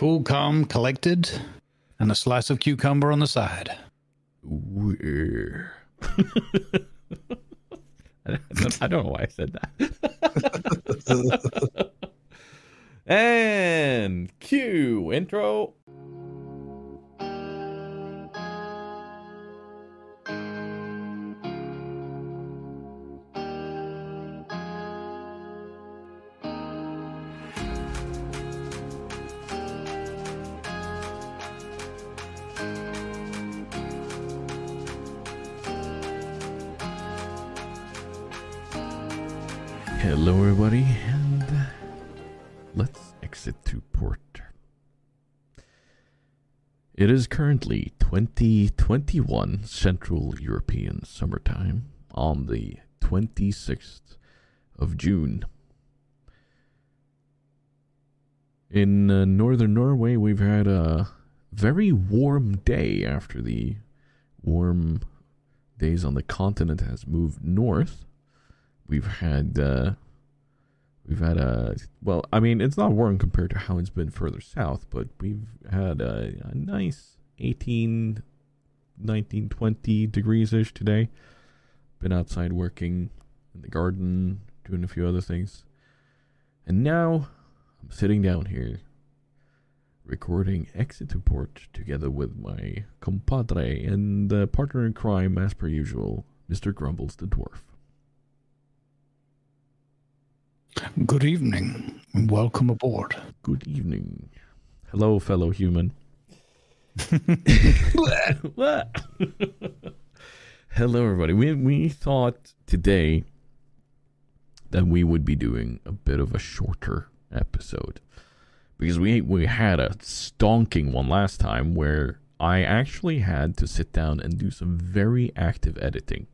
Cool, calm, collected, and a slice of cucumber on the side. Where? I don't- I don't know why I said that. and cue intro. It is currently 2021 Central European summertime on the 26th of June. In uh, northern Norway, we've had a very warm day after the warm days on the continent has moved north we've had uh we've had a well i mean it's not warm compared to how it's been further south but we've had a, a nice 18 19 20 degrees ish today. Been outside working in the garden doing a few other things. And now i'm sitting down here recording exit to port together with my compadre and partner in crime as per usual mr grumbles the dwarf Good evening, and welcome aboard. Good evening. Hello, fellow human. Hello, everybody. We we thought today that we would be doing a bit of a shorter episode because we we had a stonking one last time where I actually had to sit down and do some very active editing.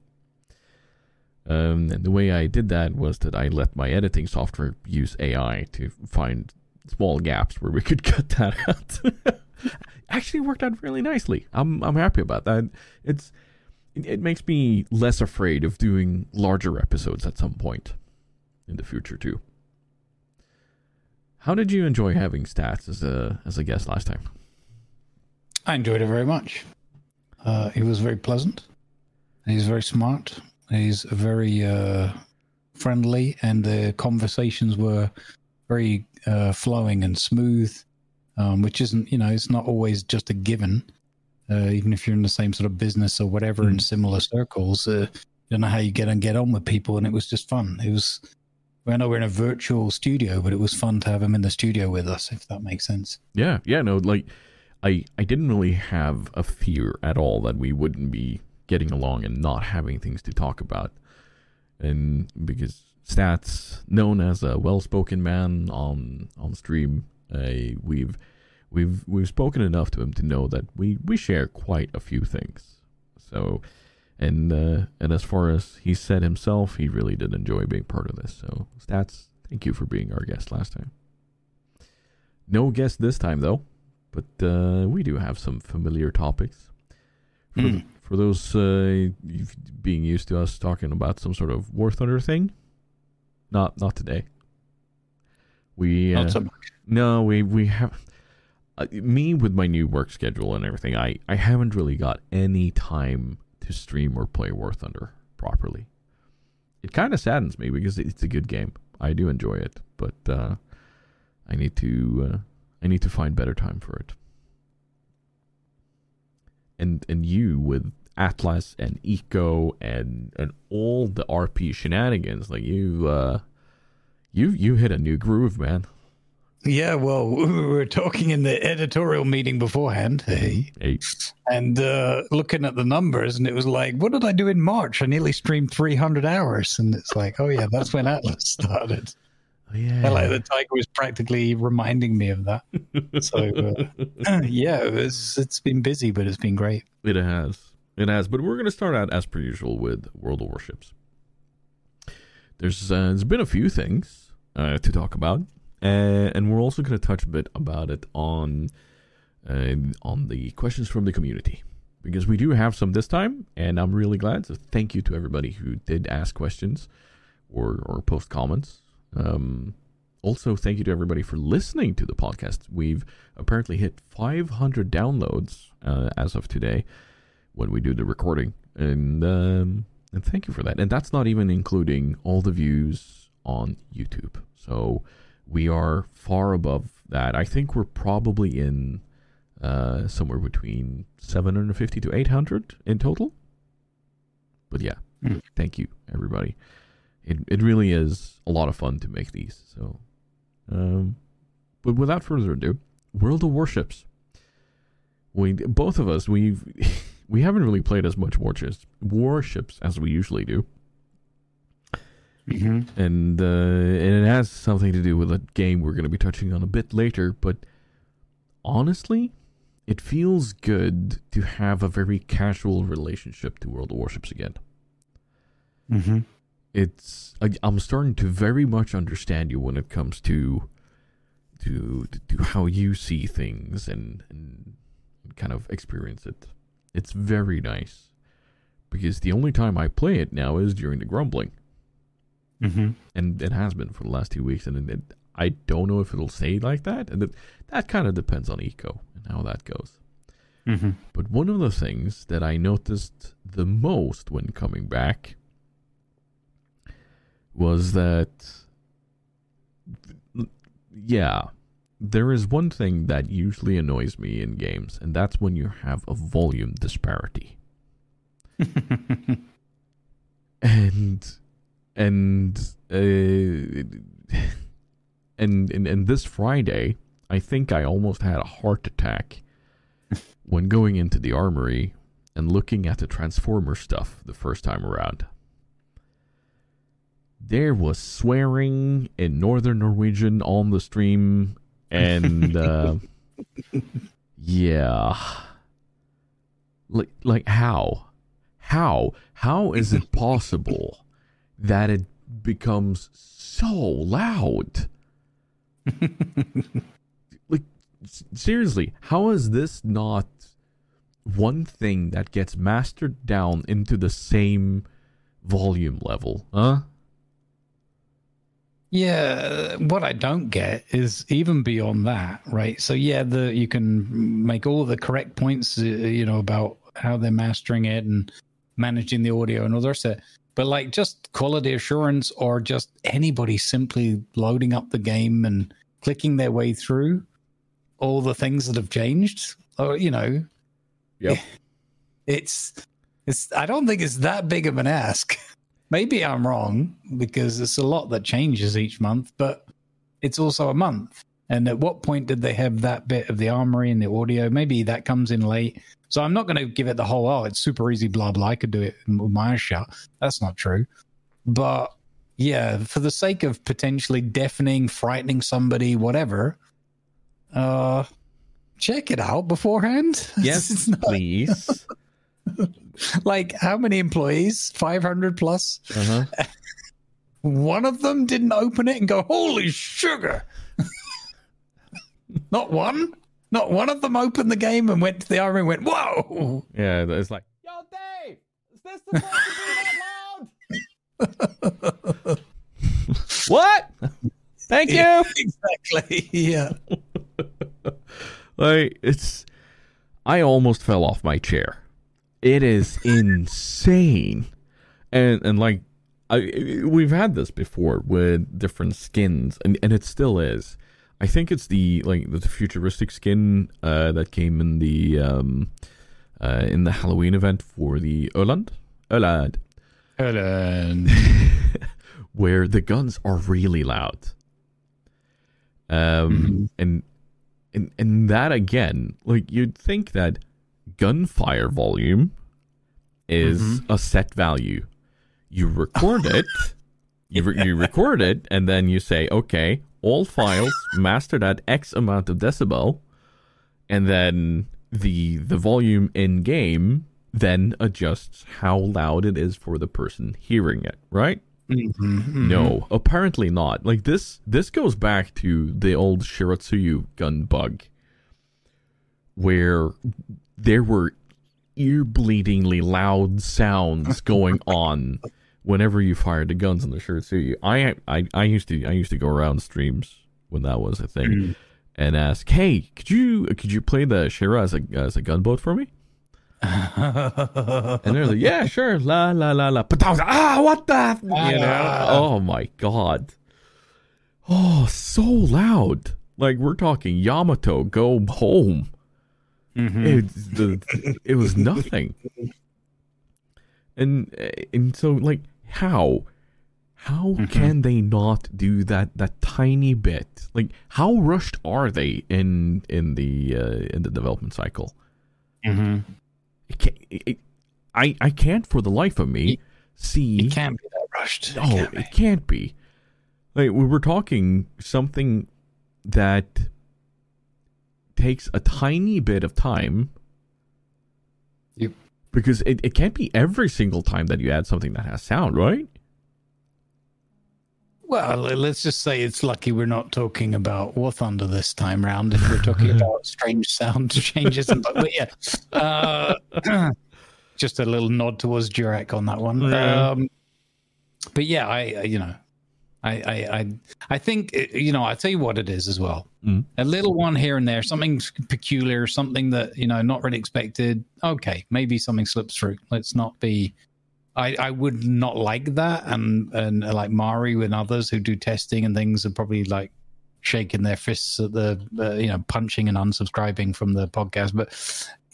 Um, and the way I did that was that I let my editing software use AI to find small gaps where we could cut that out. Actually, worked out really nicely. I'm I'm happy about that. It's it, makes me less afraid of doing larger episodes at some point in the future too. How did you enjoy having stats as a as a guest last time? I enjoyed it very much. Uh, he was very pleasant. He's very smart. He's very uh, friendly, and the conversations were very uh, flowing and smooth. Um, which isn't, you know, it's not always just a given. Uh, even if you're in the same sort of business or whatever in Mm. similar circles, uh, you don't know how you get and get on with people, and it was just fun. It was. I know we're in a virtual studio, but it was fun to have him in the studio with us, if that makes sense. Yeah, yeah, no, like I I didn't really have a fear at all that we wouldn't be getting along and not having things to talk about. And because Stats, known as a well-spoken man on on stream, uh, we've we've we've spoken enough to him to know that we we share quite a few things. So, and uh, and as far as he said himself, he really did enjoy being part of this. So, Stats, thank you for being our guest last time. No guest this time though, but uh, we do have some familiar topics. For, Mm. For those uh, being used to us talking about some sort of War Thunder thing, not not today. We uh, Not so much. no, we we have uh, me with my new work schedule and everything. I I haven't really got any time to stream or play War Thunder properly. It kind of saddens me because it's a good game. I do enjoy it, but uh, I need to uh, I need to find better time for it. And and you with Atlas and Eco and and all the RP shenanigans, like you uh, you you hit a new groove, man. Yeah, well, we were talking in the editorial meeting beforehand, hey, Hey, and uh, looking at the numbers, and it was like, what did I do in March? I nearly streamed 300 hours, and it's like, oh yeah, that's when Atlas started. Oh, yeah. Like the tiger was practically reminding me of that. So uh, yeah, it was, it's been busy, but it's been great. It has. It has. But we're going to start out as per usual with World of Warships. There's uh, there's been a few things uh, to talk about, uh, and we're also going to touch a bit about it on uh, on the questions from the community because we do have some this time, and I'm really glad. So thank you to everybody who did ask questions or or post comments. Um, also, thank you to everybody for listening to the podcast. We've apparently hit 500 downloads uh, as of today when we do the recording, and um, and thank you for that. And that's not even including all the views on YouTube. So we are far above that. I think we're probably in uh, somewhere between 750 to 800 in total. But yeah, mm. thank you everybody. It it really is a lot of fun to make these. So um, but without further ado, World of Warships. We both of us we've we haven't really played as much warships warships as we usually do. Mm-hmm. And uh, and it has something to do with a game we're going to be touching on a bit later. But honestly, it feels good to have a very casual relationship to World of Warships again. Mm-hmm it's I'm starting to very much understand you when it comes to to to how you see things and, and kind of experience it. It's very nice because the only time I play it now is during the grumbling, mm-hmm. and it has been for the last two weeks. And it, I don't know if it'll stay like that, and it, that kind of depends on eco and how that goes. Mm-hmm. But one of the things that I noticed the most when coming back was that yeah there is one thing that usually annoys me in games and that's when you have a volume disparity. And and, uh, and and and this friday i think i almost had a heart attack when going into the armory and looking at the transformer stuff the first time around there was swearing in northern Norwegian on the stream, and uh, yeah, like like how, how, how is it possible that it becomes so loud? like seriously, how is this not one thing that gets mastered down into the same volume level, huh? Yeah, what I don't get is even beyond that, right? So yeah, the you can make all the correct points, uh, you know, about how they're mastering it and managing the audio and all the rest of it. But like just quality assurance or just anybody simply loading up the game and clicking their way through all the things that have changed, or you know, yeah, it's it's. I don't think it's that big of an ask. Maybe I'm wrong because it's a lot that changes each month, but it's also a month. And at what point did they have that bit of the armory and the audio? Maybe that comes in late. So I'm not going to give it the whole, oh, it's super easy, blah, blah. I could do it with my eyes shut. That's not true. But yeah, for the sake of potentially deafening, frightening somebody, whatever, uh, check it out beforehand. Yes, not... please. like how many employees? 500 plus? Uh-huh. One of them didn't open it and go, holy sugar. Not one. Not one of them opened the game and went to the army and went, whoa. Yeah, it's like, yo, Dave, is this supposed to be that loud? what? Thank you. Yeah, exactly. Yeah. like it's I almost fell off my chair it is insane. And and like I, we've had this before with different skins and, and it still is. I think it's the like the futuristic skin uh, that came in the um, uh, in the Halloween event for the Öland. Öland. Öland. where the guns are really loud. Um mm-hmm. and and and that again, like you'd think that gunfire volume is mm-hmm. a set value. You record it, you, re- you record it, and then you say, okay, all files mastered at X amount of decibel, and then the the volume in game then adjusts how loud it is for the person hearing it, right? Mm-hmm, mm-hmm. No, apparently not. Like this this goes back to the old Shiratsuyu gun bug where there were ear bleedingly loud sounds going on whenever you fired the guns on the shirt. So I, I I used to I used to go around streams when that was a thing, and ask, "Hey, could you could you play the Shira as a as a gunboat for me?" And they're like, "Yeah, sure." La la la la. But I was like, ah, what the? You know? Oh my god. Oh, so loud. Like we're talking Yamato, go home. It, the, it was nothing. And and so like how how can they not do that that tiny bit? Like how rushed are they in in the uh, in the development cycle? Mm-hmm. It it, I I can't for the life of me see It can't be that rushed. It no, can't be. it can't be. Like we were talking something that takes a tiny bit of time. Yep. Because it, it can't be every single time that you add something that has sound, right? Well, let's just say it's lucky we're not talking about War Thunder this time round. If we're talking about strange sound changes, and but yeah, uh, just a little nod towards Durac on that one. Yeah. Um, but yeah, I, I you know, I, I I I think uh, you know I'll tell you what it is as well. Mm. A little one here and there, something peculiar, something that you know not really expected. Okay, maybe something slips through. Let's not be I, I would not like that, and and uh, like Mari and others who do testing and things are probably like shaking their fists at the uh, you know punching and unsubscribing from the podcast. But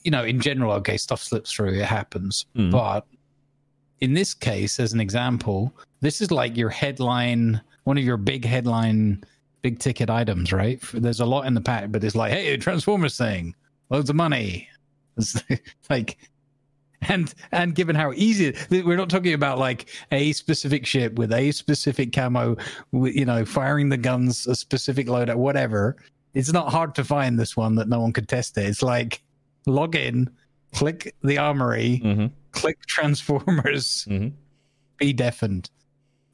you know, in general, okay, stuff slips through, it happens. Mm. But in this case, as an example, this is like your headline, one of your big headline, big ticket items, right? There's a lot in the pack, but it's like, hey, Transformers thing, loads of money. It's like and and given how easy we're not talking about like a specific ship with a specific camo you know firing the guns a specific loadout whatever it's not hard to find this one that no one could test it it's like log in click the armory Mm-hmm. click transformers Mm-hmm. be deafened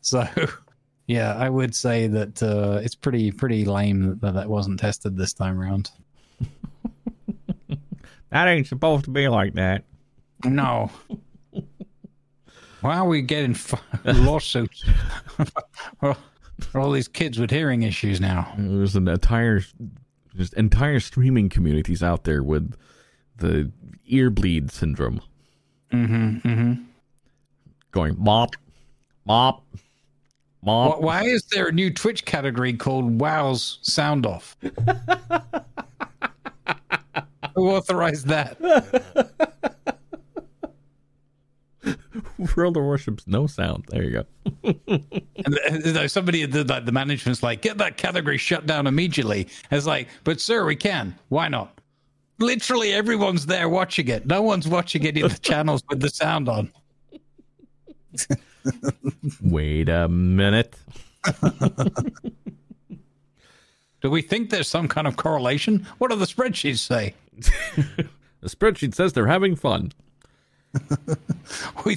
so yeah i would say that uh it's pretty pretty lame that that wasn't tested this time around That ain't supposed to be like that. No. Why are we getting f- lawsuits for all these kids with hearing issues now? There's an entire, just entire streaming communities out there with the ear bleed syndrome, Mm-hmm, mm-hmm. going mop, mop, mop. Why is there a new Twitch category called WoW's Sound Off? Who authorized that? World of Warship's no sound. There you go. And you know, somebody at the, the management's like, get that category shut down immediately. It's like, but sir, we can. Why not? Literally everyone's there watching it. No one's watching any of the channels with the sound on. Wait a minute. Do we think there's some kind of correlation? What do the spreadsheets say? The spreadsheet says they're having fun. We,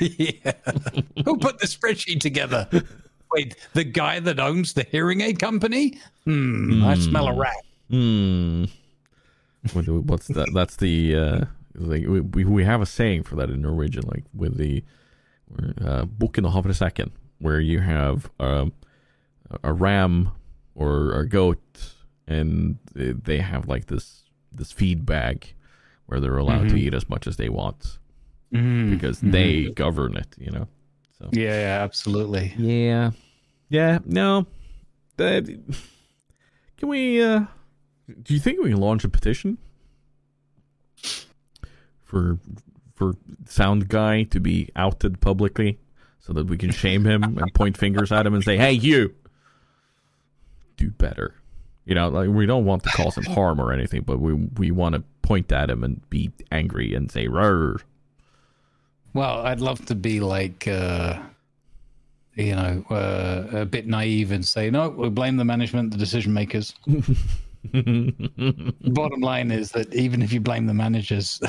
yeah. Who put the spreadsheet together? Wait, the guy that owns the hearing aid company? Hmm, I smell a rat. Hmm. What's that? That's the uh, like we- we have a saying for that in Norwegian, like with the uh, bukken og havresekken, where you have um, a ram or a goat, and they- have like this this feed bag where they're allowed to eat as much as they want Mm, because they govern it. You know. So yeah, yeah, absolutely. yeah, yeah. No, that can we? uh Do you think we can launch a petition for for sound guy to be outed publicly so that we can shame him and point fingers at him and say, "Hey, you, do better." You know, like we don't want to cause him harm or anything, but we we want to point at him and be angry and say, "Rrr." Well, I'd love to be like, uh, you know, uh, a bit naive and say, no, we blame the management, the decision makers. Bottom line is that even if you blame the managers,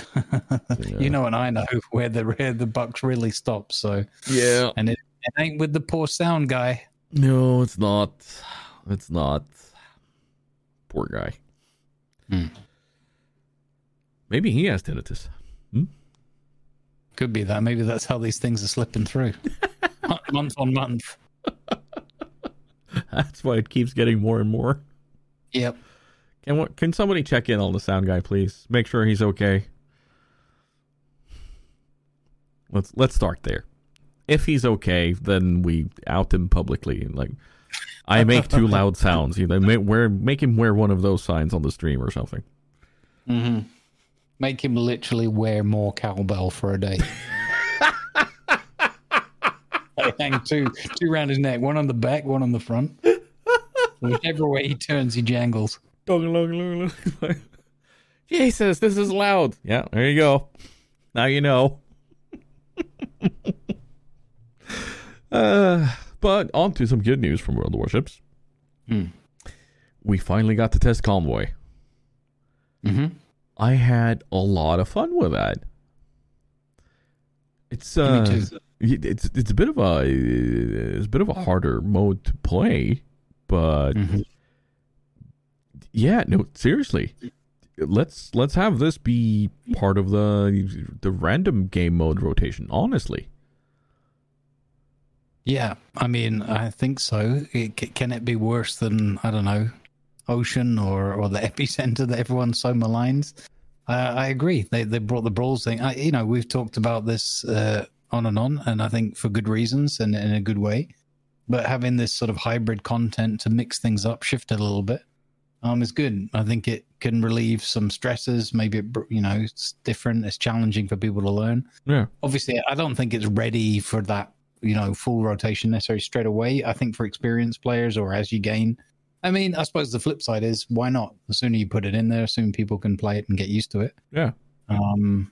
you know, and I know where the where the bucks really stop. So, Yeah. and it, it ain't with the poor sound guy. No, it's not. It's not. Poor guy. Hmm. Maybe he has tinnitus. Could be that. Maybe that's how these things are slipping through, month on month. That's why it keeps getting more and more. Yep. Can what? Can somebody check in on the sound guy, please? Make sure he's okay. Let's let's start there. If he's okay, then we out him publicly. Like, I make too loud sounds. You know, make, wear make him wear one of those signs on the stream or something. Mm-hmm. Make him literally wear more cowbell for a day. I hang two two around his neck, one on the back, one on the front. Whichever way he turns, he jangles. Jesus, this is loud. Yeah, there you go. Now you know. uh, but on to some good news from World of Warships. Hmm. We finally got to test Convoy. Mm-hmm. I had a lot of fun with that. It's uh, it's it's a bit of a it's a bit of a harder mode to play, but Mhm. Yeah, no, seriously, let's let's have this be part of the the random game mode rotation. Honestly, Yeah, I mean, I think so. It, can it be worse than I don't know, Ocean or or the epicenter that everyone so maligns? Uh, I agree. They they brought the brawls thing. I, you know, we've talked about this uh, on and on, and I think for good reasons and in a good way. But having this sort of hybrid content to mix things up, shift it a little bit, um, is good. I think it can relieve some stresses. Maybe it, you know it's different. It's challenging for people to learn yeah, obviously i don't think it's ready for that you know full rotation necessarily straight away i think for experienced players or as you gain i mean i suppose the flip side is why not the sooner you put it in there the sooner people can play it and get used to it yeah. um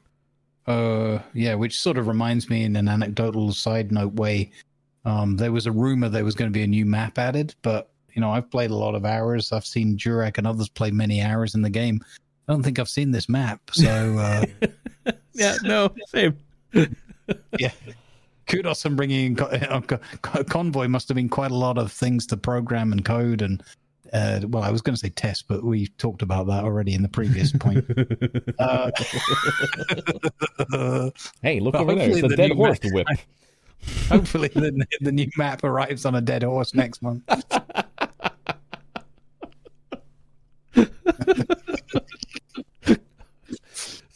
uh yeah which sort of reminds me in an anecdotal side note way um there was a rumor there was going to be a new map added but you know i've played a lot of hours i've seen Jurek and others play many hours in the game i don't think i've seen this map so uh Yeah, no, same. yeah. Kudos on bringing in co- uh, co- convoy. Must have been quite a lot of things to program and code and. Uh, well, I was going to say test, but we talked about that already in the previous point. Uh, hey, look over there. It's hopefully a the dead horse map- to whip. hopefully, the, the new map arrives on a dead horse next month.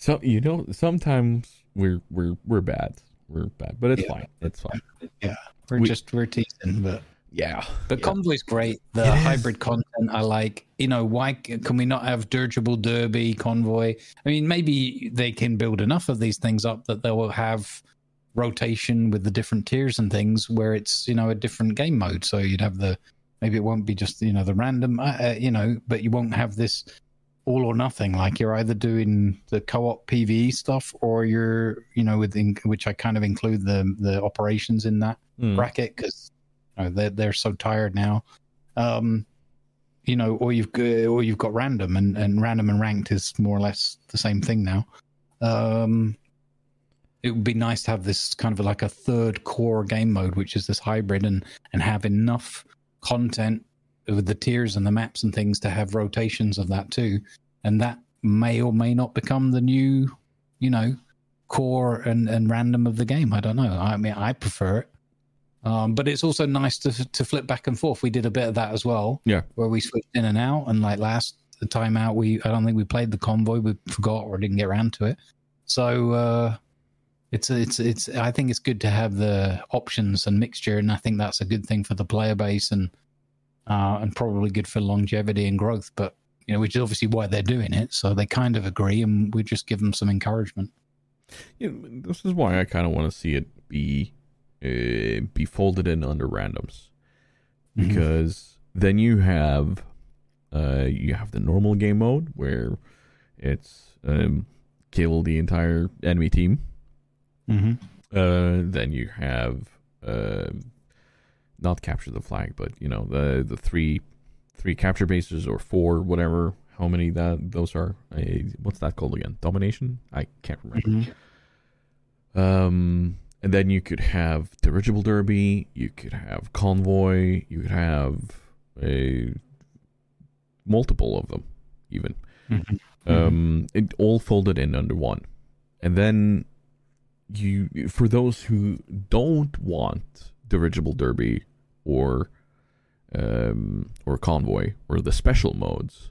So you know, sometimes we're we're we're bad. We're bad, but it's Yeah. fine. It's fine. Yeah, we're We- just we're teasing, but Yeah. the Yeah. convoy's great. The It is. hybrid content I like. You know, why can we not have dirigible derby convoy? I mean, maybe they can build enough of these things up that they will have rotation with the different tiers and things where it's you know a different game mode. So you'd have the maybe it won't be just you know the random, uh, uh, you know, but you won't have this all or nothing. Like you're either doing the co-op PVE stuff or you're you know within which I kind of include the the operations in that Mm. bracket because you know, they're they're so tired now. Um, you know, or you've got, or you've got random and and random and ranked is more or less the same thing now. Um, it would be nice to have this kind of like a third core game mode, which is this hybrid, and and have enough content with the tiers and the maps and things to have rotations of that too, and that may or may not become the new, you know, core and and random of the game. I don't know. I mean, I prefer it. Um, but it's also nice to to flip back and forth. We did a bit of that as well. Yeah. where we switched in and out, and like last time out, we I don't think we played the convoy. We forgot or didn't get around to it. So uh, it's it's it's. I think it's good to have the options and mixture, and I think that's a good thing for the player base and uh, and probably good for longevity and growth. But you know, which is obviously why they're doing it. So they kind of agree, and we just give them some encouragement. Yeah, this is why I kind of want to see it be uh, be folded in under randoms Mhm. because then you have uh, you have the normal game mode where it's um, kill the entire enemy team. Mm-hmm. Uh, then you have uh, not capture the flag, but you know the the three three capture bases or four, whatever. How many that those are? What's that called again? Domination? I can't remember. Mm-hmm. Um, and then you could have dirigible derby. You could have convoy. You could have a multiple of them, even. Mhm. Um, it all folded in under one, and then you for those who don't want dirigible derby or um, or convoy or the special modes,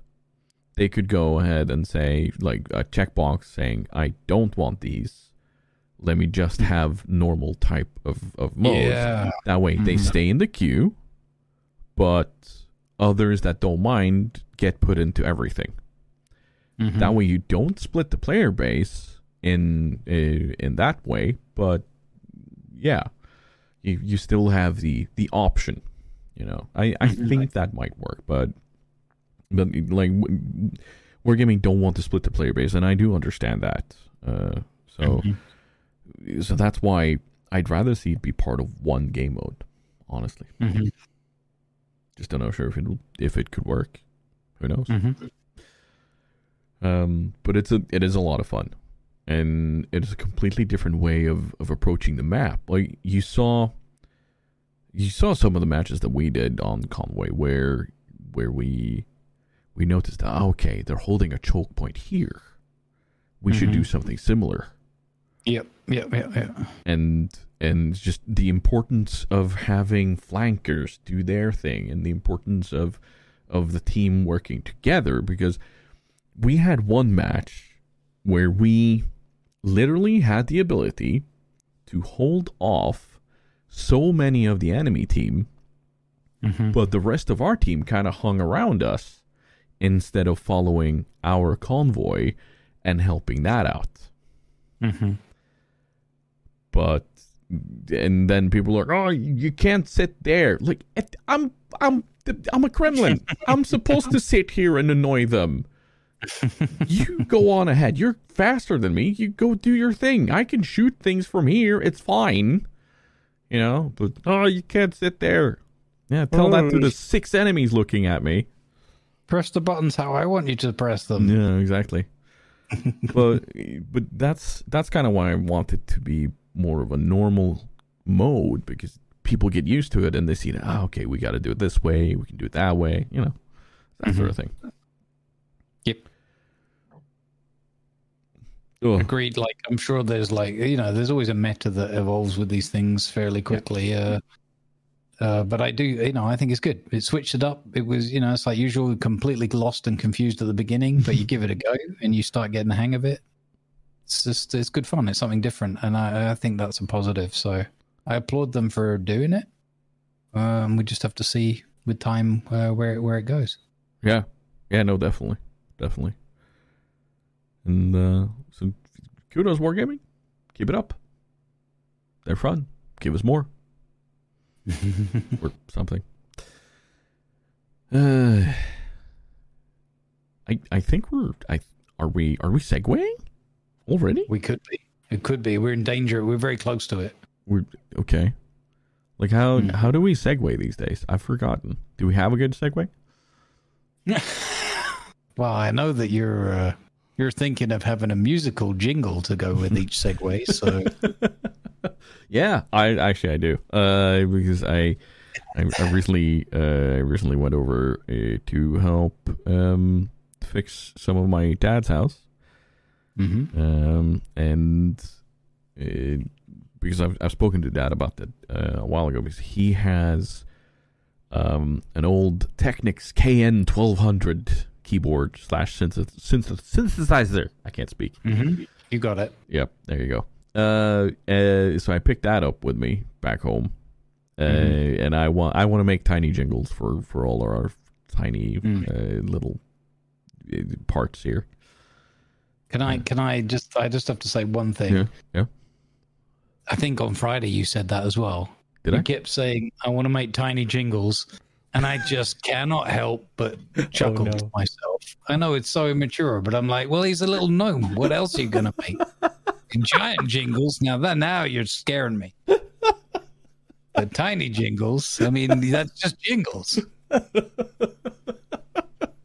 they could go ahead and say like a checkbox saying I don't want these. Let me just have normal type of of modes. Yeah. That way they Mhm. stay in the queue, but others that don't mind get put into everything. Mhm. That way you don't split the player base in uh, in that way, but yeah, you you still have the the option. You know, I I Mhm. think that might work, but but like we're Wargaming don't want to split the player base, and I do understand that. Uh, so Mhm. so that's why I'd rather see it be part of one game mode. Honestly, Mhm. just don't know sure if it if it could work. Who knows? Mhm. Um, but it's a it is a lot of fun, and it is a completely different way of of approaching the map. Like you saw, you saw some of the matches that we did on Convoy where where we we noticed that okay they're holding a choke point here. We should do Mhm. something similar, Yep. Yep. Yep. Yep. and and just the importance of having flankers do their thing, and the importance of of the team working together because we had one match where we literally had the ability to hold off so many of the enemy team, Mhm. but the rest of our team kind of hung around us instead of following our convoy and helping that out. Mhm. But and then people are, like, oh, you can't sit there. Like I'm, I'm, I'm a Kremlin. I'm supposed to sit here and annoy them. You go on ahead. You're faster than me. You go do your thing. I can shoot things from here. It's fine. You know, but oh, you can't sit there. Yeah, tell that to the mm. six enemies looking at me. Press the buttons how I want you to press them. Yeah, exactly. but but that's that's kind of why I want it to be more of a normal mode because people get used to it and they see oh, okay, we got to do it this way, we can do it that way, you know, that sort mm-hmm. of thing. Yep. Ugh. Agreed. Like I'm sure there's like you know there's always a meta that evolves with these things fairly quickly. Uh, uh, but I do you know I think it's good. It switched it up. It was you know it's like usual completely lost and confused at the beginning, but you give it a go and you start getting the hang of it. It's just it's good fun. It's something different, and I, I think that's a positive. So I applaud them for doing it. Um, we just have to see with time uh, where where it goes. Yeah, yeah, no, definitely, definitely. And uh, so, kudos Wargaming, keep it up. They're fun. Give us more. or something. Uh, I I think we're I are we are we segueing already? We could be. It could be. We're in danger. We're very close to it. We're okay. Like how Mhm. how do we segue these days? I've forgotten. Do we have a good segue? Well, I know that you're uh, you're thinking of having a musical jingle to go with each segue. So Yeah, I actually I do. Uh, because I I, I recently uh I recently went over uh, to help um fix some of my dad's house. Mhm. um, and uh, because I've I've spoken to Dad about that uh, a while ago because he has um, an old Technics KN twelve hundred keyboard slash synth- synth- synthesizer. I can't speak. Mhm. you got it. Yep, there you go. Uh, uh, so I picked that up with me back home, uh, Mhm. and I want I want to make tiny jingles for for all our tiny Mm. uh, little uh, parts here. Can I? Can I just? I just have to say one thing. Yeah, yeah. I think on Friday you said that as well. Did you I? kept saying I want to make tiny jingles, and I just cannot help but chuckle oh, no. to myself. I know it's so immature, but I'm like, well, he's a little gnome. What else are you gonna make? Giant jingles. Now that now you're scaring me. The tiny jingles. I mean, that's just jingles.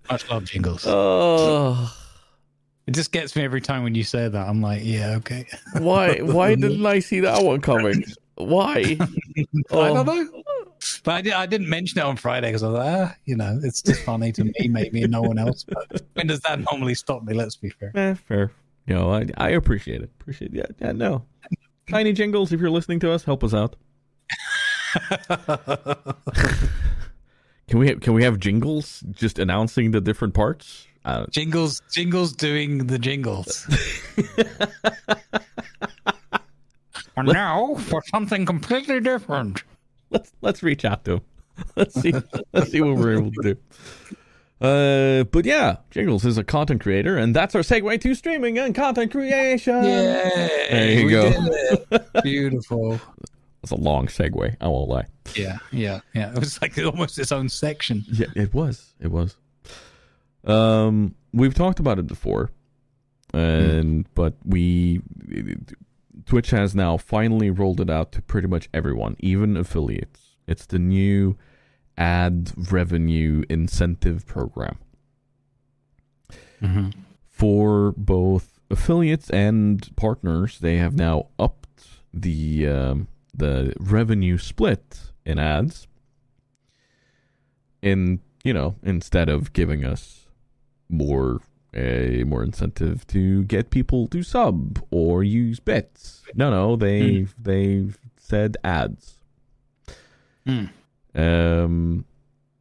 Much love jingles. Oh. It just gets me every time when you say that. I'm like, yeah, okay. Why? Why didn't I see that one coming? Why? I Oh. don't know. But I, did, I didn't mention it on Friday because I was like, ah, you know, it's just funny to me, maybe, and no one else. But when does that normally stop me? Let's be fair. Eh, fair. No, I I appreciate it. Appreciate yeah, yeah, no. Tiny jingles, if you're listening to us, help us out. Can we can we have jingles just announcing the different parts? Uh, Jingles, jingles doing the jingles. and now for something completely different. Let's let's reach out to him. Let's see let's see what we're able to do. Uh, but yeah, Jingles is a content creator, and that's our segue to streaming and content creation. Yeah, There you go. Beautiful. It's a long segue. I won't lie. Yeah, yeah, yeah. It was like almost its own section. Yeah, it was. It was. Um, we've talked about it before, and but we Twitch has now finally rolled it out to pretty much everyone, even affiliates. It's the new ad revenue incentive program Mm-hmm. for both affiliates and partners. They have now upped the um, the revenue split in ads. In you know, instead of giving us more a more incentive to get people to sub or use bits. No, no, they they've said ads. Hmm. Um,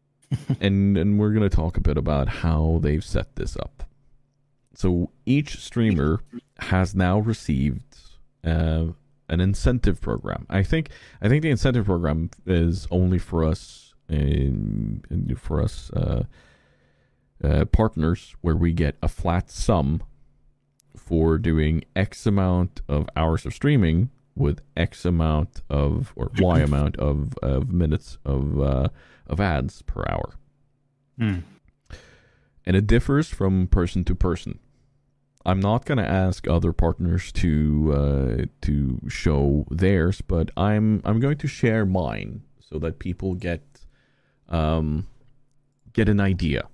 and and we're gonna talk a bit about how they've set this up. So each streamer has now received uh, an incentive program. I think I think the incentive program is only for us in, in- for us uh, uh, partners, where we get a flat sum for doing X amount of hours of streaming with X amount of or Y amount of, of minutes of uh, of ads per hour Hmm. and it differs from person to person. I'm not going to ask other partners to uh, to show theirs, but I'm I'm going to share mine so that people get um, get an idea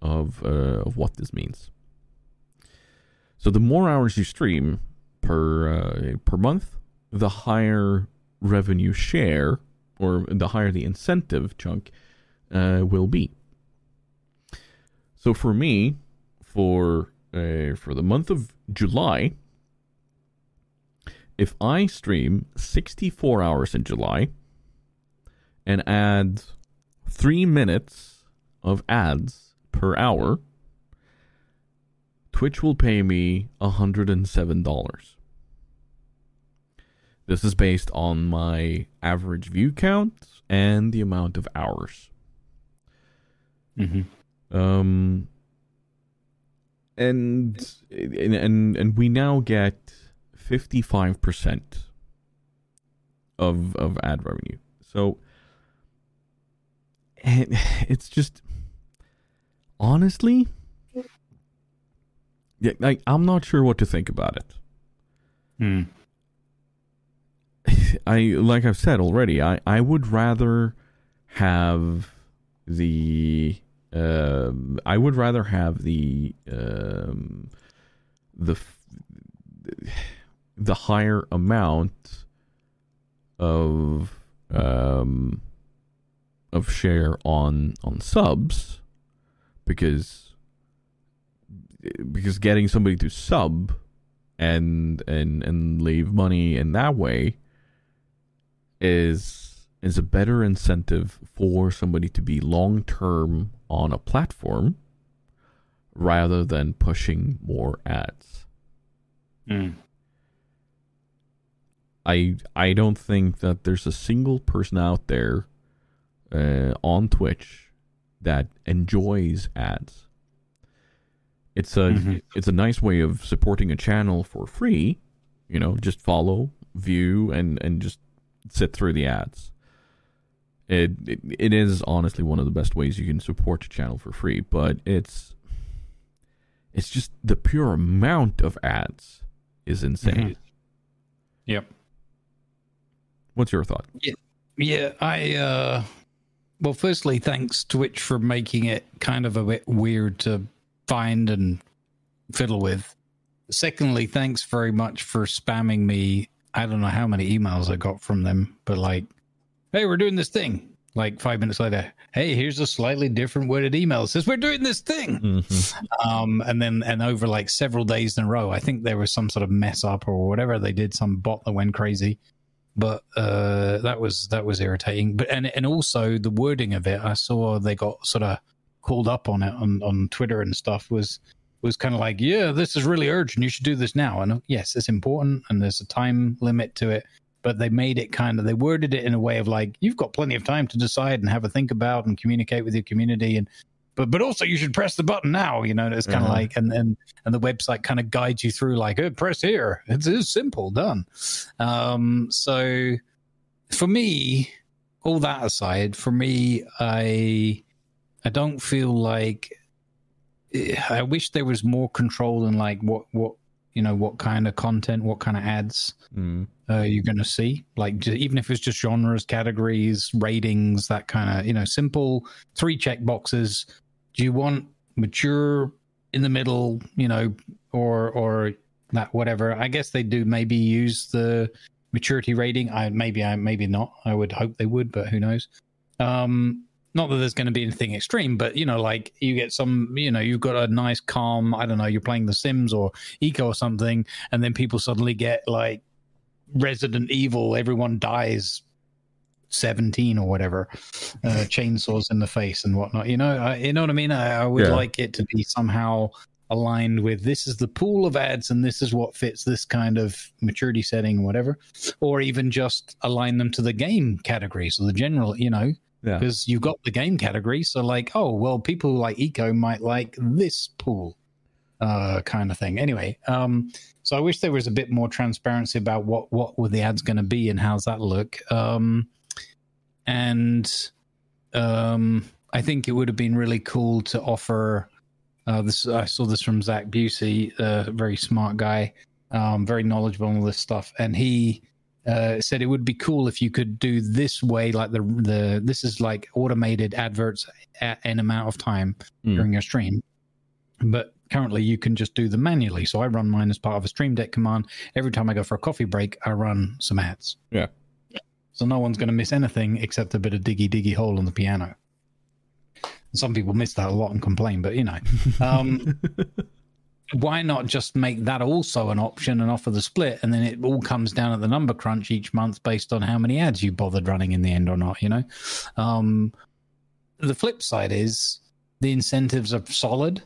of uh, of what this means. So the more hours you stream per uh, per month, the higher revenue share or the higher the incentive chunk uh, will be. So for me, for uh, for the month of July, if I stream 64 hours in July and add three minutes of ads per hour, Twitch will pay me $107. This is based on my average view count and the amount of hours. Mm-hmm. Um, and and and, we now get fifty five percent of of ad revenue. So and it's just honestly, yeah, like I'm not sure what to think about it. Hmm. I like I've said already. I I would rather have the um I would rather have the um the the higher amount of um of share on on subs because because getting somebody to sub and and and leave money in that way is is a better incentive for somebody to be long term on a platform rather than pushing more ads. Hmm. I I don't think that there's a single person out there uh, on Twitch that enjoys ads. It's a Mhm. it's a nice way of supporting a channel for free. You know, just follow, view, and and just sit through the ads. It, it it is honestly one of the best ways you can support a channel for free, but it's it's just the pure amount of ads is insane. Mhm. Yep. What's your thought? Yeah, I uh well firstly thanks Twitch for making it kind of a bit weird to find and fiddle with. Secondly, thanks very much for spamming me. I don't know how many emails I got from them, but like, hey, we're doing this thing. Like five minutes later, hey, here's a slightly different worded email. It says we're doing this thing. Mm-hmm. Um, and then and over like several days in a row, I think there was some sort of mess up or whatever they did, some bot that went crazy. But uh, that was that was irritating. But and and also the wording of it, I saw they got sort of called up on it on on Twitter and stuff was was kind of like, yeah, this is really urgent. You should do this now. And yes, it's important, and there's a time limit to it. But they made it kind of they worded it in a way of like you've got plenty of time to decide and have a think about and communicate with your community and but but also you should press the button now. You know, it's kind of Uh-huh. like and and and the website kind of guides you through like, oh, press here. It's, it's simple, done. Um, so for me, all that aside, for me, I I don't feel like I wish there was more control in like what what you know what kind of content, what kind of ads Mm. uh, you're going to see. Like even if it's just genres, categories, ratings, that kind of you know simple three check boxes. Do you want mature in the middle, you know, or or that whatever? I guess they do maybe use the maturity rating. I maybe I maybe not. I would hope they would, but who knows? Um, not that there's going to be anything extreme, but you know, like you get some, you know, you've got a nice calm. I don't know, you're playing The Sims or Eco or something, and then people suddenly get like Resident Evil, everyone dies 17 or whatever, uh, chainsaws in the face and whatnot. You know, I, you know what I mean? I, I would Yeah. like it to be somehow aligned with this is the pool of ads and this is what fits this kind of maturity setting, whatever, or even just align them to the game category. So the general, you know, Yeah. because you've got the game category. So like, oh well, people like Eco might like this pool, uh, kind of thing. Anyway, um, so I wish there was a bit more transparency about what what were the ads going to be and how's that look. Um, and um, I think it would have been really cool to offer. Uh, this I saw this from Zach Bussey, a very smart guy, um, very knowledgeable on all this stuff, and he uh, said it would be cool if you could do this way, like the the this is like automated adverts at an amount of time Mm. during your stream, but currently you can just do them manually. So I run mine as part of a Stream Deck command. Every time I go for a coffee break, I run some ads. Yeah. So no one's going to miss anything except a bit of diggy diggy hole on the piano. Some people miss that a lot and complain, but you know, um, why not just make that also an option and offer the split, and then it all comes down at the number crunch each month based on how many ads you bothered running in the end or not. You know, um, the flip side is the incentives are solid.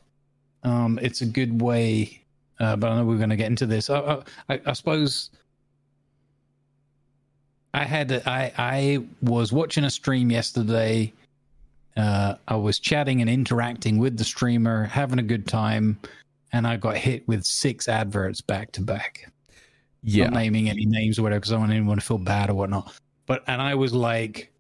Um, it's a good way, uh, but I know we're going to get into this. I, I, I suppose I had I I was watching a stream yesterday. Uh, I was chatting and interacting with the streamer, having a good time, and I got hit with six adverts back to back. Yeah. Not naming any names or whatever, because I don't want anyone to feel bad or whatnot. But and I was like,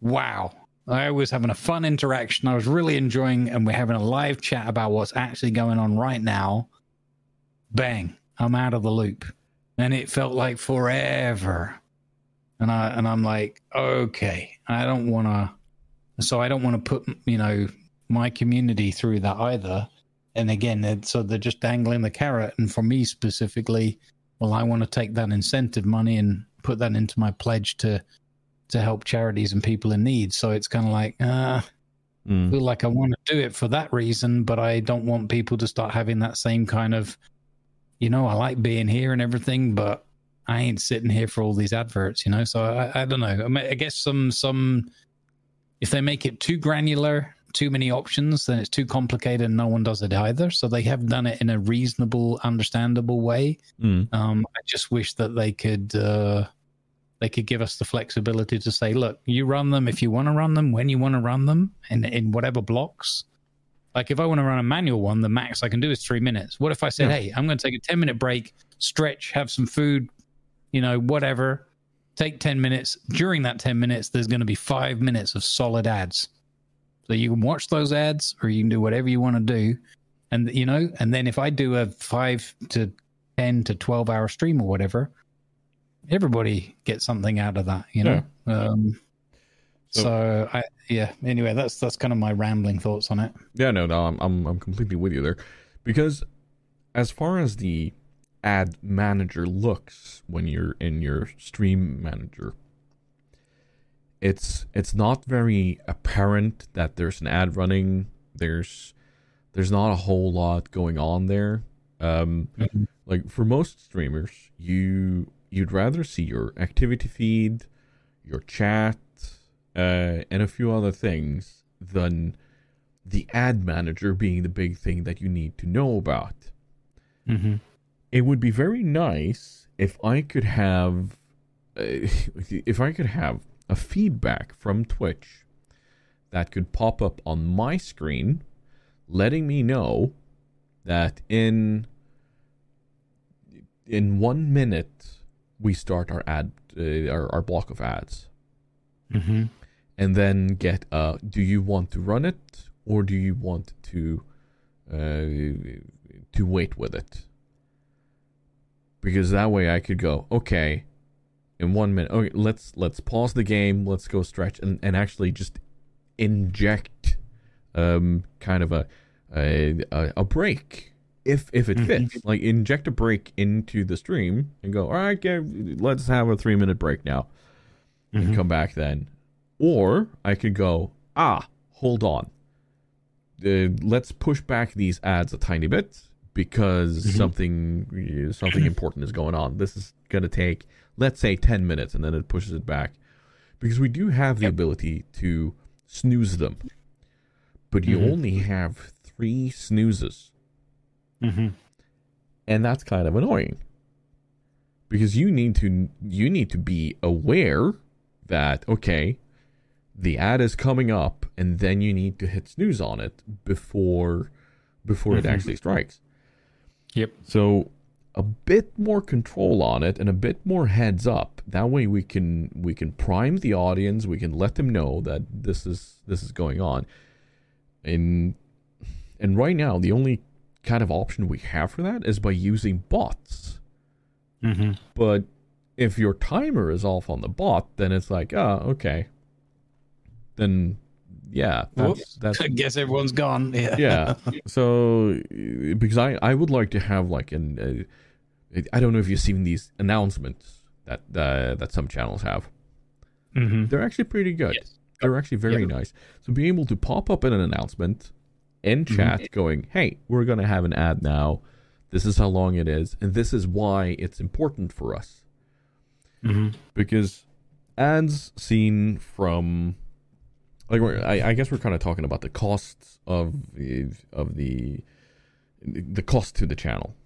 wow. I was having a fun interaction. I was really enjoying, and we're having a live chat about what's actually going on right now. Bang! I'm out of the loop, and it felt like forever. And I and I'm like, okay, I don't want to. So I don't want to put you know my community through that either. And again, they're- so they're just dangling the carrot. And for me specifically, well, I want to take that incentive money and put that into my pledge to to help charities and people in need. So it's kind of like, uh, I Mm. feel like I want to do it for that reason, but I don't want people to start having that same kind of, you know, I like being here and everything, but I ain't sitting here for all these adverts, you know. So I, I don't know. I, guess some some if they make it too granular, too many options, then it's too complicated and no one does it either. So they have done it in a reasonable, understandable way. Mm. Um, I just wish that they could uh, they could give us the flexibility to say, look, you run them if you want to run them, when you want to run them, and in whatever blocks. Like if I want to run a manual one, the max I can do is three minutes. What if I said, Yeah. hey, I'm going to take a ten minute break, stretch, have some food, you know, whatever. Take ten minutes. During that ten minutes, there's going to be five minutes of solid ads. So you can watch those ads, or you can do whatever you want to do, and you know, and then if I do a five to 10 to 12 hour stream or whatever everybody gets something out of that you know um So- so, i yeah anyway that's that's kind of my rambling thoughts on it Yeah, no, no, I'm, I'm I'm completely with you there, because as far as the ad manager looks when you're in your stream manager, it's it's not very apparent that there's an ad running. There's there's not a whole lot going on there. Um, Mhm. like for most streamers, you you'd rather see your activity feed, your chat, uh, and a few other things than the ad manager being the big thing that you need to know about. Mm-hmm. It would be very nice if I could have, uh, if I could have a feedback from Twitch that could pop up on my screen, letting me know that in in one minute we start our ad uh, our, our block of ads Mm-hmm. and then get uh do you want to run it or do you want to uh to wait with it because that way i could go okay in one minute okay let's let's pause the game let's go stretch and, and actually just inject um kind of a a, a, break if if it Mhm. fits like inject a break into the stream and go all right let's have a three minute break now and Mhm. come back then. Or I could go, ah, hold on. Uh, let's push back these ads a tiny bit because Mhm. something something important is going on. This is going to take, let's say, 10 minutes, and then it pushes it back. Because we do have the Yep. ability to snooze them, but you Mhm. only have three snoozes Mm-hmm. and that's kind of annoying because you need to you need to be aware that okay the ad is coming up and then you need to hit snooze on it before before it Mhm. actually strikes Yep. so a bit more control on it and a bit more heads up. That way we can we can prime the audience. We can let them know that this is this is going on. And and right now the only kind of option we have for that is by using bots. Mm-hmm. but if your timer is off on the bot then it's like oh okay. Then yeah that's, that's I guess everyone's gone. Yeah. yeah so because i i would like to have like an uh, i don't know if you've seen these announcements that uh, that some channels have Mm-hmm. they're actually pretty good Yes. they're actually very Yep. nice so being able to pop up in an announcement in Mhm. chat going hey we're going to have an ad now this is how long it is and this is why it's important for us Mm-hmm. because ads seen from like we're, I, I guess we're kind of talking about the costs of the of the the cost to the channel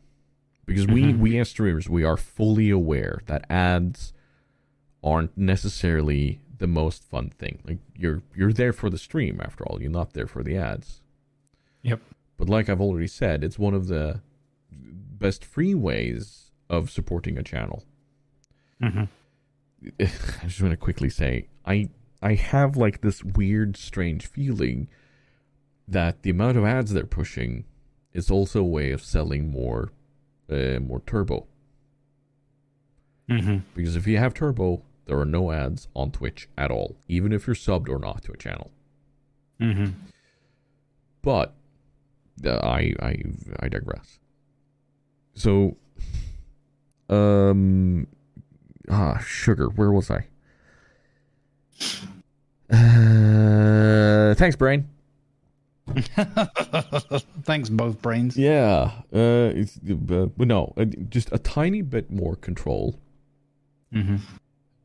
because we Mhm. we as streamers we are fully aware that ads aren't necessarily the most fun thing like you're you're there for the stream after all you're not there for the ads Yep. but like I've already said it's one of the best free ways of supporting a channel Mm-hmm. I just want to quickly say I I have like this weird, strange feeling that the amount of ads they're pushing is also a way of selling more, uh, more turbo. Mm-hmm. Because if you have turbo, there are no ads on Twitch at all, even if you're subbed or not to a channel. Mm-hmm. But uh, I I I digress. So, um, ah, sugar. Where was I? Uh, thanks, brain. Thanks, both brains. Yeah. Uh, it's, uh, no, uh, just a tiny bit more control. Mm-hmm.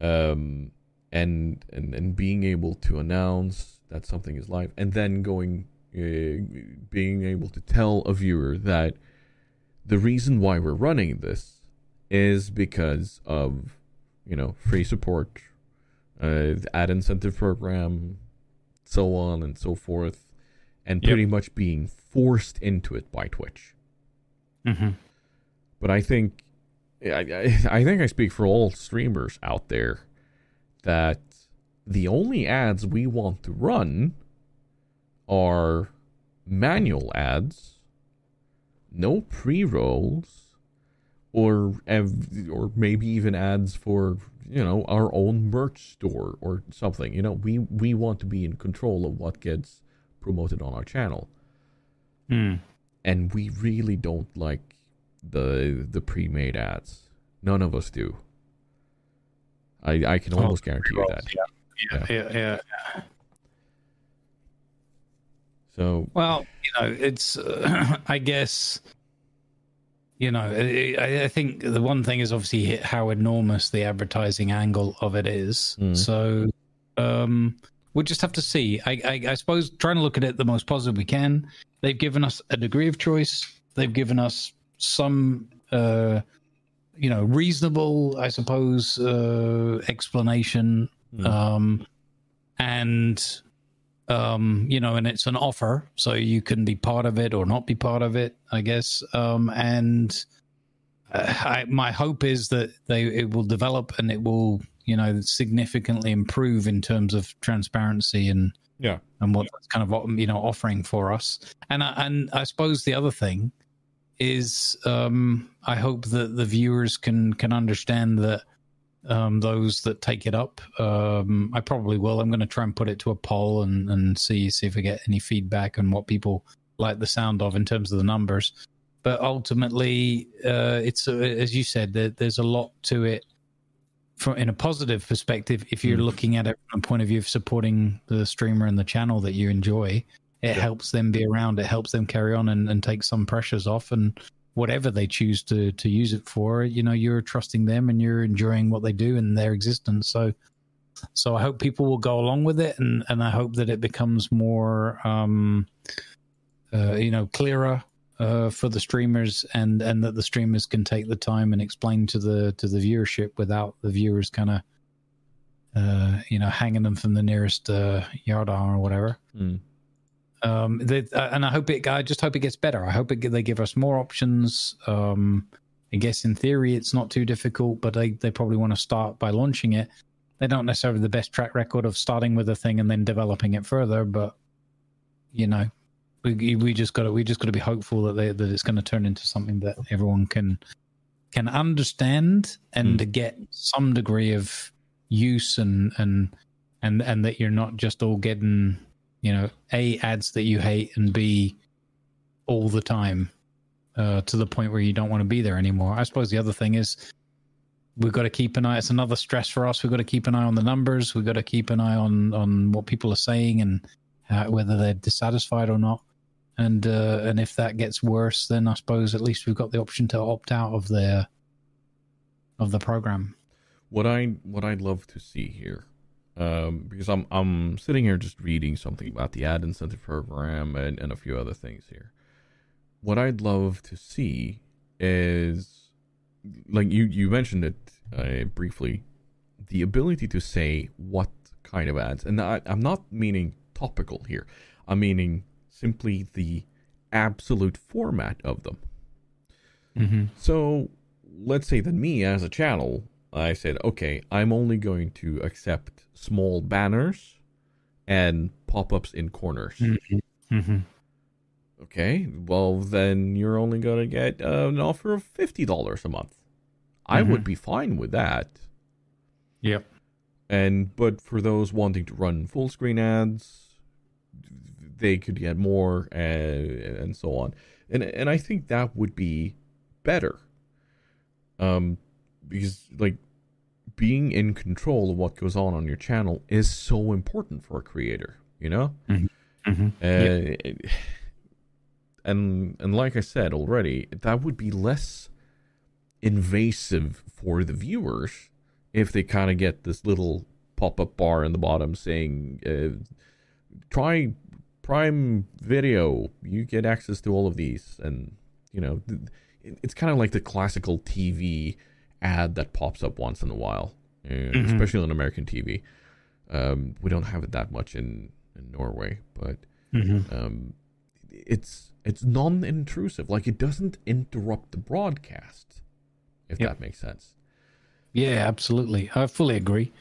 um, and and and being able to announce that something is live, and then going, uh, being able to tell a viewer that the reason why we're running this is because of, you know, free support, uh, the ad incentive program, so on and so forth, and Yep. pretty much being forced into it by Twitch. Mm-hmm. But I think I, I, I think I speak for all streamers out there that the only ads we want to run are manual ads, no pre-rolls, or ev- or maybe even ads for you know our own merch store or something. You know, we we want to be in control of what gets promoted on our channel Mm. and we really don't like the the pre-made ads. None of us do. I I can Oh, almost guarantee you that. Yeah, yeah, yeah. So Well, you know, it's. Uh, I guess you know, I, I think the one thing is obviously how enormous the advertising angle of it is. Mm. So um, we'll just have to see. I, I, I suppose trying to look at it the most positive we can. They've given us a degree of choice. They've given us some, uh, you know, reasonable, I suppose, uh, explanation. Mm. Um, and um, you know, and it's an offer, so you can be part of it or not be part of it, I guess. Um, and uh, I, my hope is that they it will develop and it will, you know, significantly improve in terms of transparency and Yeah. and what that's kind of you know offering for us. And I, and I suppose the other thing is um, I hope that the viewers can can understand that um, those that take it up. Um, I probably will. I'm going to try and put it to a poll and, and see see if we get any feedback on what people like the sound of in terms of the numbers. But ultimately, uh, it's uh, as you said, there, there's a lot to it. From in a positive perspective, if you're Mm. looking at it from a point of view of supporting the streamer and the channel that you enjoy, it helps them be around. It helps them carry on and, and take some pressures off. And whatever they choose to to use it for you know you're trusting them and you're enjoying what they do and their existence so so i hope people will go along with it and and i hope that it becomes more um uh, you know clearer uh, for the streamers and and that the streamers can take the time and explain to the to the viewership without the viewers kind of uh you know hanging them from the nearest uh yardarm or whatever Mm. Um they, uh, and i hope it i just hope it gets better. I hope it, they give us more options. Um i guess in theory it's not too difficult but they, they probably want to start by launching it. They don't necessarily have the best track record of starting with a thing and then developing it further but you know we, we just got to we just got to be hopeful that they, that it's going to turn into something that everyone can can understand and get some degree of use and and and and that you're not just all getting you know a ads that you hate and b all the time uh, to the point where you don't want to be there anymore. I suppose the other thing is we've got to keep an eye. It's another stress for us. We've got to keep an eye on the numbers. We've got to keep an eye on on what people are saying and uh, whether they're dissatisfied or not. And uh, and if that gets worse, then I suppose at least we've got the option to opt out of the of the program. What I what I'd love to see here, um, because I'm I'm sitting here just reading something about the ad incentive program and, and a few other things here. What I'd love to see is, like you you mentioned it uh, briefly, the ability to say what kind of ads, and I, I'm not meaning topical here. I'm meaning simply the absolute format of them. Mm-hmm. So let's say that me as a channel, I said, okay, I'm only going to accept small banners and pop ups in corners. Mm-hmm. Okay, well, then you're only going to get uh, an offer of $50 a month. I would be fine with that. Yep. And but for those wanting to run full screen ads, they could get more uh, and so on. And and I think that would be better. Um, because like being in control of what goes on on your channel is so important for a creator. You know. Mm-hmm. Uh, And and like I said already, that would be less invasive for the viewers if they kind of get this little pop-up bar in the bottom saying uh, try prime video you get access to all of these and you know th- it's kind of like the classical tv ad that pops up once in a while Mhm. especially on american tv um, we don't have it that much in, in norway but Mm-hmm. um, it's it's non-intrusive like it doesn't interrupt the broadcast if Yep. that makes sense Yeah, absolutely. I fully agree.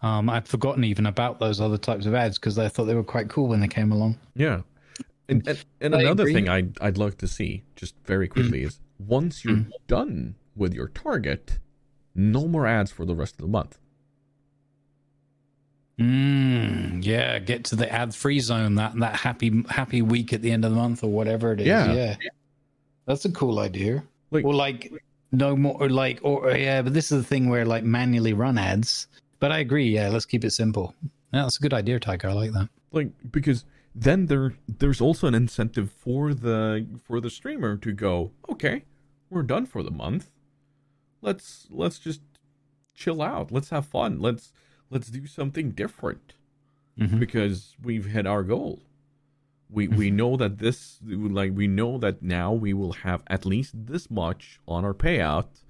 Um, I'd forgotten even about those other types of ads because I thought they were quite cool when they came along. yeah and and, and another agree. thing i'd i'd like to see just very quickly is once you're done with your target no more ads for the rest of the month Mm, yeah, get to the ad-free zone that that happy happy week at the end of the month or whatever it is. Yeah. Yeah, that's a cool idea. Like- or like no more, or like or yeah, but this is the thing where like manually run ads. But I agree. Yeah, let's keep it simple. Yeah, that's a good idea, Tiger. I like that. like because then there there's also an incentive for the for the streamer to go okay we're done for the month. Let's let's just chill out. Let's have fun. Let's let's do something different Mhm. because we've hit our goal. We we know that this like we know that now we will have at least this much on our payout.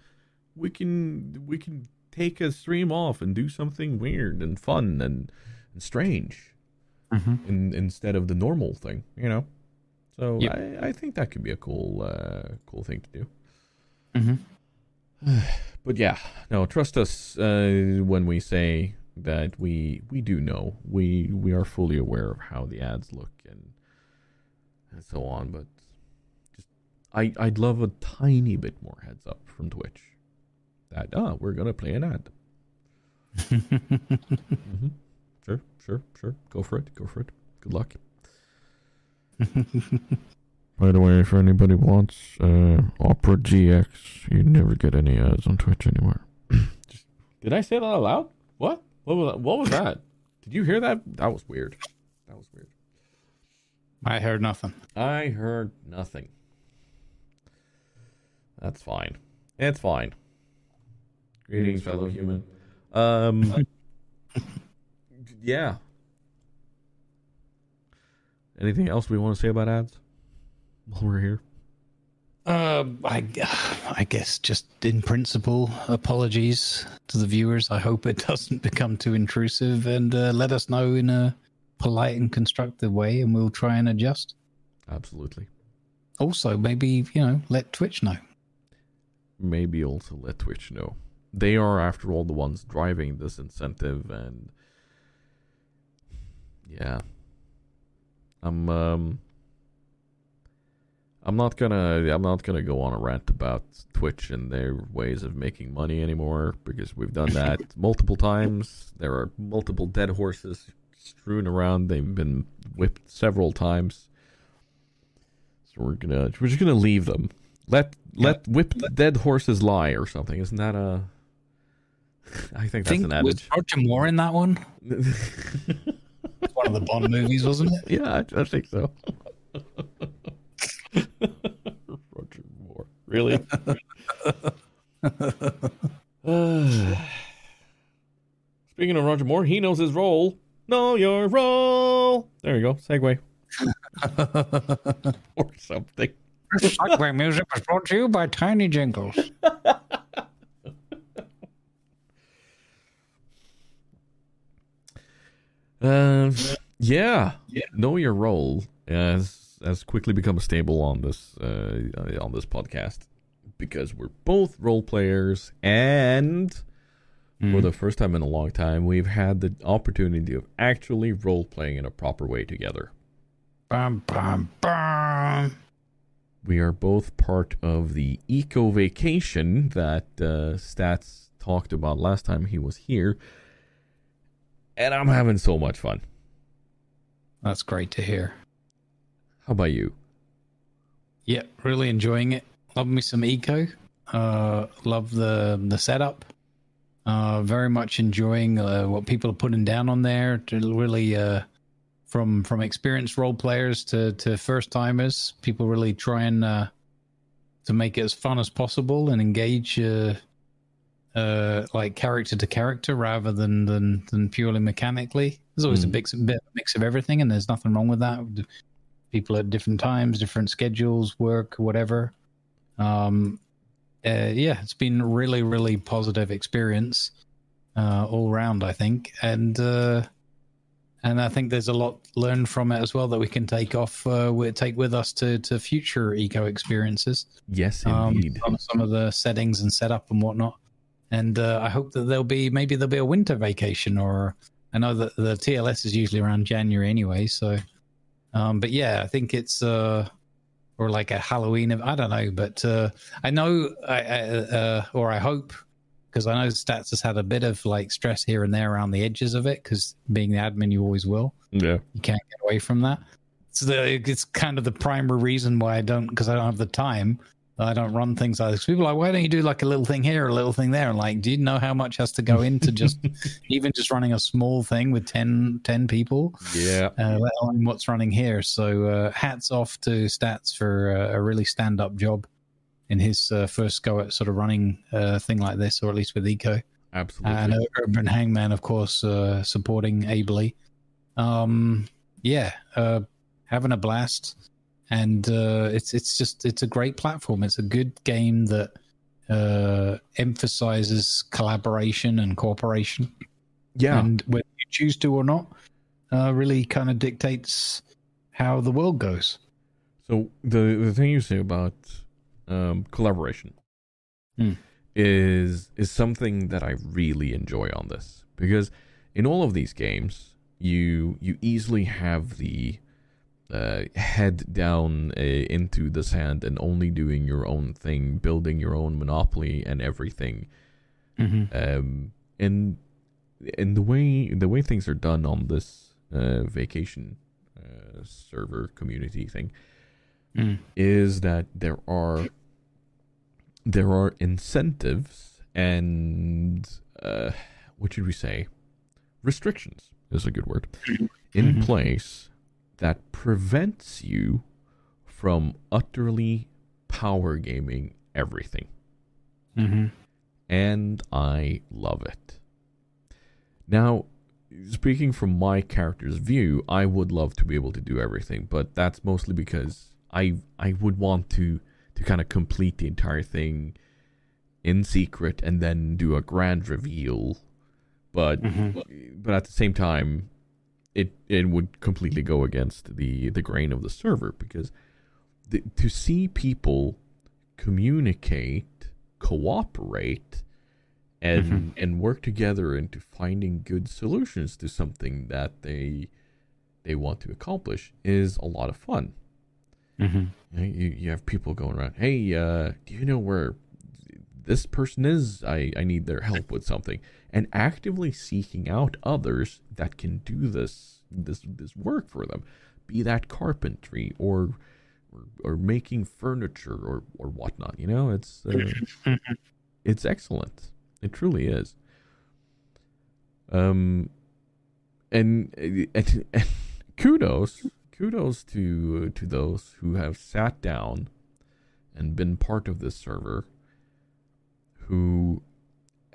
We can we can take a stream off and do something weird and fun and, and strange Mhm. in, instead of the normal thing, you know. So Yep. I, I think that could be a cool uh, cool thing to do. Mhm. But yeah, no, trust us uh, when we say that we we do know we we are fully aware of how the ads look and and so on. But just I I'd love a tiny bit more heads up from Twitch that ah we're gonna play an ad. hmm Sure, sure, sure. Go for it. Go for it. Good luck. By the way, if anybody wants uh, Opera GX, you never get any ads on Twitch anymore. Did I say that out loud? What? What was that? What was that? Did you hear that? That was weird. That was weird. I heard nothing. I heard nothing. That's fine. It's fine. Greetings, fellow human. Um. yeah. Anything else we want to say about ads while we're here? Uh, I, I guess just in principle, apologies to the viewers. I hope it doesn't become too intrusive, and uh, let us know in a polite and constructive way, and we'll try and adjust. Absolutely. Also, maybe you know, let Twitch know. maybe also let Twitch know. They are, after all, the ones driving this incentive, and yeah, I'm um, I'm not gonna I'm not gonna go on a rant about Twitch and their ways of making money anymore because we've done that multiple times. There are multiple dead horses strewn around. They've been whipped several times. So we're gonna we're just gonna leave them. Let let whipped dead horses lie or something. Isn't that a? I think that's think an was adage. Roger Moore in that one? One of the Bond movies, wasn't it? yeah, I, I think so. Roger Moore, really? Speaking of Roger Moore, he knows his role. Know your role. There you go. Segue or something. Segue music was brought to you by Tiny Jingles. Um, yeah. know your role has has quickly become a stable on this uh, on this podcast because we're both role players and for the first time in a long time we've had the opportunity of actually role playing in a proper way together. Bum, bum, bum. We are both part of the eco vacation that uh, Stats talked about last time he was here, and I'm having so much fun. That's great to hear. How about you? Yeah, really enjoying it. Love me some eco. Uh, love the the setup. Uh, very much enjoying uh, what people are putting down on there. To really, uh, from from experienced role players to to first timers, people really trying uh, to make it as fun as possible and engage uh, uh, like character to character rather than than than purely mechanically. There's always a Mm. big bit mix of everything, and there's nothing wrong with that people at different times, different schedules, work, whatever. Um, uh, yeah, it's been really, really positive experience uh, all round, I think, and uh, and I think there's a lot learned from it as well that we can take off, uh, take with us to to future eco experiences Yes, um, indeed. on some of the settings and setup and whatnot. And uh, I hope that there'll be maybe there'll be a winter vacation, or I know that the TLS is usually around January anyway. So, um, but yeah, I think it's uh, or like a Halloween. I don't know, but uh, I know, I, I, uh, or I hope, because I know Stats has had a bit of like stress here and there around the edges of it. Because being the admin, you always will yeah. you can't get away from that. So the, it's kind of the primary reason why I don't, because I don't have the time. I don't run things like this. People are like, why don't you do like a little thing here, a little thing there? And like, do you know how much has to go into just even just running a small thing with 10, 10 people, Yeah. uh, let alone what's running here? So uh, hats off to Stats for uh, a really stand up job in his uh, first go at sort of running a thing like this, or at least with Eco. Absolutely. And uh, Urban Hangman, of course, uh, supporting ably. Um, yeah, uh, having a blast, and uh, it's it's just it's a great platform. It's a good game that uh, emphasizes collaboration and cooperation. yeah. and whether you choose to or not, uh, really kind of dictates how the world goes. So the the thing you say about um, collaboration Hmm. is is something that I really enjoy on this because in all of these games you you easily have the uh, head down uh, into the sand and only doing your own thing, building your own monopoly and everything. Mm-hmm. Um, and and the way the way things are done on this uh, vacation uh, server community thing Mm. is that there are there are incentives and uh, what should we say restrictions is a good word in Mhm. place that prevents you from utterly power gaming everything Mm-hmm. and I love it. Now, speaking from my character's view, I would love to be able to do everything, but that's mostly because I I would want to to kind of complete the entire thing in secret and then do a grand reveal. But Mhm. but at the same time, it it would completely go against the the grain of the server because the, to see people communicate, cooperate, and Mhm. and work together into finding good solutions to something that they they want to accomplish is a lot of fun. Mm-hmm. You, you have people going around, hey, uh, do you know where this person is? I, I need their help with something. And actively seeking out others that can do this this this work for them. Be that carpentry or or, or making furniture or, or whatnot. You know, it's uh, it's excellent. It truly is. Um, and, and, and kudos kudos to to those who have sat down and been part of this server who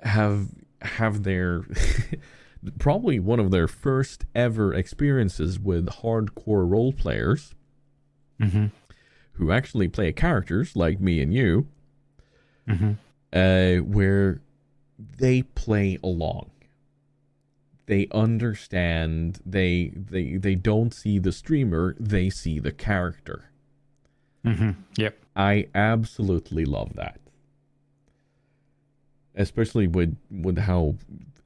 have have their probably one of their first ever experiences with hardcore role players Mm-hmm. who actually play characters like me and you Mm-hmm. uh, where they play along. They understand. They they they don't see the streamer. They see the character. Mm-hmm. Yep. I absolutely love that, especially with with how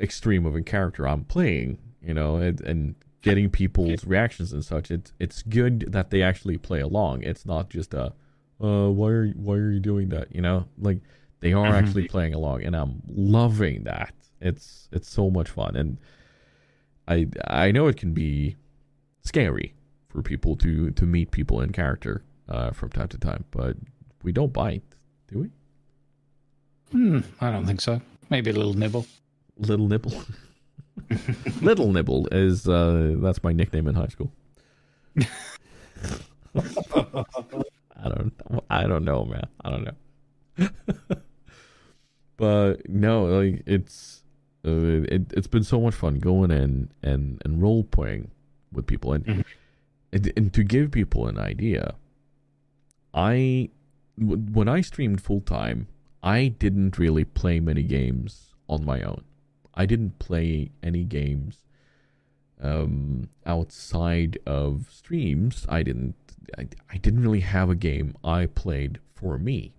extreme of a character I'm playing. You know, and, and getting people's reactions and such. It's it's good that they actually play along. It's not just a, uh, why are why are you doing that? You know, like they are Mhm. actually playing along, and I'm loving that. It's it's so much fun, and I I know it can be scary for people to to meet people in character uh, from time to time, but we don't bite, do we? Mm, I don't think so. Maybe a little nibble. Little nibble. Little nibble is uh, that's my nickname in high school. I don't I don't know, man. I don't know. but no, like it's uh, it, it's been so much fun going in and and role playing with people and, Mhm. and and to give people an idea. I when I streamed full time, I didn't really play many games on my own. I didn't play any games um, outside of streams. I didn't. I, I didn't really have a game I played for me.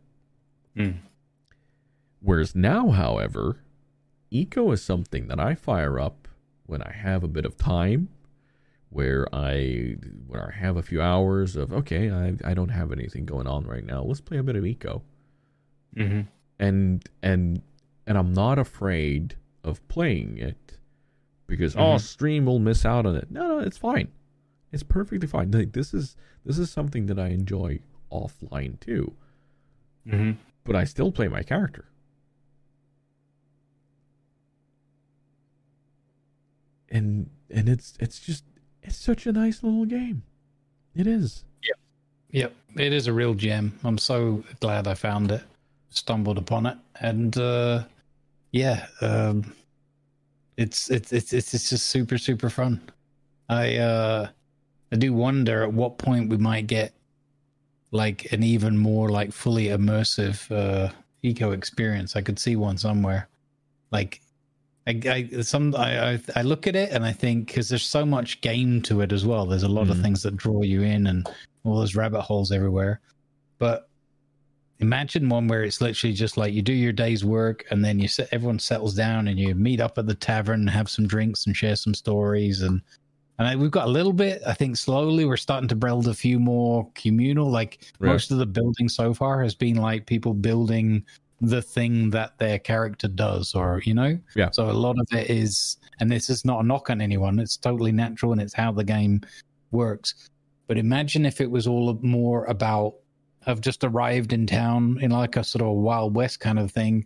Mm. Whereas now, however, eco is something that I fire up when I have a bit of time, where I where I have a few hours of okay, I I don't have anything going on right now. Let's play a bit of eco Mm-hmm. and and and I'm not afraid of playing it because oh Mhm. stream will miss out on it. No, no, it's fine. It's perfectly fine. Like, this is this is something that I enjoy offline too, Mm-hmm. but I still play my character. And and it's it's just it's such a nice little game. It is. Yep. Yep, it is a real gem. I'm so glad I found it, stumbled upon it, and uh, yeah, um, it's it's it's it's just super super fun. I uh, I do wonder at what point we might get like an even more like fully immersive uh, eco experience. I could see one somewhere. Like I, I some I, I I look at it and I think because there's so much game to it as well. There's a lot of Mhm. things that draw you in and all those rabbit holes everywhere. But imagine one where it's literally just like you do your day's work and then you set everyone settles down and you meet up at the tavern and have some drinks and share some stories and and I, we've got a little bit. I think slowly we're starting to build a few more communal. Like Right. most of the building so far has been like people building the thing that their character does, or you know. Yeah. So a lot of it is, and this is not a knock on anyone. It's totally natural and it's how the game works. But imagine if it was all more about I've just arrived in town in like a sort of a Wild West kind of thing.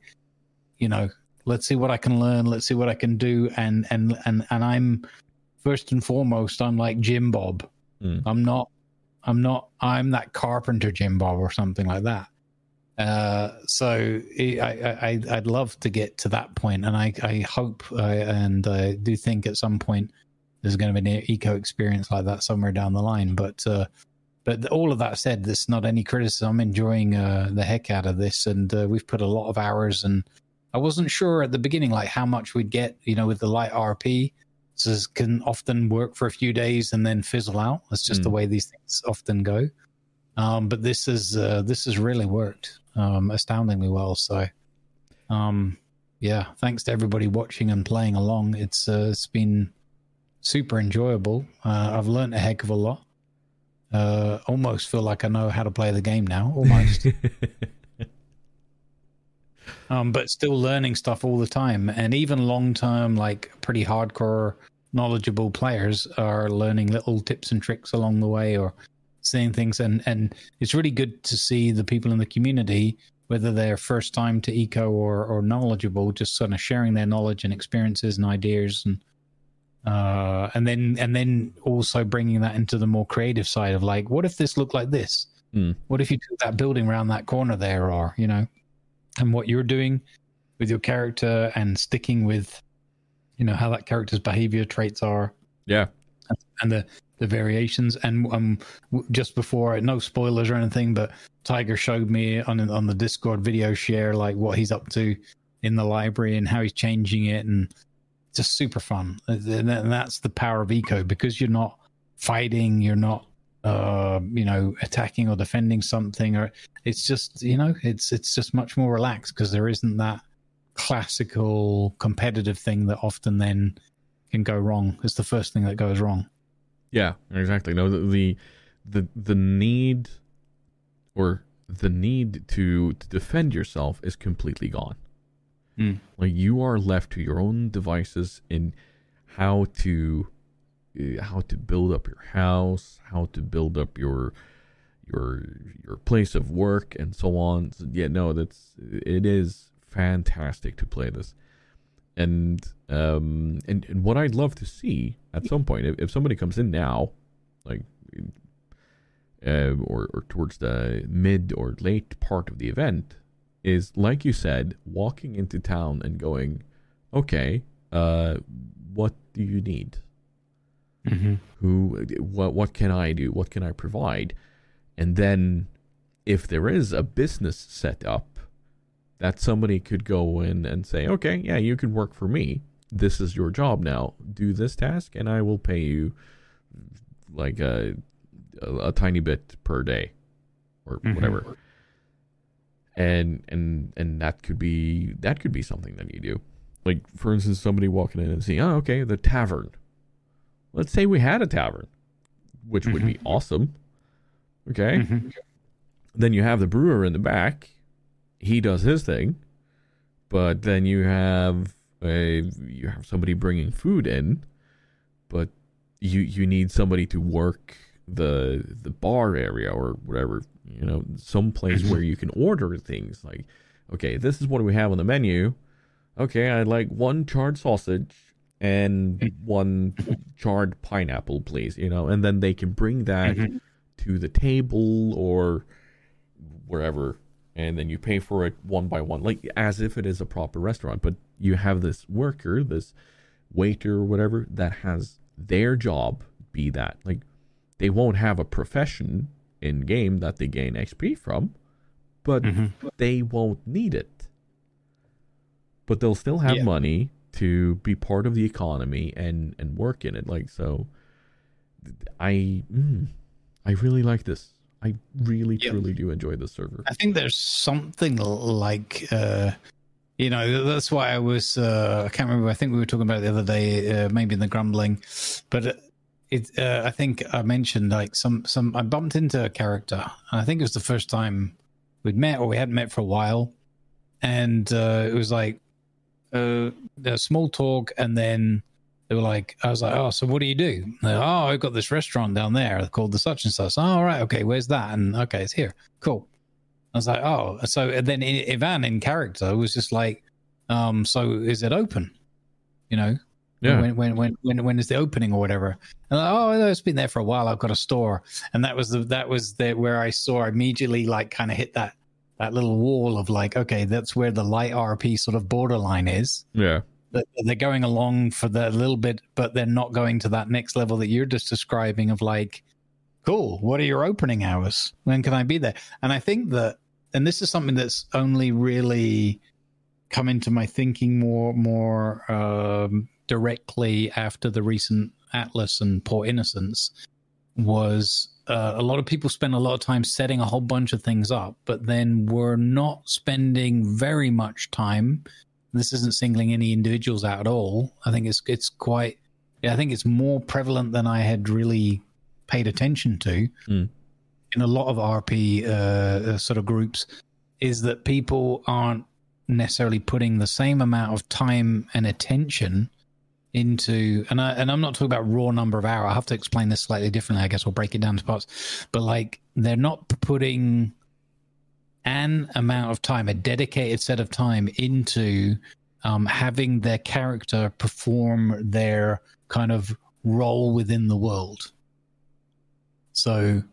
You know, let's see what I can learn. Let's see what I can do. And and and and I'm first and foremost, I'm like Jim Bob. Mm. I'm not. I'm not. I'm that carpenter Jim Bob or something like that. Uh, so I, I, I- I'd love to get to that point, and I, I hope uh, and I do think at some point there's going to be an eco experience like that somewhere down the line. But uh, but all of that said, there's not any criticism. I'm enjoying uh, the heck out of this, and uh, we've put a lot of hours. And I wasn't sure at the beginning like how much we'd get, you know, with the light RP. So this can often work for a few days and then fizzle out. That's just the Mm. way these things often go. Um, but this is uh, this has really worked um, astoundingly well. So, um, yeah, thanks to everybody watching and playing along. It's uh, it's been super enjoyable. Uh, I've learned a heck of a lot. Uh, almost feel like I know how to play the game now. Almost, um, but still learning stuff all the time. And even long term, like pretty hardcore, knowledgeable players are learning little tips and tricks along the way, or seeing things. And and it's really good to see the people in the community, whether they're first time to eco or or knowledgeable, just sort of sharing their knowledge and experiences and ideas and uh, and then and then also bringing that into the more creative side of like, what if this looked like this? Hmm. What if you took that building around that corner there, or you know, and what you're doing with your character and sticking with, you know, how that character's behavior traits are yeah. and the the variations. And um, just before, no spoilers or anything, but Tiger showed me on on the Discord video share like what he's up to in the library and how he's changing it, and just super fun. And that's the power of eco because you're not fighting, you're not uh you know attacking or defending something or it's just you know it's it's just much more relaxed because there isn't that classical competitive thing that often then can go wrong it's the first thing that goes wrong Yeah, exactly. No, the the, the need or the need to, to defend yourself is completely gone. Mm. Like you are left to your own devices in how to uh, how to build up your house, how to build up your your your place of work, and so on. So, yeah, no, that's it is fantastic to play this and um and, and what I'd love to see at some point if, if somebody comes in now like uh, or or towards the mid or late part of the event is like you said walking into town and going okay uh what do you need? Mm-hmm. who what what can I do? What can I provide? And then if there is a business set up that somebody could go in and say okay yeah you can work for me. This is your job now. Do this task and I will pay you like a a, a tiny bit per day or Mhm. whatever and and and that could be that could be something that you do. Like for instance somebody walking in and saying oh okay the tavern. Let's say we had a tavern which would be awesome. Okay? Mhm. then you have the brewer in the back. He does his thing. But then you have a you have somebody bringing food in. But you you need somebody to work the the bar area or whatever you know some place where you can order things. Like okay this is what we have on the menu. Okay i'd like one charred sausage and one charred pineapple please you know and then they can bring that Mhm. to the table or wherever and then you pay for it one by one like as if it is a proper restaurant. But you have this worker this waiter or whatever that has their job be that. Like they won't have a profession in game that they gain xp from but Mhm. they won't need it but they'll still have Yeah. money to be part of the economy and and work in it like so i mm, i really like this i really Yeah. truly do enjoy this server I think there's something like, uh, you know, that's why I was, uh, I can't remember. I think we were talking about it the other day, uh, maybe in the grumbling, but it, uh, I think I mentioned like some, some, I bumped into a character and I think it was the first time we'd met or we hadn't met for a while. And, uh, it was like, uh, small talk and then they were like, I was like, oh, so what do you do? Like, oh, I've got this restaurant down there called the such and such. Oh, all right, okay, where's that? And okay, it's here. Cool. I was like, oh, so then Ivan in character was just like, um, so is it open? You know, yeah when when when when when is the opening or whatever? And like, oh, no, it's been there for a while. I've got a store, and that was the that was the where I saw immediately like kind of hit that that little wall of like, okay, that's where the light RP sort of borderline is yeah they're going along for the little bit, but they're not going to that next level that you're just describing of like, cool, what are your opening hours? When can I be there? And I think that, and this is something that's only really come into my thinking more, more um, directly after the recent Atlas and Port Innocence was uh, a lot of people spend a lot of time setting a whole bunch of things up, but then we're not spending very much time this isn't singling any individuals out at all. I think it's it's quite. Yeah, I think it's more prevalent than I had really paid attention to Mm. in a lot of RP uh, uh, sort of groups. Is that people aren't necessarily putting the same amount of time and attention into and I and I'm not talking about raw number of hour. I have to explain this slightly differently. I guess we'll break it down to parts. But like they're not putting an amount of time, a dedicated set of time into um, having their character perform their kind of role within the world. So,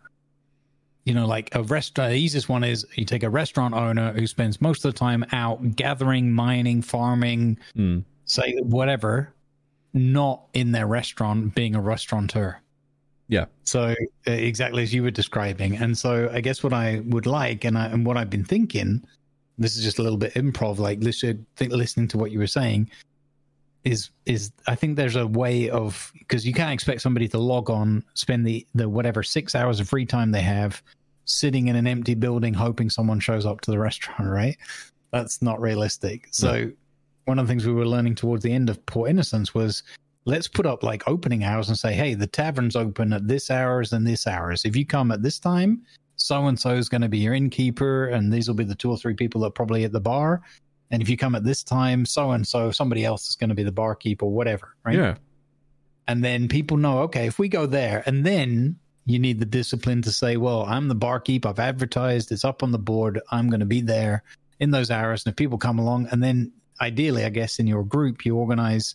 you know, like a restaurant, the easiest one is you take a restaurant owner who spends most of the time out gathering, mining, farming, Mm. say whatever, not in their restaurant being a restaurateur. Yeah. So uh, exactly as you were describing, and so I guess what I would like, and I, and what I've been thinking, this is just a little bit improv, like listen, think, listening to what you were saying, is is I think there's a way of because you can't expect somebody to log on, spend the the whatever six hours of free time they have, sitting in an empty building hoping someone shows up to the restaurant, right? That's not realistic. So one of the things we were learning towards the end of Port Innocence was let's put up like opening hours and say, hey, the tavern's open at this hours and this hours. If you come at this time, so and so is going to be your innkeeper, and these will be the two or three people that are probably at the bar. And if you come at this time, so and so, somebody else is going to be the barkeep or whatever, right? yeah And then people know, okay, if we go there, and then you need the discipline to say, well, I'm the barkeep, I've advertised, it's up on the board, I'm going to be there in those hours. And if people come along, and then ideally, I guess in your group, you organize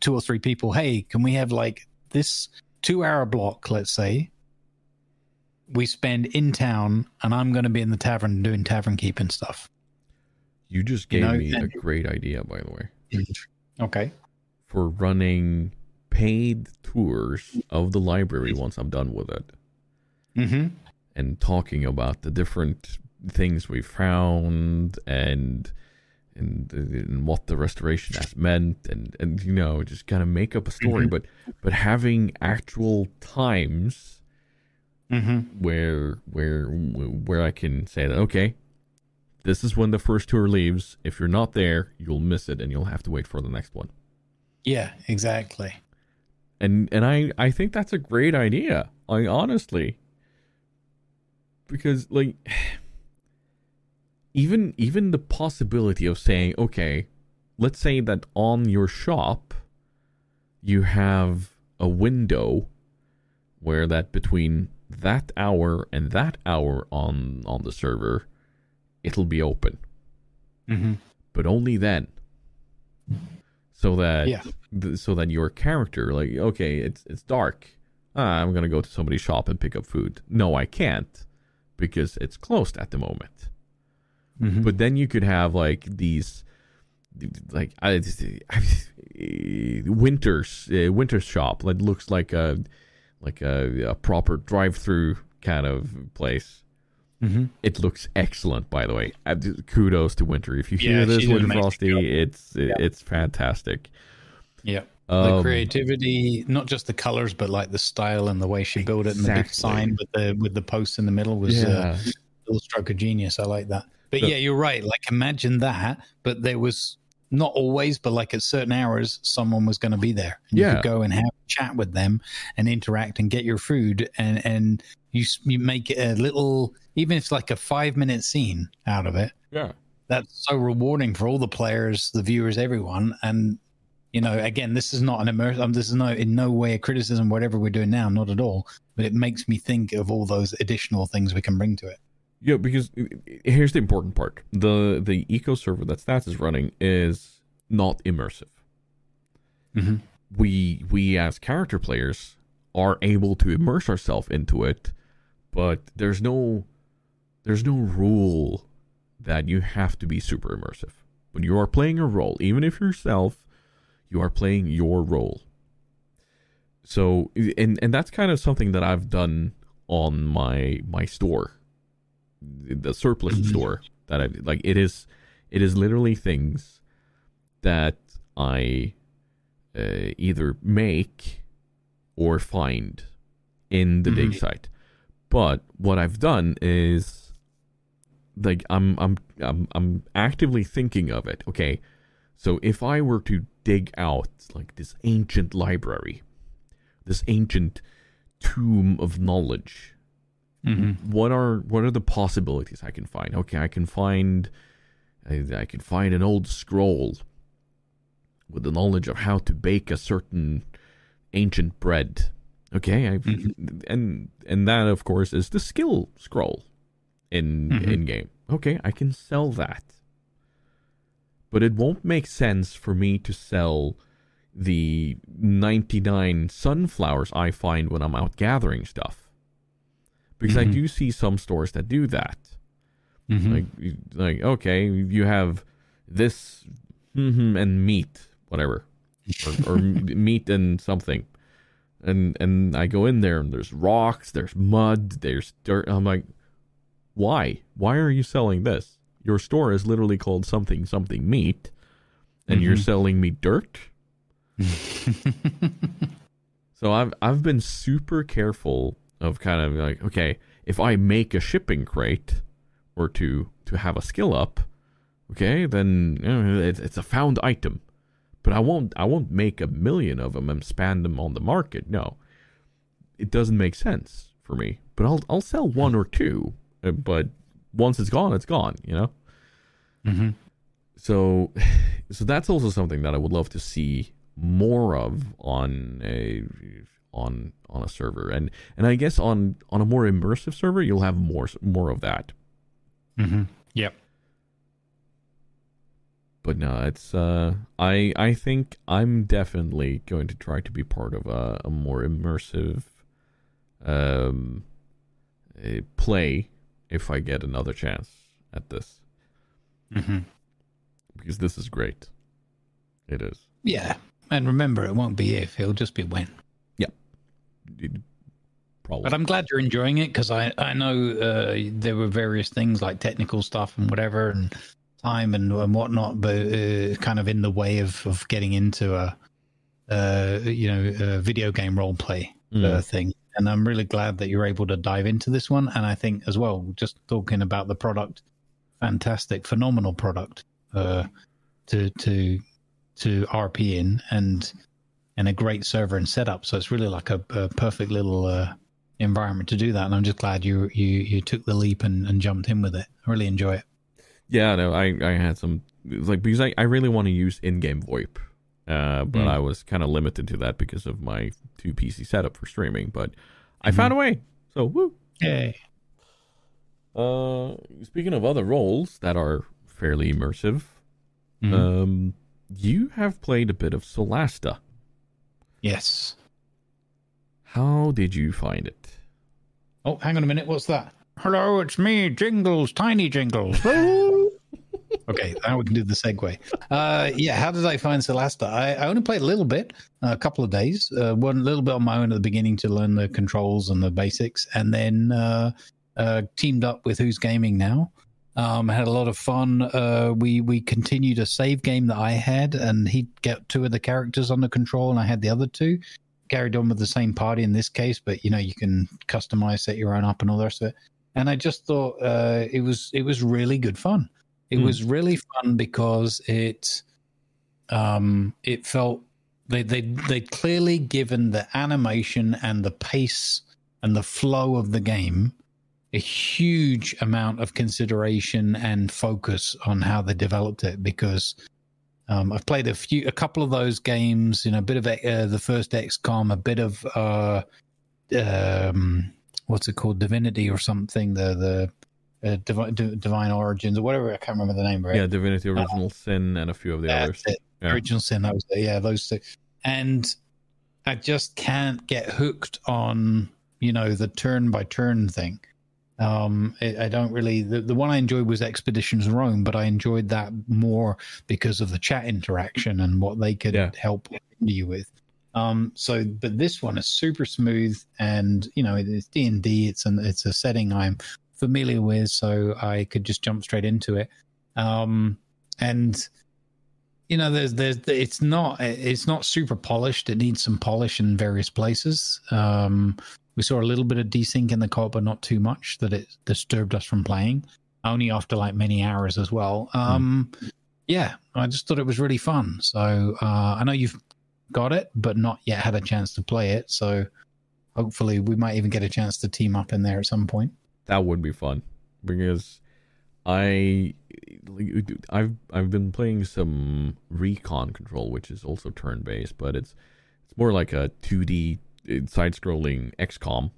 two or three people, hey, can we have like this two hour block, let's say, we spend in town, and I'm going to be in the tavern doing tavern keeping stuff. you just You gave know, me a great idea by the way Okay. for running paid tours of the library once i'm done with it Mm-hmm. and talking about the different things we found and and, and what the restoration has meant and and you know just kind of make up a story Mhm. but but having actual times Mm-hmm. where where where I can say that okay this is when the first tour leaves if you're not there you'll miss it and you'll have to wait for the next one Yeah, exactly. and and I I think that's a great idea. I honestly because like even even the possibility of saying okay, let's say that on your shop you have a window where that between that hour and that hour on on the server it'll be open Mm-hmm. but only then so that Yeah. th- so that your character like okay it's it's dark ah, I'm gonna go to somebody's shop and pick up food. No, I can't because it's closed at the moment. Mhm. But then you could have like these, like I, Winter's uh, Winter's shop that looks like a like a, a proper drive-through kind of place. Mhm. It looks excellent, by the way. Uh, Kudos to Winter. If you hear Yeah, this, she did an Winter Frosty, job. it's it's fantastic. Yeah. the Um, creativity, not just the colors, but like the style and the way she built it, and the big sign with the with the posts in the middle was uh, yeah, a little stroke of genius. I like that. But yeah, you're right. Like imagine that, but there was not always, but like at certain hours, someone was going to be there. And You Yeah. could go and have a chat with them and interact and get your food, and and you you make a little, even if it's like a five minute scene out of it. yeah. That's so rewarding for all the players, the viewers, everyone. And you know, again, this is not an immersive. Um, this is no in no way a criticism. Whatever we're doing now, not at all. But it makes me think of all those additional things we can bring to it. Yeah, because uh, here's the important part: the the eco server that Stats is running is not immersive. Mm-hmm. We we as character players are able to immerse ourselves into it, but there's no there's no rule that you have to be super immersive. But you are playing a role, even if yourself, you are playing your role. So and and that's kind of something that I've done on my my store the surplus Mhm. store that I like it is it is literally things that I uh, either make or find in the dig Mhm. site. But what I've done is like I'm I'm I'm I'm actively thinking of it. Okay. So if I were to dig out like this ancient library, this ancient tomb of knowledge, Mm-hmm. what are what are the possibilities I can find? Okay, I can find I, I can find an old scroll with the knowledge of how to bake a certain ancient bread. Okay, I Mhm. and and that of course is the skill scroll in Mhm. in game. Okay, I can sell that. But it won't make sense for me to sell the 99 sunflowers I find when I'm out gathering stuff because I Mhm. do see some stores that do that. Mm-hmm. Like, like okay, you have this mhm, and meat, whatever, or, or meat and something, and and I go in there and there's rocks, there's mud, there's dirt. I'm like, why? Why are you selling this? Your store is literally called something something meat, and you're Mhm. selling me dirt. So I've I've been super careful of kind of like okay, if I make a shipping crate or to to have a skill up, okay, then you know, it's it's a found item. But I won't I won't make a million of them and span them on the market. No, it doesn't make sense for me. But I'll I'll sell one or two. uh, But once it's gone, it's gone. You know. mm-hmm. So, so that's also something that I would love to see more of on a on on a server, and and I guess on on a more immersive server, you'll have more more of that. Mm-hmm. Yep. But no, it's uh, I I think I'm definitely going to try to be part of a, a more immersive um uh, play if I get another chance at this Mm-hmm. because this is great. It is. Yeah. And remember, it won't be if; it'll just be when. Probably. But I'm glad you're enjoying it because I I know uh, there were various things like technical stuff and whatever and time and, and whatnot, but uh, kind of in the way of of getting into a uh, you know a video game role play uh, Mm. thing. And I'm really glad that you're able to dive into this one. And I think as well, just talking about the product, fantastic, phenomenal product uh, to to to RP in and and a great server and setup. So it's really like a, a perfect little uh, environment to do that. And I'm just glad you you you took the leap and, and jumped in with it. I really enjoy it. Yeah, no, I I had some like because I, I really want to use in-game VoIP, uh, but Mm. I was kind of limited to that because of my two PC setup for streaming. But I found a way. So woo. Yay. Uh, speaking of other roles that are fairly immersive, Mhm. um, you have played a bit of Solasta. Yes. How did you find it? Oh, hang on a minute. What's that? Hello, it's me, Jingles, Tiny Jingles. okay, now we can do the segue. Uh, yeah, how did I find Solasta? I, I only played a little bit, a couple of days. Uh, one little bit on my own at the beginning to learn the controls and the basics, and then uh, uh, teamed up with Who's Gaming now. Um, had a lot of fun. Uh, we we continued a save game that I had, and he'd get two of the characters under control, and I had the other two. Carried on with the same party in this case, but you know you can customize, set your own up, and all the rest of it. And I just thought uh, it was it was really good fun. It Mm. was really fun because it um, it felt they they they clearly given the animation and the pace and the flow of the game a huge amount of consideration and focus on how they developed it because um, I've played a few, a couple of those games. You know, a bit of uh, the first XCOM, a bit of uh, um, what's it called, Divinity or something. The the uh, Divi- D- Divine Origins or whatever. I can't remember the name. Right? Yeah, Divinity Original Sin and a few of the others. Yeah. Original Sin. That was it. Yeah, those two. And I just can't get hooked on you know the turn by turn thing. Um, I I don't really. The, the one I enjoyed was Expeditions Rome, but I enjoyed that more because of the chat interaction and what they could Yeah. help you with. Um, so, but this one is super smooth, and you know it's D and D. It's an it's a setting I'm familiar with, so I could just jump straight into it. Um, and you know, there's there's it's not it's not super polished. It needs some polish in various places. Um, we saw a little bit of desync in the co-op, but not too much that it disturbed us from playing. Only after like many hours as well. Um, Yeah, I just thought it was really fun. So uh, I know you've got it, but not yet had a chance to play it. So hopefully we might even get a chance to team up in there at some point. That would be fun because I I've I've been playing some Recon Control, which is also turn based, but it's it's more like a 2D side scrolling XCOM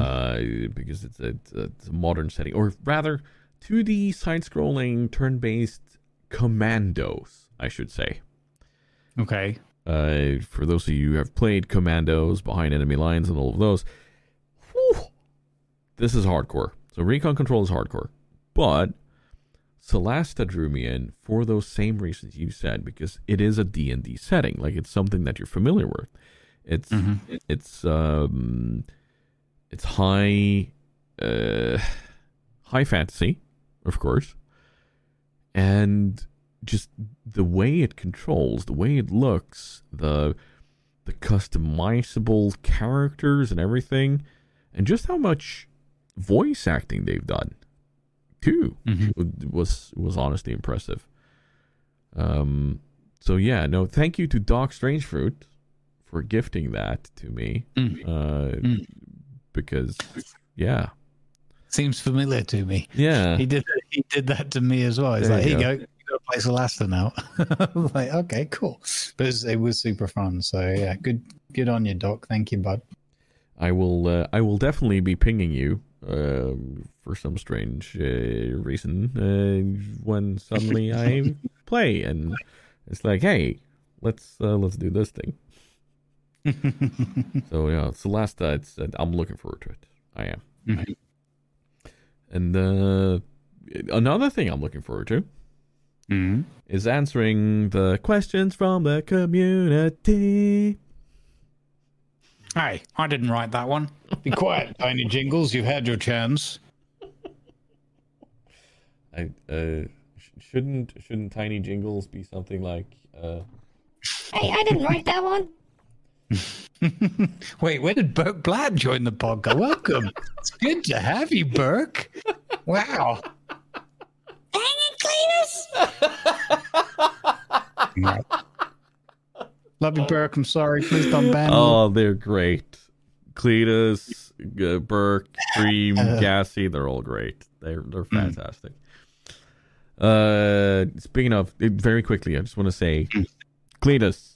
uh, because it's a, it's a modern setting, or rather, 2D side scrolling turn based commandos, I should say. Okay. Uh, for those of you who have played Commandos, Behind Enemy Lines, and all of those, whew, this is hardcore. So Recon Control is hardcore, but Solasta drew me in for those same reasons you said because it is a D and D setting, like it's something that you're familiar with. It's it's um it's high uh high fantasy, of course, and just the way it controls, the way it looks, the the customizable characters and everything, and just how much voice acting they've done too Mhm. was was honestly impressive. Um, so yeah, no, thank you to Doc Strangefruit for gifting that to me. Mm. Uh, Mm. because yeah, Seems familiar to me. yeah, He did he did that to me as well. He's There like, you here you go. You got play Solasta now. Like, okay, cool. But it was, it was super fun. So yeah, good good on you, Doc. Thank you, bud. I will. Uh, I will definitely be pinging you um, for some strange uh, reason uh, when suddenly I play, and it's like, hey, let's uh, let's do this thing. so yeah, Solasta. It's. Uh, I'm looking forward to it. I am. Mhm. And uh, another thing I'm looking forward to Mhm. is answering the questions from the community. Hey, I didn't write that one. Be quiet, Tiny Jingles. You've had your chance. I uh, sh- shouldn't shouldn't tiny jingles be something like uh, Hey, I didn't write that one. Wait, where did Burke Blatt join the podcast? Welcome. it's good to have you, Burke. Wow. Dang it, Cletus! Love you, Burke. I'm sorry. Please don't ban me. oh they're great Cletus, uh, Burke, Dream, Gassy, they're all great. They're they're fantastic. Uh, speaking of, uh, very quickly, I just want to say, Cletus,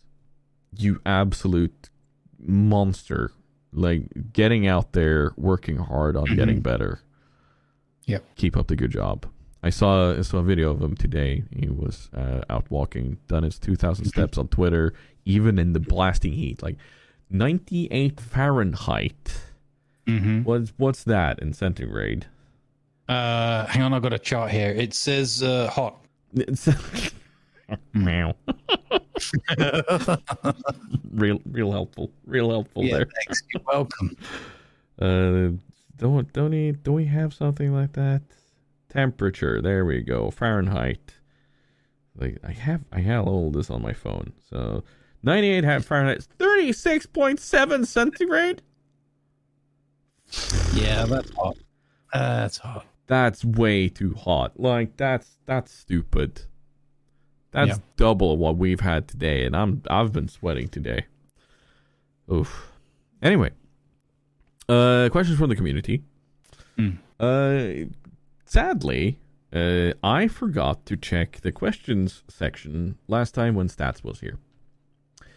you absolute monster! Like getting out there, working hard on getting better. Yep. Keep up the good job. I saw I saw a video of him today. He was uh, out walking, done his two thousand steps on Twitter, even in the blasting heat. Like 98 Fahrenheit. Mm-hmm. What's what's that in centigrade? Uh, hang on, I've got a chart here. It says uh, hot. Meow. real real helpful. Real helpful yeah, there. thanks. You're welcome. Uh, don't don't we don't we have something like that? Temperature. There we go. Fahrenheit. Like I have I have all this on my phone. So 98 ha- Fahrenheit. 36.7 centigrade. Yeah, that's hot. Uh, that's hot. That's way too hot. Like that's that's stupid. That's double what we've had today, and I'm I've been sweating today. Oof. Anyway, uh, questions from the community. Hmm. Uh, sadly, uh, I forgot to check the questions section last time when Stats was here.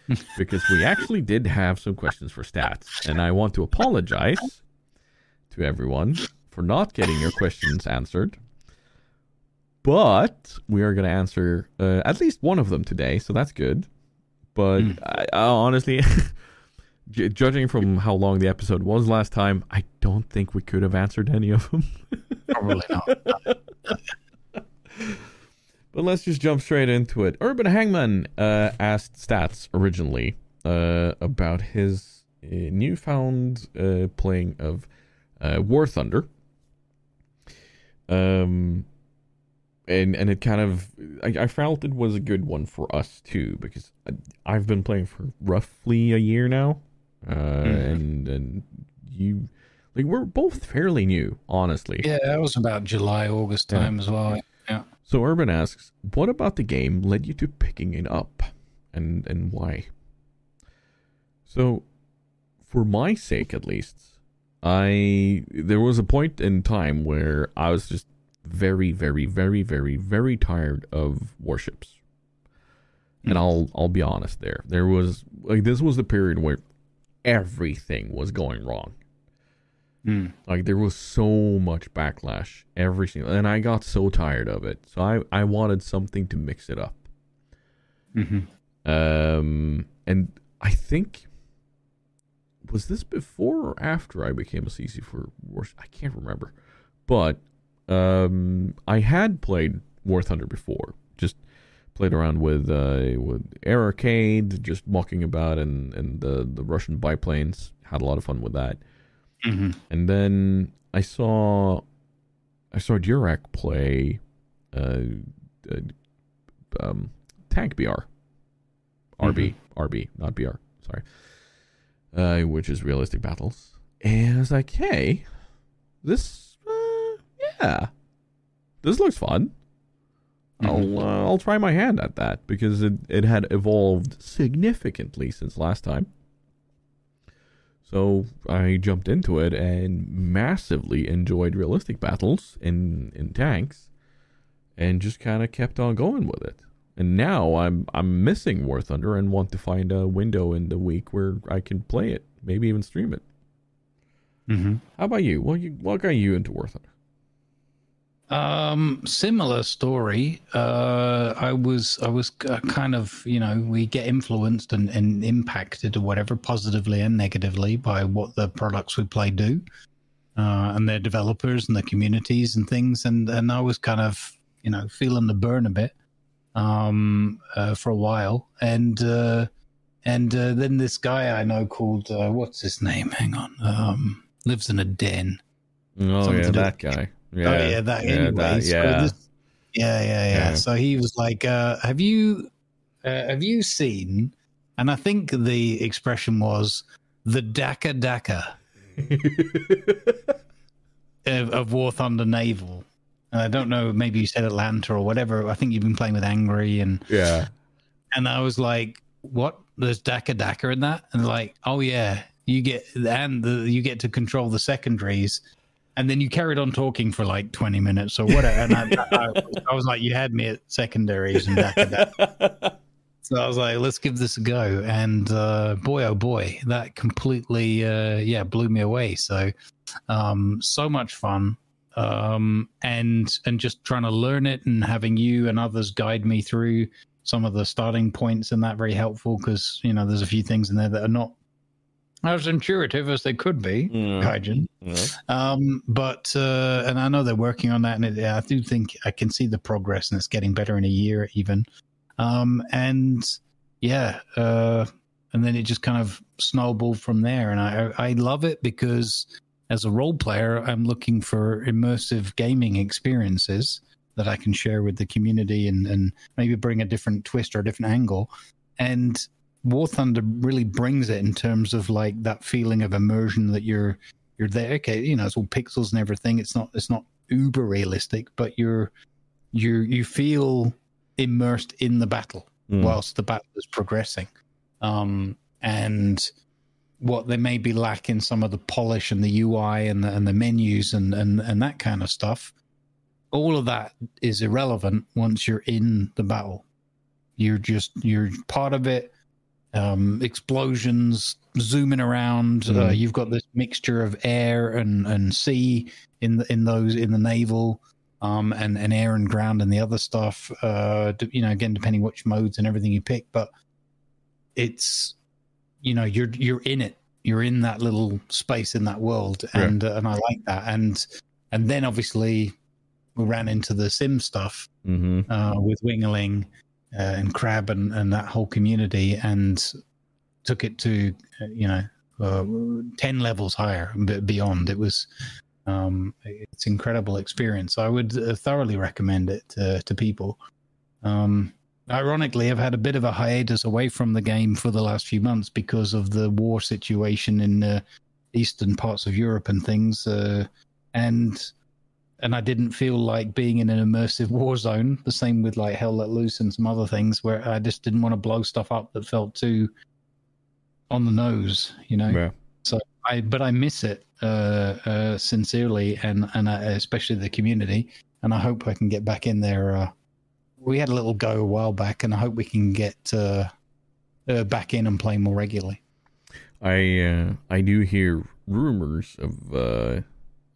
because we actually did have some questions for Stats, and I want to apologize to everyone for not getting your questions answered. But we are going to answer uh, at least one of them today, so that's good. But Mm. I, I honestly, ju- judging from how long the episode was last time, I don't think we could have answered any of them. Probably not. But let's just jump straight into it. Urban Hangman uh, asked Stats originally uh, about his uh, newfound uh, playing of uh, War Thunder. Um, and and it kind of I, I felt it was a good one for us too because I, I've been playing for roughly a year now, uh, and and you like we're both fairly new, honestly. Yeah, that was about July, August Yeah. time as well. Yeah. So Urban asks, "What about the game led you to picking it up, and and why?" So, for my sake, at least, I there was a point in time where I was just very, very, very, very, very tired of warships, and I'll I'll be honest. There, there was like this was the period where everything was going wrong. Mm. Like there was so much backlash every single, and I got so tired of it. So I I wanted something to mix it up. hmm Um, and I think was this before or after I became a CC for War? I can't remember, but um, I had played War Thunder before. Just played around with uh with Air Arcade, just walking about, and and the the Russian biplanes. Had a lot of fun with that. hmm And then I saw I saw Durac play uh, uh um Tank BR. RB, RB, not BR. Sorry. Uh which is realistic battles. And I was like, "Hey, this yeah. This looks fun." I'll uh, I'll try my hand at that because it, it had evolved significantly since last time. So I jumped into it and massively enjoyed realistic battles in, in tanks and just kind of kept on going with it. And now I'm I'm missing War Thunder and want to find a window in the week where I can play it, maybe even stream it. hmm How about you? What you what got you into War Thunder? Um, similar story. Uh, I was, I was uh, kind of, you know, we get influenced and, and impacted or whatever, positively and negatively, by what the products we play do, uh, and their developers and the communities and things. And and I was kind of, you know, feeling the burn a bit, um, uh, for a while. And uh, and uh, then this guy I know called, uh, what's his name? Hang on, um, lives in a den. Oh Something yeah, that guy. Yeah, oh yeah, that yeah, anyways. that- so yeah. this- yeah, yeah, yeah, Yeah. So he was like, uh, "Have you, uh, have you seen?" And I think the expression was the Daka Daka of, of War Thunder Naval. And I don't know, maybe you said Atlanta or whatever. I think you've been playing with Angry, and yeah. and I was like, "What? There's Daka Daka in that?" And like, "Oh yeah, you get and the, you get to control the secondaries." And then you carried on talking for like twenty minutes or whatever. And I, I, I was like, "You had me at secondaries and Daka Daka." So I was like, "Let's give this a go." And uh, boy, oh boy, that completely, uh, yeah, blew me away. So, um, so much fun um, and and just trying to learn it and having you and others guide me through some of the starting points and that very helpful because you know there's a few things in there that are not as intuitive as they could be. Gaijin. Yeah. Um, but uh, and I know they're working on that, and it, I do think I can see the progress, and it's getting better in a year even. Um, and yeah, uh, and then it just kind of snowballed from there, and I I love it because as a role player, I'm looking for immersive gaming experiences that I can share with the community, and and maybe bring a different twist or a different angle, and. War Thunder really brings it in terms of like that feeling of immersion that you're you're there. Okay, you know, it's all pixels and everything. It's not it's not uber realistic, but you're you you feel immersed in the battle Mm. whilst the battle is progressing. Um, and what they may be lacking some of the polish and the UI and the, and the menus and, and, and that kind of stuff, all of that is irrelevant once you're in the battle. You're just you're part of it. Um, explosions, zooming around. Uh, Mhm. you've got this mixture of air and, and sea in the, in those in the naval, um, and and air and ground and the other stuff. Uh, you know, again depending which modes and everything you pick, but it's you know you're you're in it. You're in that little space in that world, Yeah. and uh, and I like that. And and then obviously we ran into the sim stuff Mm-hmm. uh, with Wingerling uh, and Crab and, and that whole community and took it to, uh, you know, uh, 10 levels higher beyond. It was, um, it's incredible experience. I would uh, thoroughly recommend it to, to people. Um, ironically, I've had a bit of a hiatus away from the game for the last few months because of the war situation in the eastern parts of Europe and things. Uh, and and I didn't feel like being in an immersive war zone. The same with like Hell Let Loose and some other things where I just didn't want to blow stuff up that felt too on the nose, you know. Yeah. I but I miss it uh, uh, sincerely, and and I, especially the community. And I hope I can get back in there. Uh, we had a little go a while back, and I hope we can get uh, uh, back in and play more regularly. I uh, I do hear rumors of uh,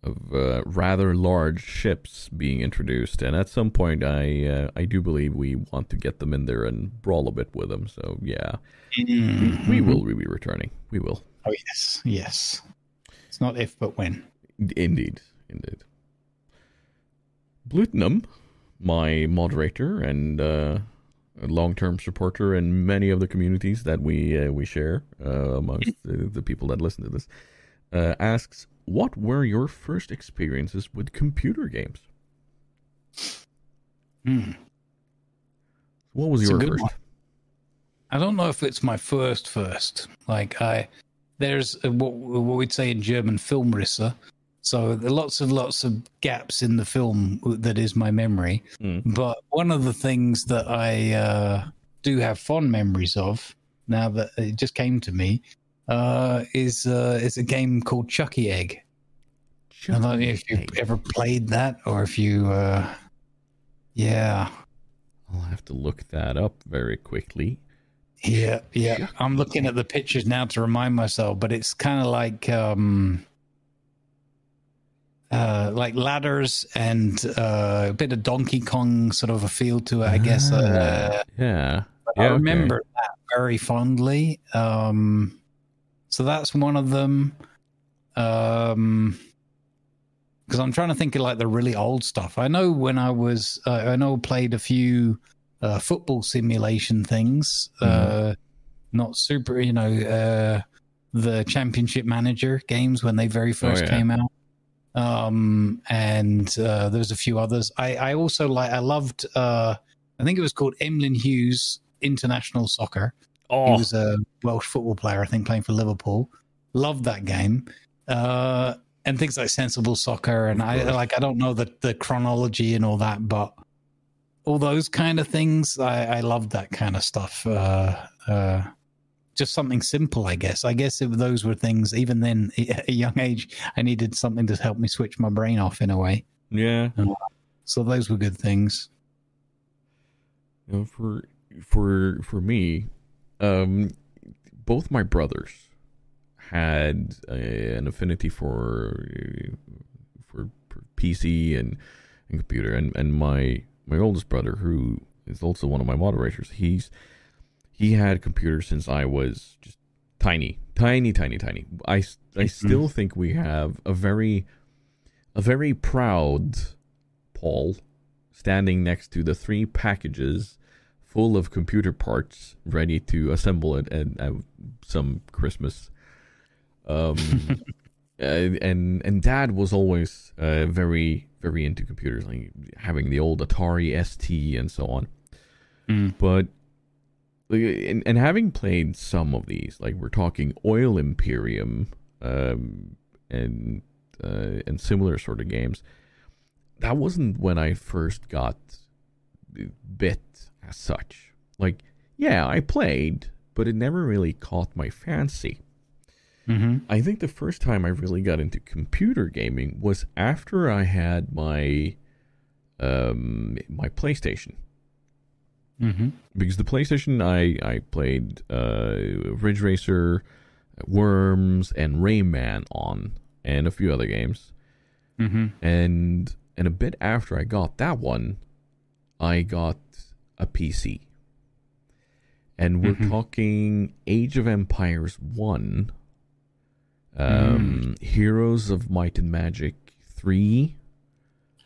of uh, rather large ships being introduced, and at some point, I uh, I do believe we want to get them in there and brawl a bit with them. So yeah, we, we will be returning. We will Oh yes, yes. It's not if, but when. indeed, indeed. Blutenum, my moderator and uh, long-term supporter in many of the communities that we uh, we share uh, amongst the, the people that listen to this, uh, asks, "What were your first experiences with computer games? Hmm. What was It's your first?" one. I don't know if it's my first first. Like I, there's a, what, what we'd say in German Filmrisse. So there are lots of lots of gaps in the film that is my memory. Mm. But one of the things that I uh, do have fond memories of now that it just came to me uh, is uh, is a game called Chuckie Egg. I don't know if you've ever played that or if you, uh, yeah. I'll have to look that up very quickly. Yeah, yeah. I'm looking at the pictures now to remind myself, but it's kind of like um uh like ladders and uh, a bit of Donkey Kong sort of a feel to it, I guess. Uh, Ah, yeah. I Yeah, okay. remember that very fondly. Um so that's one of them. Um because I'm trying to think of like the really old stuff. I know when I was, uh, I know I played a few uh, football simulation things. Uh, not super, you know, uh, the Championship Manager games when they very first yeah. came out. Um, and uh, there was a few others. I, I also like, I loved, uh, I think it was called Emlyn Hughes International Soccer. He Oh, was a Welsh football player, I think, playing for Liverpool. Loved that game. Uh, and things like sensible soccer and I like I don't know the, the chronology and all that, but all those kind of things, I, I loved that kind of stuff. Uh, uh, just something simple, I guess. I guess if those were things, even then, at a young age, I needed something to help me switch my brain off in a way. yeah. So those were good things. You know, for for for me, um, both my brothers had a, an affinity for uh, for, for PC and, and computer, and and my my oldest brother, who is also one of my moderators, he's he had computers since I was just tiny, tiny, tiny, tiny. I I mm-hmm. still think we have a very a very proud Paul standing next to the three packages full of computer parts ready to assemble it and uh, some Christmas. Um, and, and and Dad was always uh, very very into computers, like having the old Atari ST and so on. Mm. But and, and having played some of these, like we're talking Oil Imperium, um, and uh, and similar sort of games, that wasn't when I first got bit as such. Like, yeah, I played, but it never really caught my fancy. Mm-hmm. I think the first time I really got into computer gaming was after I had my um my PlayStation. Mm-hmm. Because the PlayStation I I played uh Ridge Racer, Worms and Rayman on and a few other games. Mm-hmm. And and a bit after I got that one, I got a PC. And we're Mhm. talking Age of Empires 1, um, Heroes of Might and Magic 3,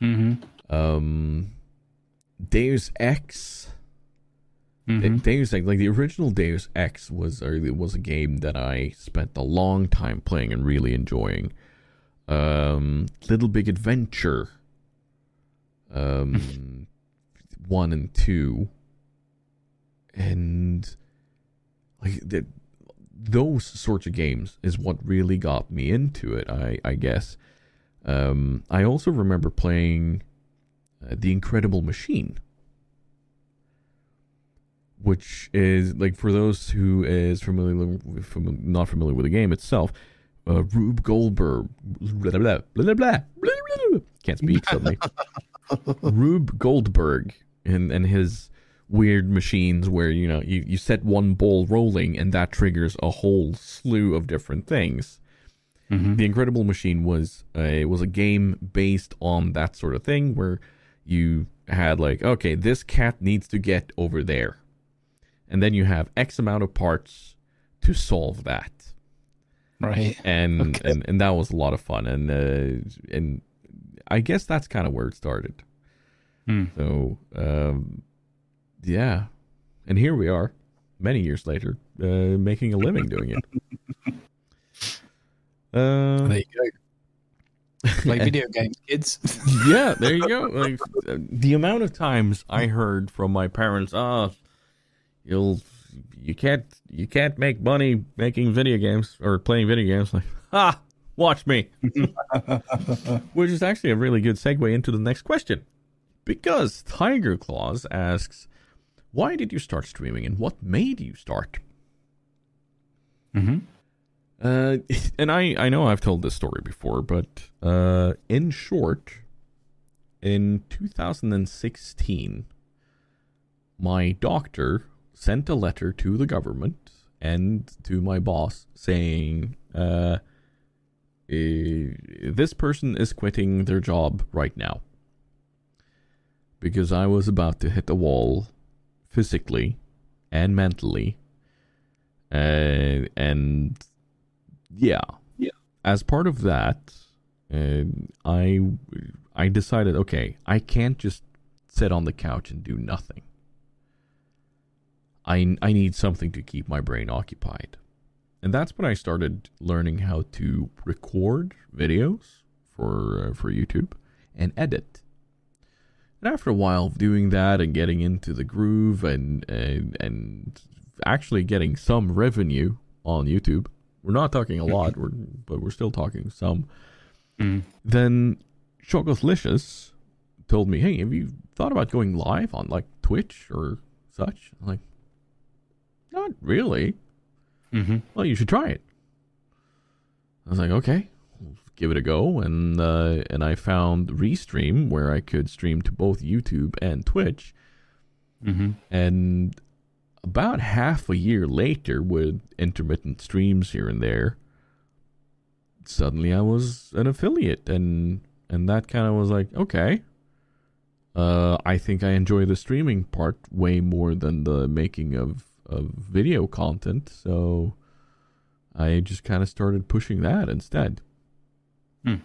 Mm-hmm. um, Deus Ex. Mm-hmm. Deus Ex, like the original Deus Ex was or it was a game that I spent a long time playing and really enjoying. Um, Little Big Adventure, um, one and two, and like the, those sorts of games is what really got me into it. I I guess. Um, I also remember playing uh, The Incredible Machine which is like for those who is familiar, fam- not familiar with the game itself. Uh, Rube Goldberg, blah, blah, blah, blah, blah, blah, blah, can't speak suddenly. Rube Goldberg and and his weird machines where you know you, you set one ball rolling and that triggers a whole slew of different things. Mm-hmm. The Incredible Machine was a was a game based on that sort of thing where you had like okay this cat needs to get over there and then you have x amount of parts to solve that Right. and Okay. and, and that was a lot of fun and uh, and I guess that's kind of where it started Hmm. so um, yeah and here we are many years later uh, making a living doing it uh, There you go. Play video games, kids. yeah, there you go. Like the amount of times I heard from my parents, "Ah, you'll you can't you can't make money making video games or playing video games." Like, ah, watch me. Which is actually a really good segue into the next question, because Tiger Claws asks, "Why did you start streaming, and what made you start?" mm-hmm. Uh, and I, I know I've told this story before, but uh, in short, in 2016, my doctor sent a letter to the government and to my boss saying, uh, eh, this person is quitting their job right now. Because I was about to hit the wall physically and mentally. Uh, and yeah. Yeah. As part of that, uh, I I decided, okay, I can't just sit on the couch and do nothing. I I need something to keep my brain occupied. And that's when I started learning how to record videos for uh, for YouTube and edit. And after a while of doing that and getting into the groove and and and actually getting some revenue on YouTube, we're not talking a lot, we're, but we're still talking some. Mm. Then Chocothlicious told me, "Hey, have you thought about going live on like Twitch or such?" I'm like, not really. Mm-hmm. Well, you should try it. I was like, okay, give it a go, and uh, and I found Restream where I could stream to both YouTube and Twitch, Mm-hmm. and about half a year later, with intermittent streams here and there, suddenly I was an affiliate, and and that kind of was like, okay, uh, I think I enjoy the streaming part way more than the making of of video content. So I just kind of started pushing that instead. Hmm.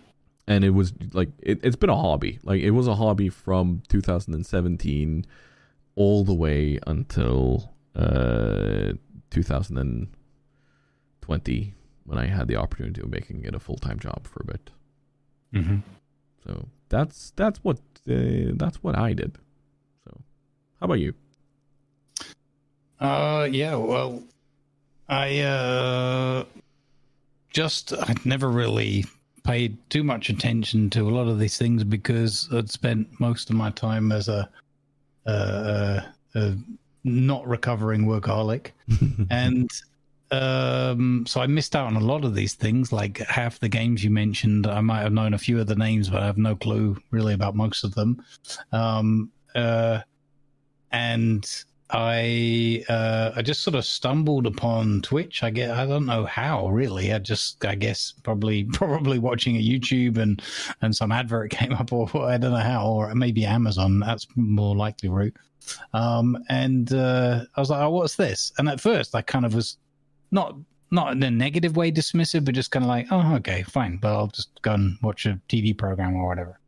And it was like it, it's been a hobby. Like it was a hobby from 2017 all the way until uh 2020 when I had the opportunity of making it a full time job for a bit. Mm-hmm. So that's that's what uh, that's what I did. So how about you? Uh, yeah. Well, I uh, just I'd never really paid too much attention to a lot of these things because I'd spent most of my time as a, uh, a not recovering workaholic, and um, so I missed out on a lot of these things. Like half the games you mentioned, I might have known a few of the names, but I have no clue really about most of them. Um, uh, and I uh, I just sort of stumbled upon Twitch. I get I don't know how really. I just I guess probably probably watching a YouTube and and some advert came up or I don't know how or maybe Amazon. That's more likely route. Um, and uh, I was like, oh, what's this? And at first I kind of was not not in a negative way dismissive, but just kind of like, oh, okay, fine, but I'll just go and watch a TV program or whatever.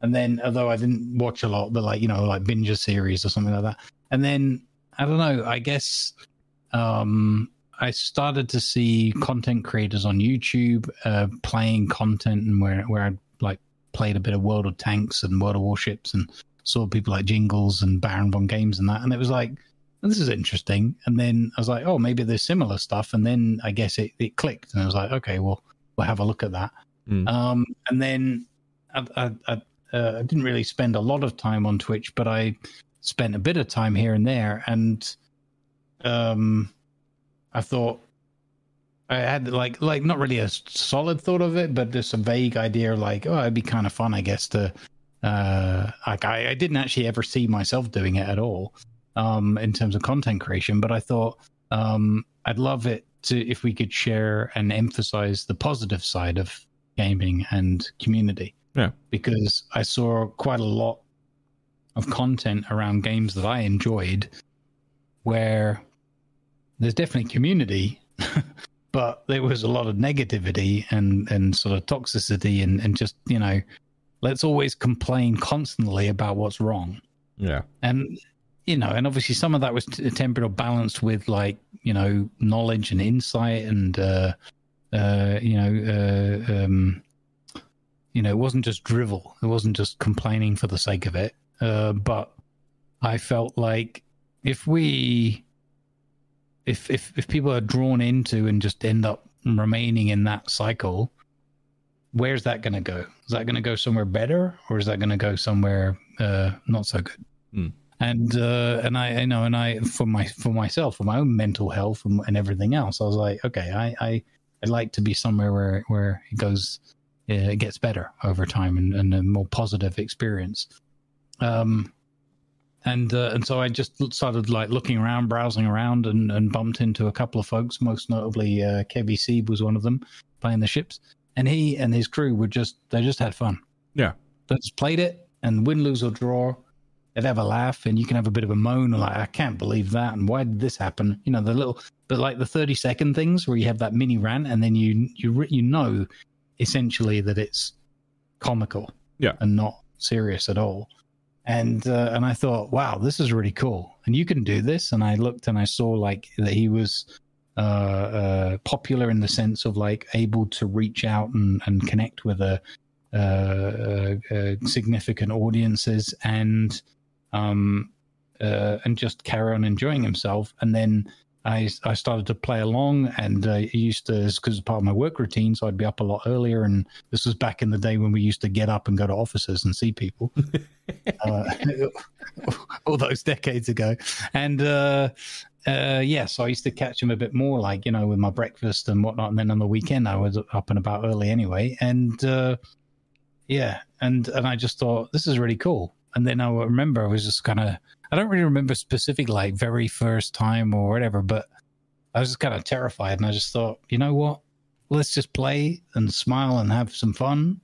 And then, although I didn't watch a lot, but like you know, like binge a series or something like that. And then I don't know. I guess um, I started to see content creators on YouTube uh, playing content, and where where I like played a bit of World of Tanks and World of Warships, and saw people like Jingles and Baron von Games and that, and it was like this is interesting. And then I was like, oh, maybe there's similar stuff. And then I guess it, it clicked, and I was like, okay, well, we'll have a look at that. Mm. Um, and then I, I, I, uh, I didn't really spend a lot of time on Twitch, but I spent a bit of time here and there, and um, I thought I had like like not really a solid thought of it, but just a vague idea, of like oh, it'd be kind of fun, I guess, to uh, like I, I didn't actually ever see myself doing it at all um, in terms of content creation, but I thought um, I'd love it to if we could share and emphasize the positive side of gaming and community. Yeah. Because I saw quite a lot of content around games that I enjoyed where there's definitely community, but there was a lot of negativity and, and sort of toxicity and, and just, you know, let's always complain constantly about what's wrong. Yeah. And you know, and obviously some of that was t- tempered or balanced with like you know knowledge and insight, and uh, uh, you know, uh, um, you know, it wasn't just drivel. It wasn't just complaining for the sake of it. Uh, but I felt like if we, if if if people are drawn into and just end up remaining in that cycle, where's that going to go? Is that going to go somewhere better, or is that going to go somewhere uh, not so good? Hmm. And uh, and I, I know, and I for my for myself, for my own mental health and, and everything else, I was like, okay, I I I'd like to be somewhere where where it goes, uh, it gets better over time and, and a more positive experience. Um, and uh, and so I just started like looking around, browsing around, and, and bumped into a couple of folks. Most notably, uh, Kevy Seeb was one of them playing the ships, and he and his crew were just they just had fun. Yeah. They just played it, and win, lose or draw, they'd have a laugh, and you can have a bit of a moan, like I can't believe that, and why did this happen? You know, the little, but like the thirty second things where you have that mini rant, and then you you you know, essentially that it's comical, Yeah. and not serious at all and uh, and I thought, wow, this is really cool, and you can do this. And I looked and I saw like that he was uh, uh, popular in the sense of like able to reach out and, and connect with a, uh, uh, uh, significant audiences and um and just carry on enjoying himself. And then I I started to play along, and uh, used to because part of my work routine, so I'd be up a lot earlier. And this was back in the day when we used to get up and go to offices and see people uh, all those decades ago. And uh, uh, yeah, so I used to catch him a bit more, like you know, with my breakfast and whatnot. And then on the weekend, I was up and about early anyway. And uh, yeah, and and I just thought this is really cool. And then I remember I was just kind of I don't really remember specific like very first time or whatever, but I was just kind of terrified, and I just thought, you know what? Let's just play and smile and have some fun.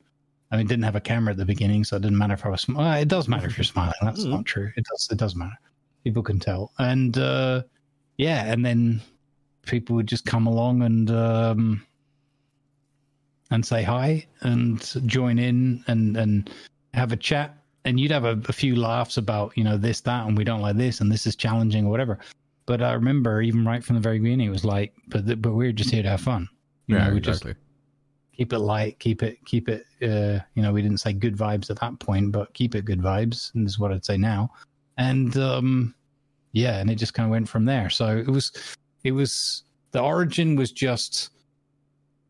I mean, didn't have a camera at the beginning, so it didn't matter if I was. Sm- well, it does matter if you're smiling. That's Mhm. not true. It does. It does matter. People can tell. And uh, yeah, and then people would just come along and um, and say hi and join in and and have a chat and you'd have a, a, few laughs about you know this that and we don't like this and this is challenging or whatever. But i remember even right from the very beginning it was like but the, but we're just here to have fun. You yeah, know we exactly. just keep it light keep it keep it uh you know we didn't say good vibes at that point but keep it good vibes and this is what i'd say now. And um yeah and it just kind of went from there. So it was it was the origin was just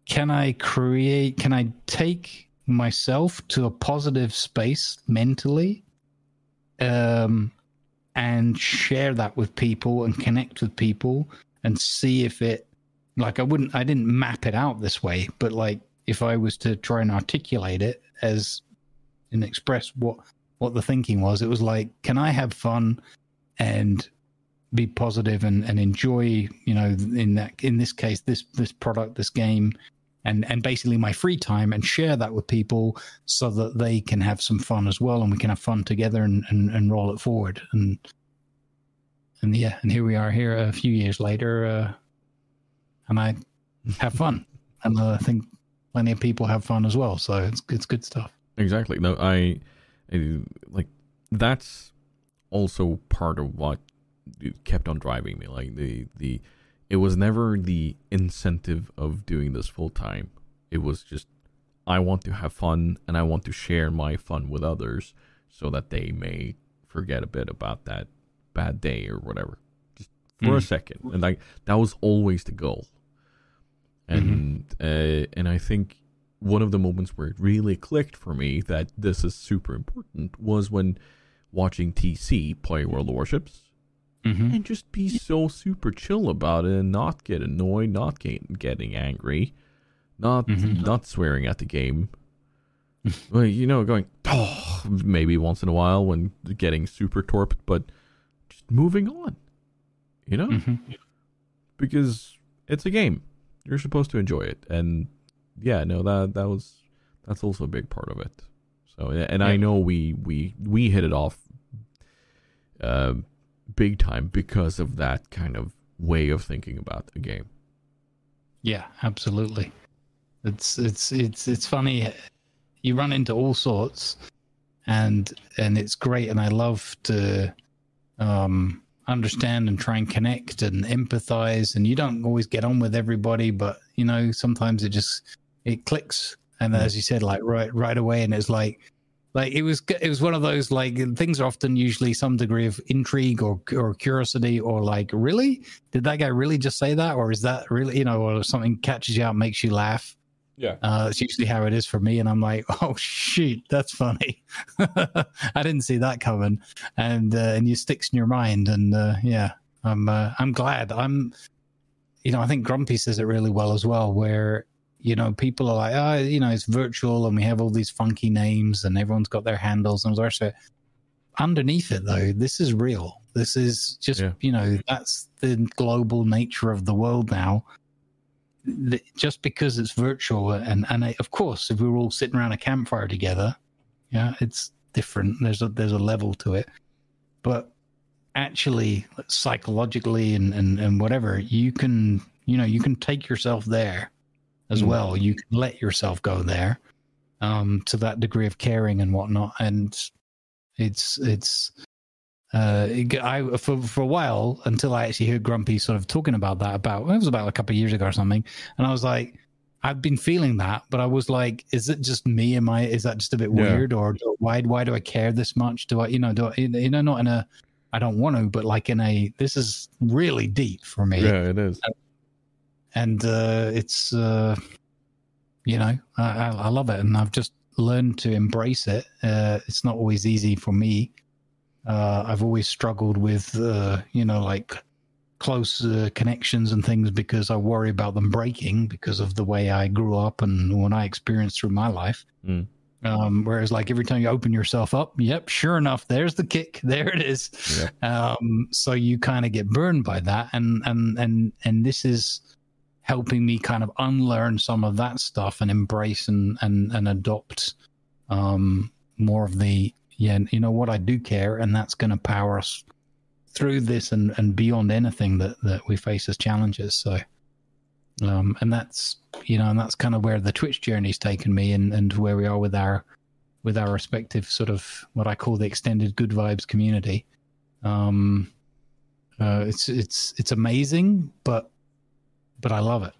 can i create can i take myself to a positive space mentally um and share that with people and connect with people and see if it like i wouldn't i didn't map it out this way but like if i was to try and articulate it as and express what what the thinking was it was like can i have fun and be positive and, and enjoy you know in that in this case this this product this game and and basically my free time and share that with people so that they can have some fun as well and we can have fun together and and, and roll it forward. And and yeah and here we are here a few years later uh, and i have fun. And uh, i think plenty of people have fun as well. So it's it's good stuff. Exactly. No i, I like that's also part of what kept on driving me like the the it was never the incentive of doing this full time it was just i want to have fun and i want to share my fun with others so that they may forget a bit about that bad day or whatever. Just for Mm. a second. And like that was always the goal. And uh, and i think one of the moments where it really clicked for me that this is super important was when watching tc play world of warships mm-hmm. and just be so super chill about it and not get annoyed, not get, getting angry, not Mhm. not swearing at the game. well, you know, going oh, maybe once in a while when getting super torped, but just moving on. You know, Mm-hmm. because it's a game. You're supposed to enjoy it, and yeah, no, that that was that's also a big part of it. So, and I know we we we hit it off. Uh, big time because of that kind of way of thinking about the game. Yeah, absolutely. It's it's it's it's funny. You run into all sorts, and and it's great. And I love to um, understand and try and connect and empathize. And you don't always get on with everybody, but you know sometimes it just it clicks. And as you said, like right right away, and it's like like it was it was one of those like things are often usually some degree of intrigue or or curiosity or like really? Did that guy really just say that? Or is that really you know or something catches you out makes you laugh? Yeah. uh it's usually how it is for me and i'm like oh shoot that's funny. I didn't see that coming. And uh, and you sticks in your mind and uh yeah i'm uh, i'm glad. I'm you know i think grumpy says it really well as well where you know people are like oh you know it's virtual and we have all these funky names and everyone's got their handles and all also underneath it though this is real. This is just Yeah. you know that's the global nature of the world now. Just because it's virtual and and of course if we were all sitting around a campfire together yeah it's different. There's a there's a level to it. But actually psychologically and and, and whatever you can you know you can take yourself there as Mm. well. You can let yourself go there um to that degree of caring and whatnot. And it's it's uh i for for a while until i actually heard grumpy sort of talking about that about it was about a couple of years ago or something. And i was like i've been feeling that but i was like is it just me? Am i is that just a bit Yeah. weird? Or why why do i care this much? Do i you know do I, you know not in a i don't want to but like in a this is really deep for me. Yeah, it is. And uh, it's uh, you know I, I, love it, and I've just learned to embrace it. Uh, it's not always easy for me. Uh, I've always struggled with uh, you know like close uh, connections and things because I worry about them breaking because of the way I grew up and what I experienced through my life. Mm. Um, whereas, like every time you open yourself up, yep, sure enough, there's the kick. There it is. Yeah. Um, so you kind of get burned by that, and and and and this is helping me kind of unlearn some of that stuff and embrace and and and adopt um, more of the yeah, you know what I do care, and that's going to power us through this and, and beyond anything that, that we face as challenges. So, um, and that's you know, and that's kind of where the Twitch journey's taken me, and and where we are with our with our respective sort of what I call the extended good vibes community. Um, uh, it's it's it's amazing, but but I love it,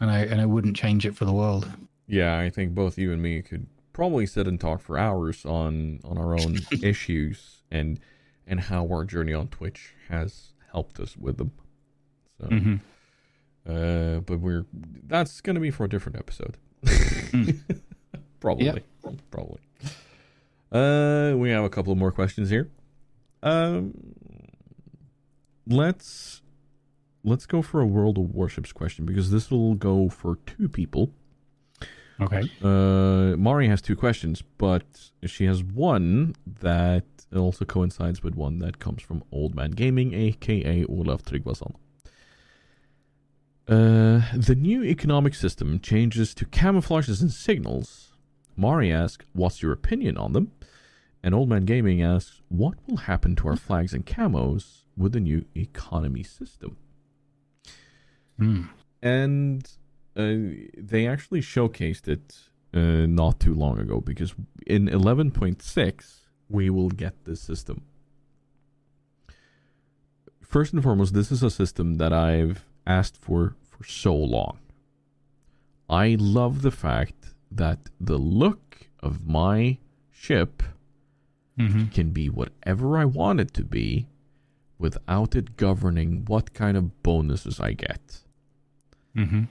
and I and I wouldn't change it for the world. Yeah, I think both you and me could probably sit and talk for hours on on our own issues and and how our journey on Twitch has helped us with them. So, Mhm. uh, but we're that's gonna be for a different episode. probably, Yep. probably. Uh, we have a couple more questions here. Um, let's let's go for a World of Warships question because this will go for two people. Okay. Uh, Mari has two questions, but she has one that also coincides with one that comes from Old Man Gaming, aka Olaf Tryggvason. Uh, the new economic system changes to camouflages and signals. Mari asks, "What's your opinion on them?" And Old Man Gaming asks, "What will happen to our flags and camos with the new economy system?" Mm. and uh, they actually showcased it uh, not too long ago because in 11.6 we will get this system. First and foremost this is a system that i've asked for for so long. I love the fact that the look of my ship hmm can be whatever i want it to be without it governing what kind of bonuses i get hmm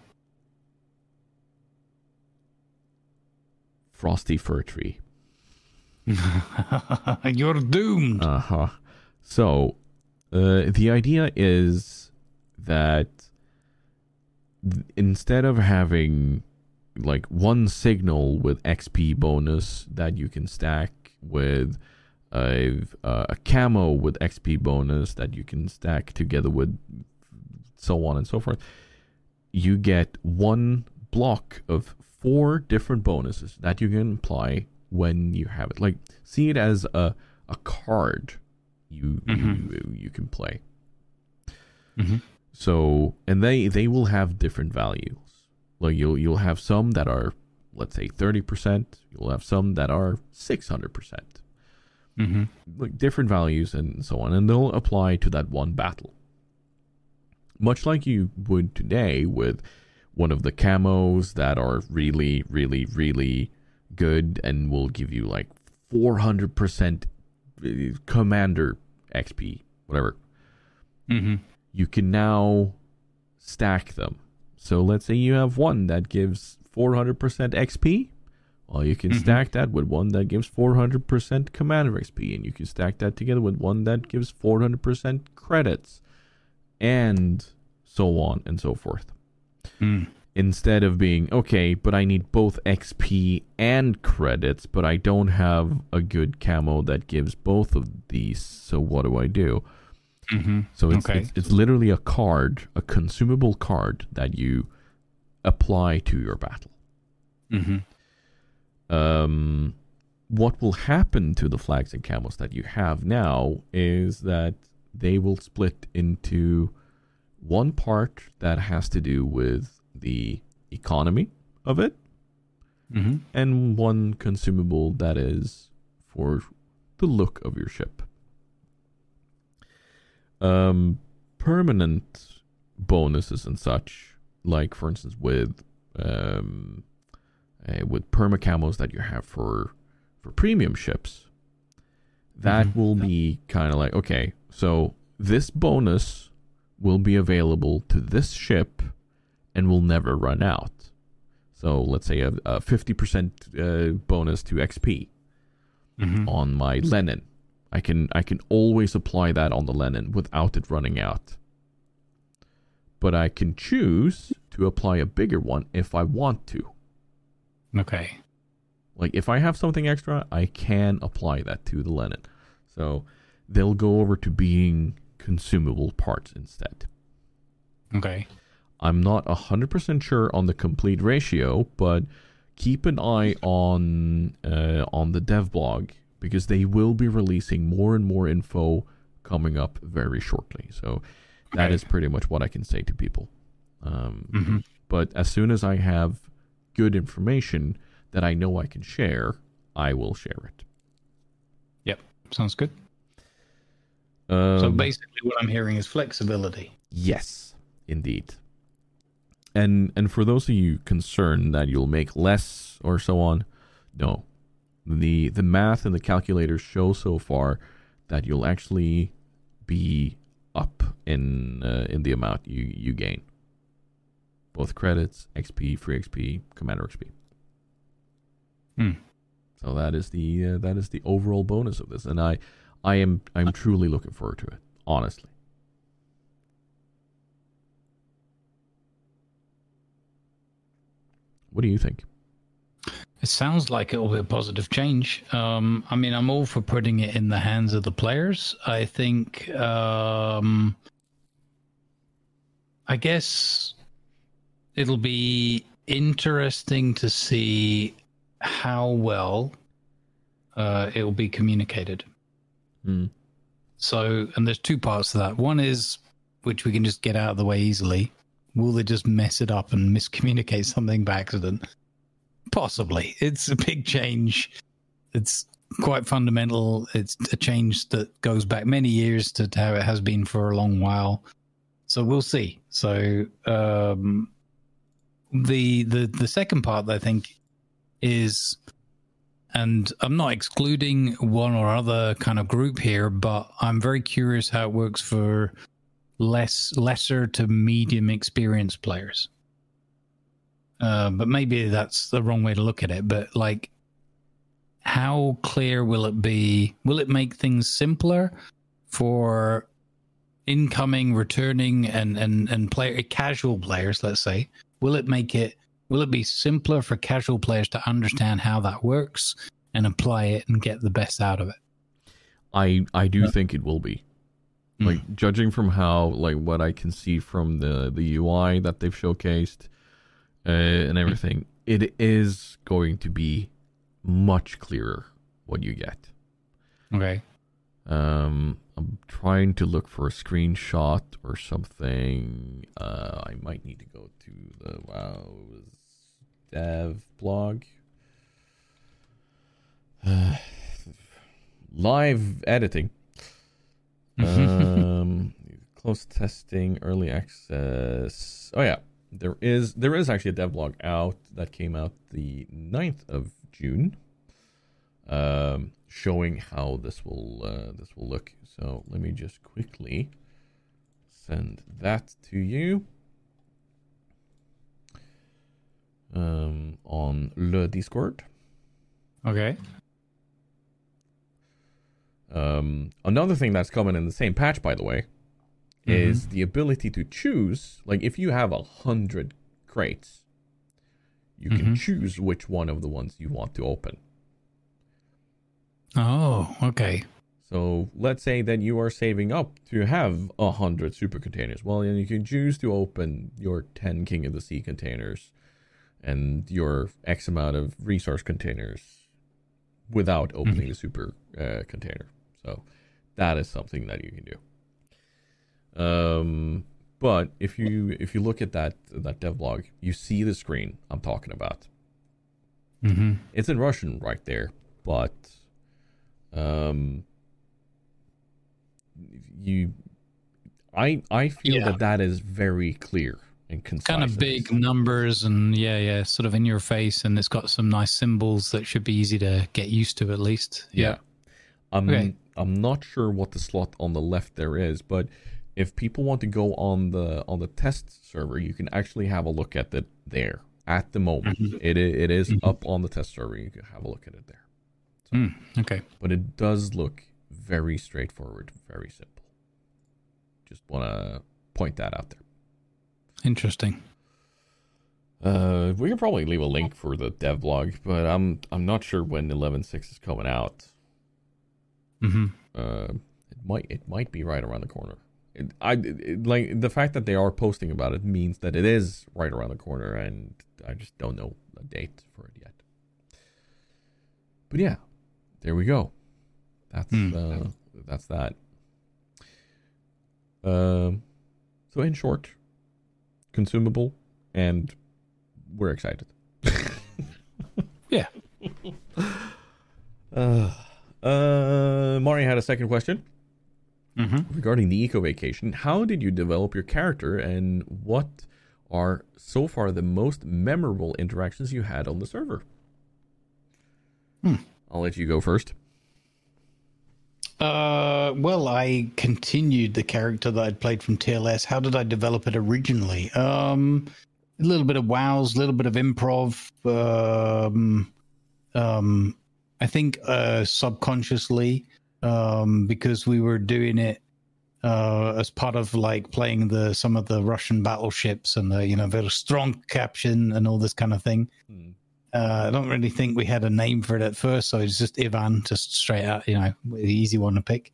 frosty fir tree You're doomed. Uh huh. So, uh, the idea is that th- instead of having like one signal with XP bonus that you can stack with a, a camo with XP bonus that you can stack together with so on and so forth, you get one block of four different bonuses that you can apply when you have it. Like, see it as a a card you you you can play. Mhm. So, and they they will have different values. Like you'll you'll have some that are let's say 30%, you'll have some that are 600%. hmm Like different values and so on and they'll apply to that one battle. Much like you would today with one of the camos that are really really really good and will give you like 400% uh, commander XP, whatever. hmm You can now stack them. So let's say you have one that gives 400% XP. Well, you can Mhm. stack that with one that gives 400% commander XP, and you can stack that together with one that gives 400% credits, and so on and so forth Mm. instead of being okay, but I need both XP and credits, but I don't have a good camo that gives both of these. So what do I do? hmm So it's Okay. it's, it's literally a card, a consumable card that you apply to your battle. hmm Um, what will happen to the flags and camos that you have now is that they will split into one part that has to do with the economy of it, hmm and one consumable that is for the look of your ship. Um, permanent bonuses and such, like for instance with um, uh, with permacamos that you have for for premium ships, that Mhm. will be kind of like okay, so this bonus will be available to this ship and will never run out. So let's say a, a 50% uh, bonus to XP hmm on my Lenin. I can I can always apply that on the Lenin without it running out. But I can choose to apply a bigger one if I want to. Okay. Like if I have something extra, I can apply that to the Lenin. So they'll go over to being consumable parts instead. Okay. I'm not 100% sure on the complete ratio, but keep an eye on uh, on the dev blog because they will be releasing more and more info coming up very shortly. So that Okay. is pretty much what I can say to people. Um, hmm But as soon as I have good information that I know I can share, I will share it. Yep, sounds good. Um, so basically, what I'm hearing is flexibility. Yes, indeed. And and for those of you concerned that you'll make less or so on, no. The the math and the calculators show so far that you'll actually be up in uh, in the amount you you gain. Both credits, XP, free XP, commander XP. Hmm. So that is the uh, that is the overall bonus of this, and I I am I'm truly looking forward to it. Honestly. What do you think? It sounds like it'll be a positive change. Um, I mean, I'm all for putting it in the hands of the players. I think, um, I guess it'll be interesting to see how well uh, it will be communicated. Hmm. So, and there's two parts to that. One is, which we can just get out of the way easily. Will they just mess it up and miscommunicate something by accident? Possibly. It's a big change. It's quite fundamental. It's a change that goes back many years to how it has been for a long while. So we'll see. So um, the the the second part I think is and I'm not excluding one or other kind of group here, but I'm very curious how it works for less lesser to medium experienced players. Uh, but maybe that's the wrong way to look at it. But like, how clear will it be? Will it make things simpler for incoming, returning, and and and player casual players? Let's say, will it make it? Will it be simpler for casual players to understand how that works and apply it and get the best out of it? I I do Yeah. think it will be. Mm. Like judging from how like what I can see from the the UI that they've showcased uh, and everything, it is going to be much clearer what you get. Okay. Um, I'm trying to look for a screenshot or something. Uh, I might need to go to the WoW dev blog. Uh, live editing. um, close testing, early access. Oh yeah, there is there is actually a dev blog out that came out the 9th of June. Um, showing how this will uh, this will look. So let me just quickly send that to you um, on le Discord. Okay. Um, another thing that's coming in the same patch, by the way, is the ability to choose. Like, if you have a hundred crates, you can Mhm. choose which one of the ones you want to open. Oh, okay. So let's say that you are saving up to have a hundred super containers. Well, then you can choose to open your ten King of the Sea containers and your X amount of resource containers without opening the super uh, container. So that is something that you can do. Um, but if you if you look at that that devlog, you see the screen I'm talking about. Mm-hmm. It's in Russian right there, but um, you, I I feel Yeah. that that is very clear and concise. Kind of big numbers and yeah, yeah, sort of in your face, and it's got some nice symbols that should be easy to get used to at least. Yeah, I'm Okay. I'm not sure what the slot on the left there is, but if people want to go on the on the test server, you can actually have a look at it there at the moment. Mhm. It it is Mhm. up on the test server. You can have a look at it there. Mm, okay. but it does look very straightforward, very simple. Just want to point that out there. Interesting. Uh, we can probably leave a link for the dev blog, but I'm I'm not sure when 11.6 is coming out. Mm-hmm. Uh, it might it might be right around the corner. It, I it, like the fact that they are posting about it means that it is right around the corner, and I just don't know a date for it yet. But yeah, there we go. That's Hmm. uh, that's that. Um, so in short, consumable, and we're excited. Yeah. Uh, uh, Mari had a second question Mm-hmm. regarding the eco vacation. How did you develop your character, and what are so far the most memorable interactions you had on the server? Hmm. I'll let you go first. Uh, well, I continued the character that I'd played from TLS. How did I develop it originally? Um, a little bit of wows, a little bit of improv. Um, um, I think uh, subconsciously, um, because we were doing it uh, as part of like playing the some of the Russian battleships and the you know very strong caption and all this kind of thing. Uh, I don't really think we had a name for it at first, so it's just Ivan, just straight out, you know, the easy one to pick.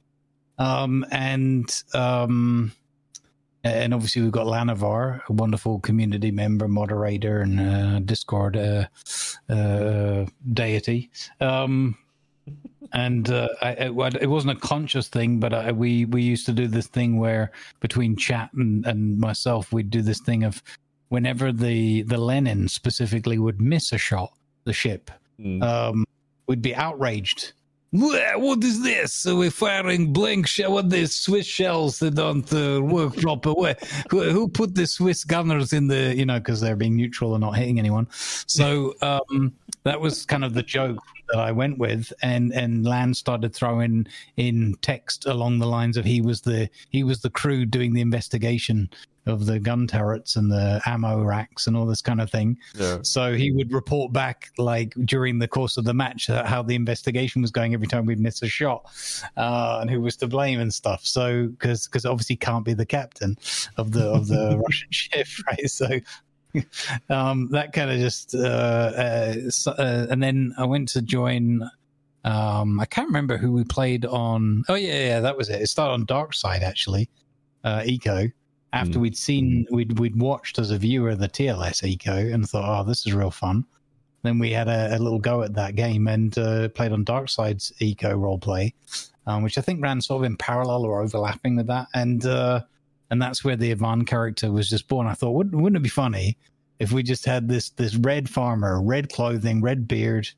Um, and um, and obviously we've got Lanavar, a wonderful community member, moderator, and uh, Discord uh, uh, deity. Um, and uh, I, it wasn't a conscious thing, but I, we we used to do this thing where between chat and, and myself, we'd do this thing of whenever the the Lenin specifically would miss a shot, the ship, Mm. um, we'd be outraged. What is this? We're firing blank shell. What these Swiss shells that don't uh, work proper way? Who, who put the Swiss gunners in the? You know, because they're being neutral and not hitting anyone. So um, that was kind of the joke that I went with, and and Land started throwing in text along the lines of he was the he was the crew doing the investigation of the gun turrets and the ammo racks and all this kind of thing. Yeah. So he would report back, like during the course of the match, uh, how the investigation was going every time we'd miss a shot, uh, and who was to blame and stuff. So because because obviously can't be the captain of the of the Russian ship, right? So. Um, that kind of just, uh, uh, so, uh, and then I went to join. Um, I can't remember who we played on. Oh yeah, yeah, that was it. It started on Dark Side actually, uh, Eco after Mm. we'd seen we'd we'd watched as a viewer the TLS Eco and thought, oh, this is real fun. Then we had a, a little go at that game and uh, played on Dark Side's Eco roleplay, um, which I think ran sort of in parallel or overlapping with that, and uh, and that's where the Ivan character was just born. I thought, wouldn't, wouldn't it be funny if we just had this this red farmer, red clothing, red beard.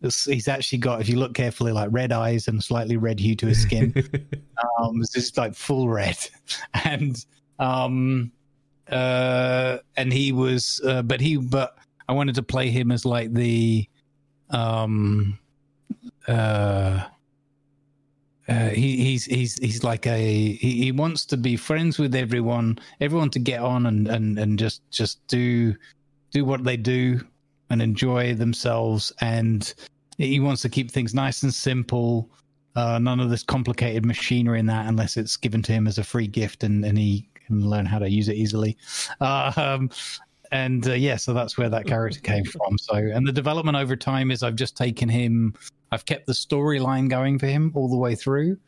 This- He's actually got, if you look carefully, like red eyes and slightly red hue to his skin um it's just like full red and um uh and he was uh, but he but i wanted to play him as like the um uh uh, he, he's he's he's like a he, he wants to be friends with everyone everyone to get on and and and just just do do what they do and enjoy themselves and he wants to keep things nice and simple uh, none of this complicated machinery in that unless it's given to him as a free gift and, and he can learn how to use it easily. Uh, um, and uh, yeah, so that's where that character came from. So, and the development over time is I've just taken him, I've kept the storyline going for him all the way through.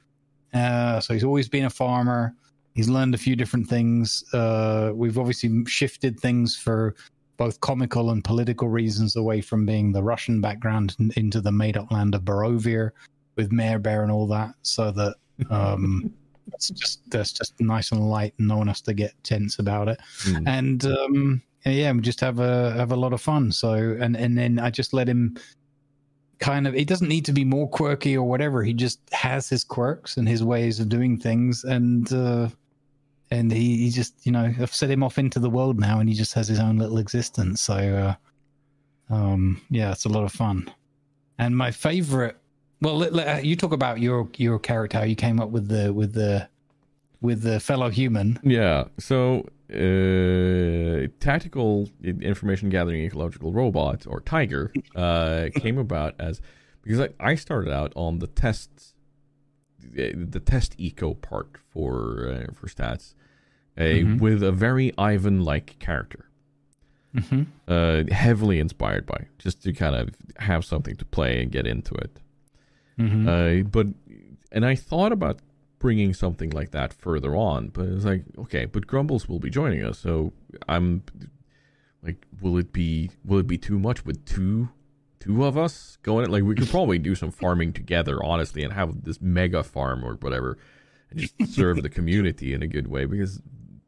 Uh, so he's always been a farmer. He's learned a few different things. Uh, we've obviously shifted things for both comical and political reasons away from being the Russian background into the made up land of Barovia with Mayor Bear and all that, so that um, that's just that's just nice and light, and no one has to get tense about it. Mm. And um, yeah, we just have a have a lot of fun. So and and then I just let him kind of. He doesn't need to be more quirky or whatever. He just has his quirks and his ways of doing things, and uh, and he, he just you know I've set him off into the world now, and he just has his own little existence. So uh, um, yeah, it's a lot of fun. And my favorite well, let, let- you talk about your your character. How you came up with the with the with the fellow human. Yeah. So, uh, tactical information gathering ecological robot or Tiger uh, came about as because I, I started out on the tests, the test eco part for uh, for stats, a Mhm. with a very Ivan like character, Mm-hmm. uh, heavily inspired by just to kind of have something to play and get into it. Mm-hmm. Uh, but and I thought about bringing something like that further on, but it's like okay, but Grumbles will be joining us, so I'm like, will it be will it be too much with two two of us going? Like we could probably do some farming together, honestly, and have this mega farm or whatever, and just serve the community in a good way because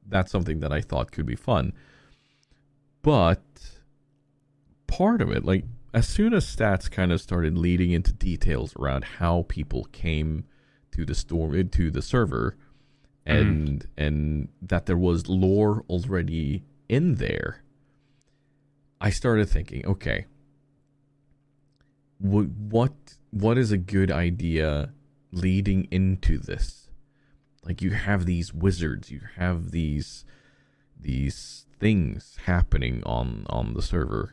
that's something that I thought could be fun. But part of it, like as soon as stats kind of started leading into details around how people came to the store to the server and and that there was lore already in there i started thinking okay what what what is a good idea leading into this? Like you have these wizards you have these these things happening on on the server.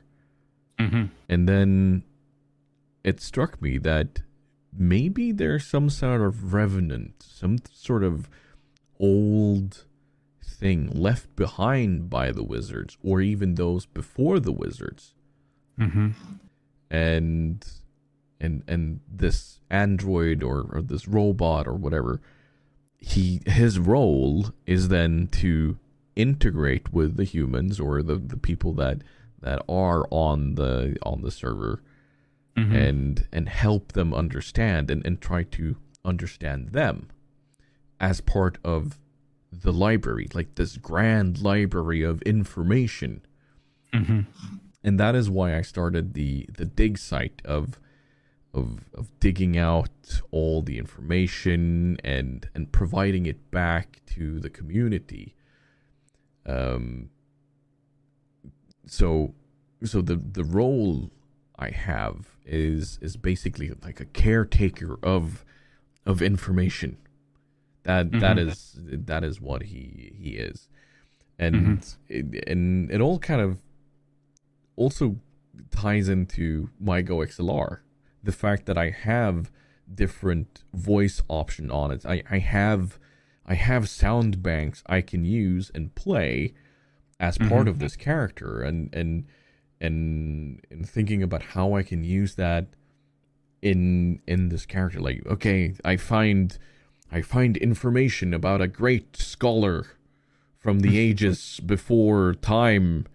Mm-hmm. and then it struck me that maybe there's some sort of revenant, some sort of old thing left behind by the wizards, or even those before the wizards. Mm-hmm. And and and this android or, or this robot or whatever, he his role is then to integrate with the humans or the, the people that that are on the on the server Mm-hmm. and and help them understand and, and try to understand them as part of the library like this grand library of information Mm-hmm. and that is why I started the the dig site of of of digging out all the information and and providing it back to the community. Um. So, so the the role I have is is basically like a caretaker of of information. That that Mhm. is that is what he he is, and it, and it all kind of also ties into my Go XLR. The fact that I have different voice option on it. I, I have I have sound banks I can use and play as part Mhm. of this character and and and and thinking about how I can use that in in this character. Like, okay, I find I find information about a great scholar from the ages before time.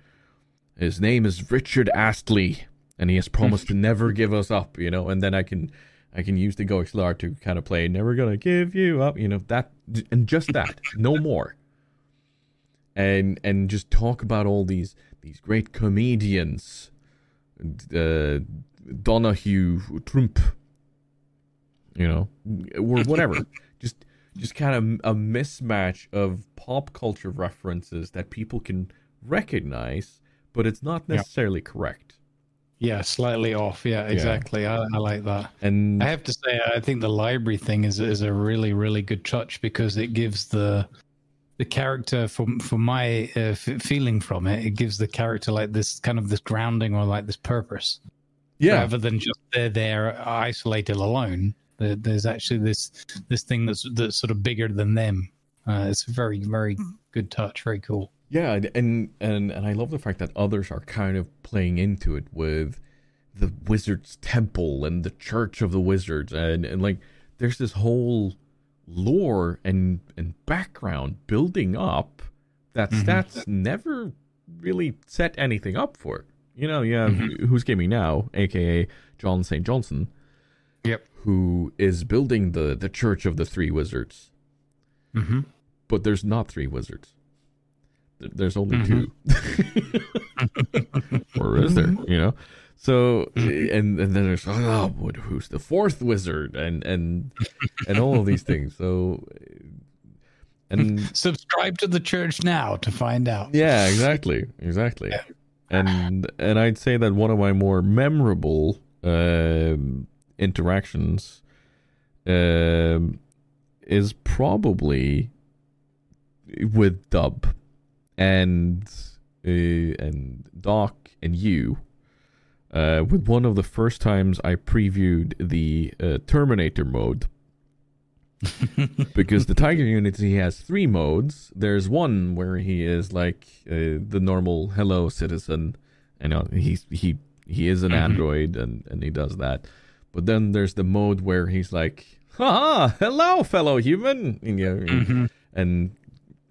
His name is Richard Astley, and he has promised to never give us up. You know, and then I can I can use the Go XLR to kind of play "Never Gonna Give You Up." You know that, and just that, no more. And and just talk about all these these great comedians, uh, Donahue, Trump, you know, or whatever. just just kind of a mismatch of pop culture references that people can recognize, but it's not Yeah. necessarily correct. Yeah, slightly off. Yeah, exactly. I, I like that. And I have to say, I think the library thing is is a really really good touch because it gives the the character from for my uh, f- feeling from it, it gives the character like this kind of this grounding or like this purpose yeah, rather than just they're there isolated alone. There, there's actually this this thing that's that's sort of bigger than them. Uh, it's a very very good touch. Very cool. Yeah, and- and and and I love the fact that others are kind of playing into it with the wizard's temple and the church of the wizards and and like there's this whole lore and and background building up that Mhm. stats never really set anything up for. You know, you have who's gaming now, aka John St. Johnson, Yep. who is building the the church of the three wizards Mm-hmm. but there's not three wizards. There's only Mhm. two. or is there? You know. So and and then there's oh what who's the fourth wizard and and and all of these things. So and Subscribe to the church now to find out. yeah, exactly, exactly. And and I'd say that one of my more memorable um, interactions um, is probably with Dub and uh, and Doc and you. Uh, with one of the first times I previewed the uh, Terminator mode, because the Tiger Unity has three modes. There's one where he is like uh, the normal hello citizen, you know, he's he he is an Mhm. android and and he does that. But then there's the mode where he's like, "Ha, hello, fellow human," you know, Mhm. and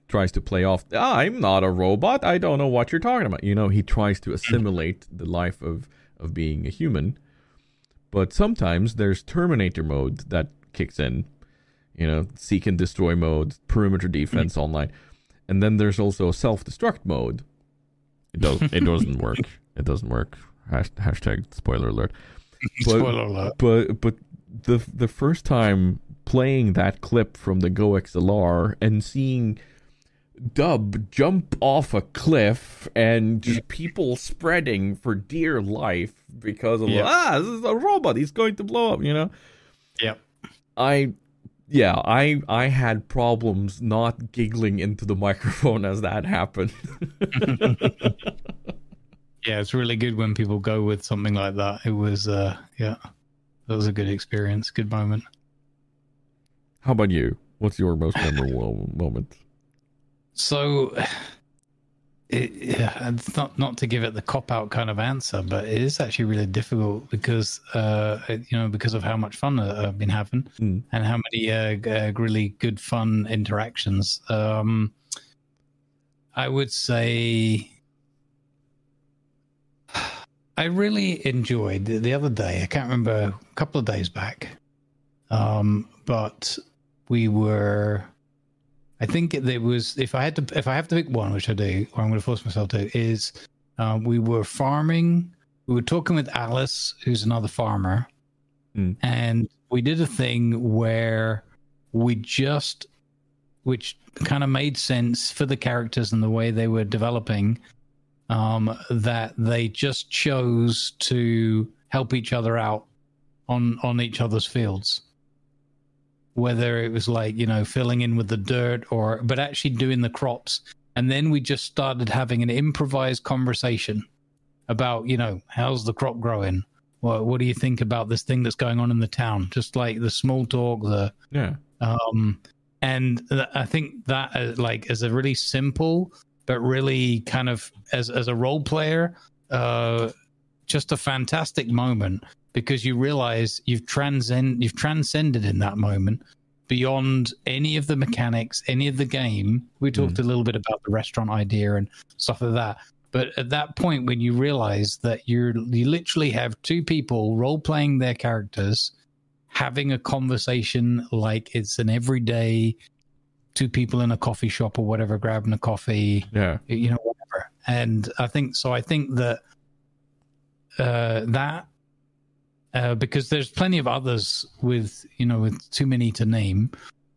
tries to play off. I'm not a robot. I don't know what you're talking about. You know, he tries to assimilate the life of of being a human. But sometimes there's Terminator mode that kicks in. you know, seek and destroy mode, perimeter defense mm. online, and then there's also self destruct mode. It does it doesn't work. It doesn't work. Hash, hashtag spoiler alert. But- Spoiler alert. But but the the first time playing that clip from the Go XLR and seeing Dub jump off a cliff and people spreading for dear life because of Yeah. ah this is a robot he's going to blow up you know Yep. I yeah I I had problems not giggling into the microphone as that happened Yeah, it's really good when people go with something like that. It was, uh, yeah, that was a good experience, good moment. how about you what's your most memorable moment So, it, yeah, not not to give it the cop out kind of answer, but it is actually really difficult because, uh, you know, because of how much fun uh, I've been having Mm. and how many uh, uh, really good fun interactions. Um, I would say. I really enjoyed the, the other day. I can't remember a couple of days back, um, but we were. I think there was. If I had to, if I have to pick one, which I do, or I'm going to force myself to, is um, we were farming. We were talking with Alice, who's another farmer, Mm. and we did a thing where we just, which kind of made sense for the characters and the way they were developing, um, that they just chose to help each other out on on each other's fields whether it was like you know filling in with the dirt or but actually doing the crops. And then we just started having an improvised conversation about you know how's the crop growing? What what do you think about this thing that's going on in the town? Just like the small talk the yeah. um and th- i think that uh, like is a really simple but really kind of as as a role player uh just a fantastic moment because you realize you've transcend you've transcended in that moment beyond any of the mechanics any of the game. We talked a little bit about the restaurant idea and stuff like that. But at that point when you realize that you're you literally have two people role playing their characters having a conversation like it's an everyday two people in a coffee shop or whatever grabbing a coffee yeah. you know whatever. And i think so i think that uh that uh because there's plenty of others with you know with too many to name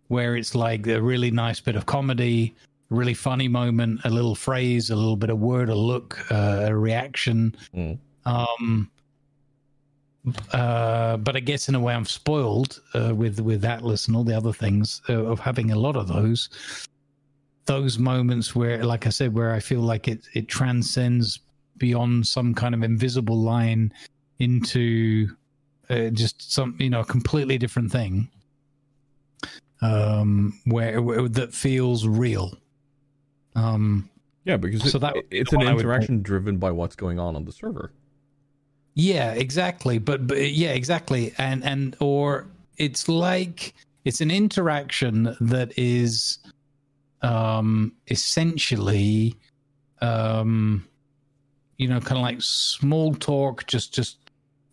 where it's like a really nice bit of comedy really funny moment a little phrase a little bit of word a look uh, a reaction Mm. um uh, but I guess in a way I'm spoiled uh, with with Atlas and all the other things uh, of having a lot of those those moments where, like I said, where I feel like it it transcends beyond some kind of invisible line into uh, just some you know a completely different thing um where, where that feels real um yeah because So it- that it's an interaction driven by what's going on on the server Yeah, exactly. But, but yeah, exactly. And and or it's like it's an interaction that is um essentially um you know kind of like small talk just just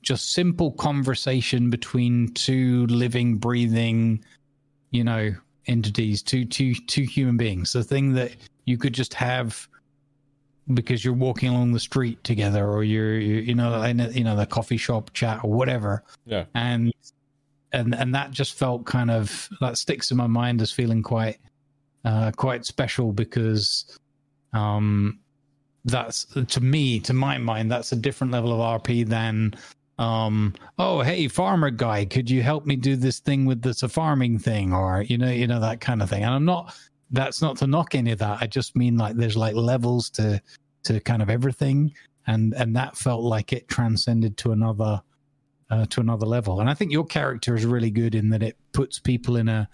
just simple conversation between two living breathing you know entities two two two human beings. The thing that you could just have because you're walking along the street together or you're, you you know in a, you know the coffee shop chat or whatever. Yeah. And and and that just felt kind of that sticks in my mind as feeling quite uh quite special because um that's to me to my mind that's a different level of rp than um oh hey farmer guy could you help me do this thing with this a farming thing? Or you know you know that kind of thing. And i'm not that's not to knock any of that. I just mean like there's like levels to to kind of everything. And and that felt like it transcended to another uh, to another level. And i think your character is really good in that it puts people in a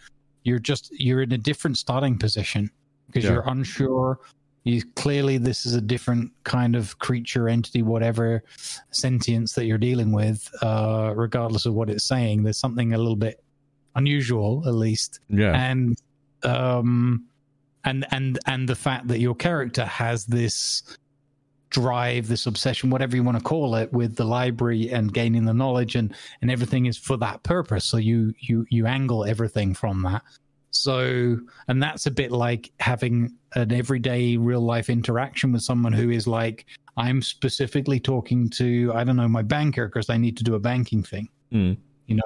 you're just you're in a different starting position because Yeah. you're unsure you clearly this is a different kind of creature entity whatever sentience that you're dealing with uh regardless of what it's saying there's something a little bit unusual at least yeah and um and and and the fact that your character has this drive, this obsession, whatever you want to call it, with the library and gaining the knowledge and and everything is for that purpose. So you you you angle everything from that. So and that's a bit like having an everyday real life interaction with someone who is like I'm specifically talking to I don't know my banker because I need to do a banking thing Mm. you know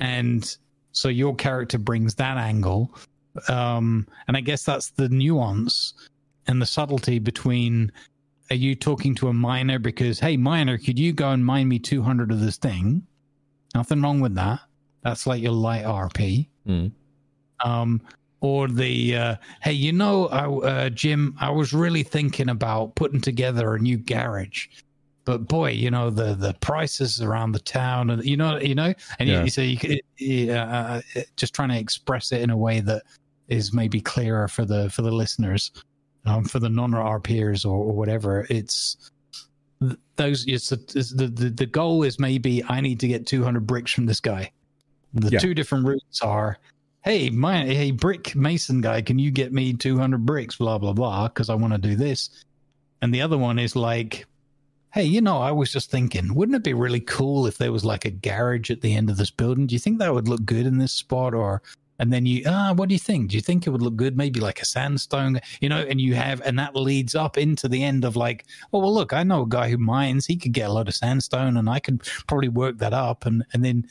and so your character brings that angle um and i guess that's the nuance and the subtlety between are you talking to a miner because hey miner could you go and mine me 200 of this thing nothing wrong with that that's like your light rp Mm. Um or the uh, hey you know uh, jim i was really thinking about putting together a new garage but boy you know the the prices around the town and you know you know and Yeah. you, so you could uh, just trying to express it in a way that is maybe clearer for the for the listeners um, for the non-rpers or, or whatever it's those it's, it's the, the the goal is maybe i need to get 200 bricks from this guy the Yeah. two different routes are hey my hey brick mason guy can you get me 200 bricks blah blah blah because i want to do this. And the other one is like hey you know i was just thinking wouldn't it be really cool if there was like a garage at the end of this building? Do you think that would look good in this spot? Or and then you ah what do you think? Do you think it would look good? Maybe like a sandstone you know and you have and that leads up into the end of like oh well look i know a guy who mines. He could get a lot of sandstone and i could probably work that up. And and then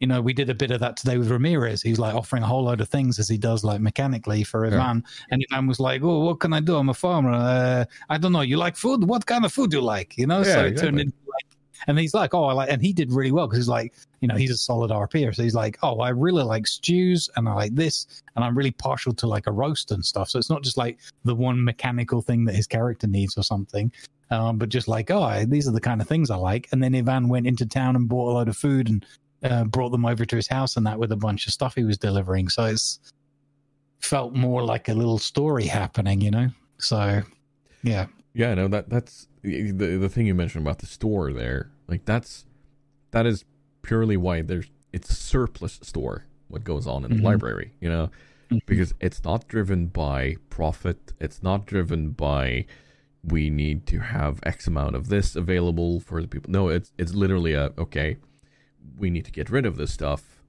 you know, we did a bit of that today with Ramirez. He's like offering a whole load of things as he does, like mechanically for Yeah. Ivan. And Ivan was like, "Oh, what can I do? I'm a farmer. Uh, I don't know. You like food? What kind of food do you like? You know?" Yeah, so it turned into like, and he's like, "Oh, I like," and he did really well because he's like, you know, he's a solid RPer. So he's like, "Oh, I really like stews, and I like this, and I'm really partial to like a roast and stuff." So it's not just like the one mechanical thing that his character needs or something. Um, but just like, oh, I, these are the kind of things I like. And then Ivan went into town and bought a load of food and uh, brought them over to his house and that with a bunch of stuff he was delivering. So it's felt more like a little story happening, you know. So yeah, Yeah, no, that that's the the thing you mentioned about the store there. Like that's that is purely why there's it's surplus store. What goes on in Mhm. the library, you know, Mhm. because it's not driven by profit. It's not driven by we need to have X amount of this available for the people. No, it's it's literally a okay. We need to get rid of this stuff.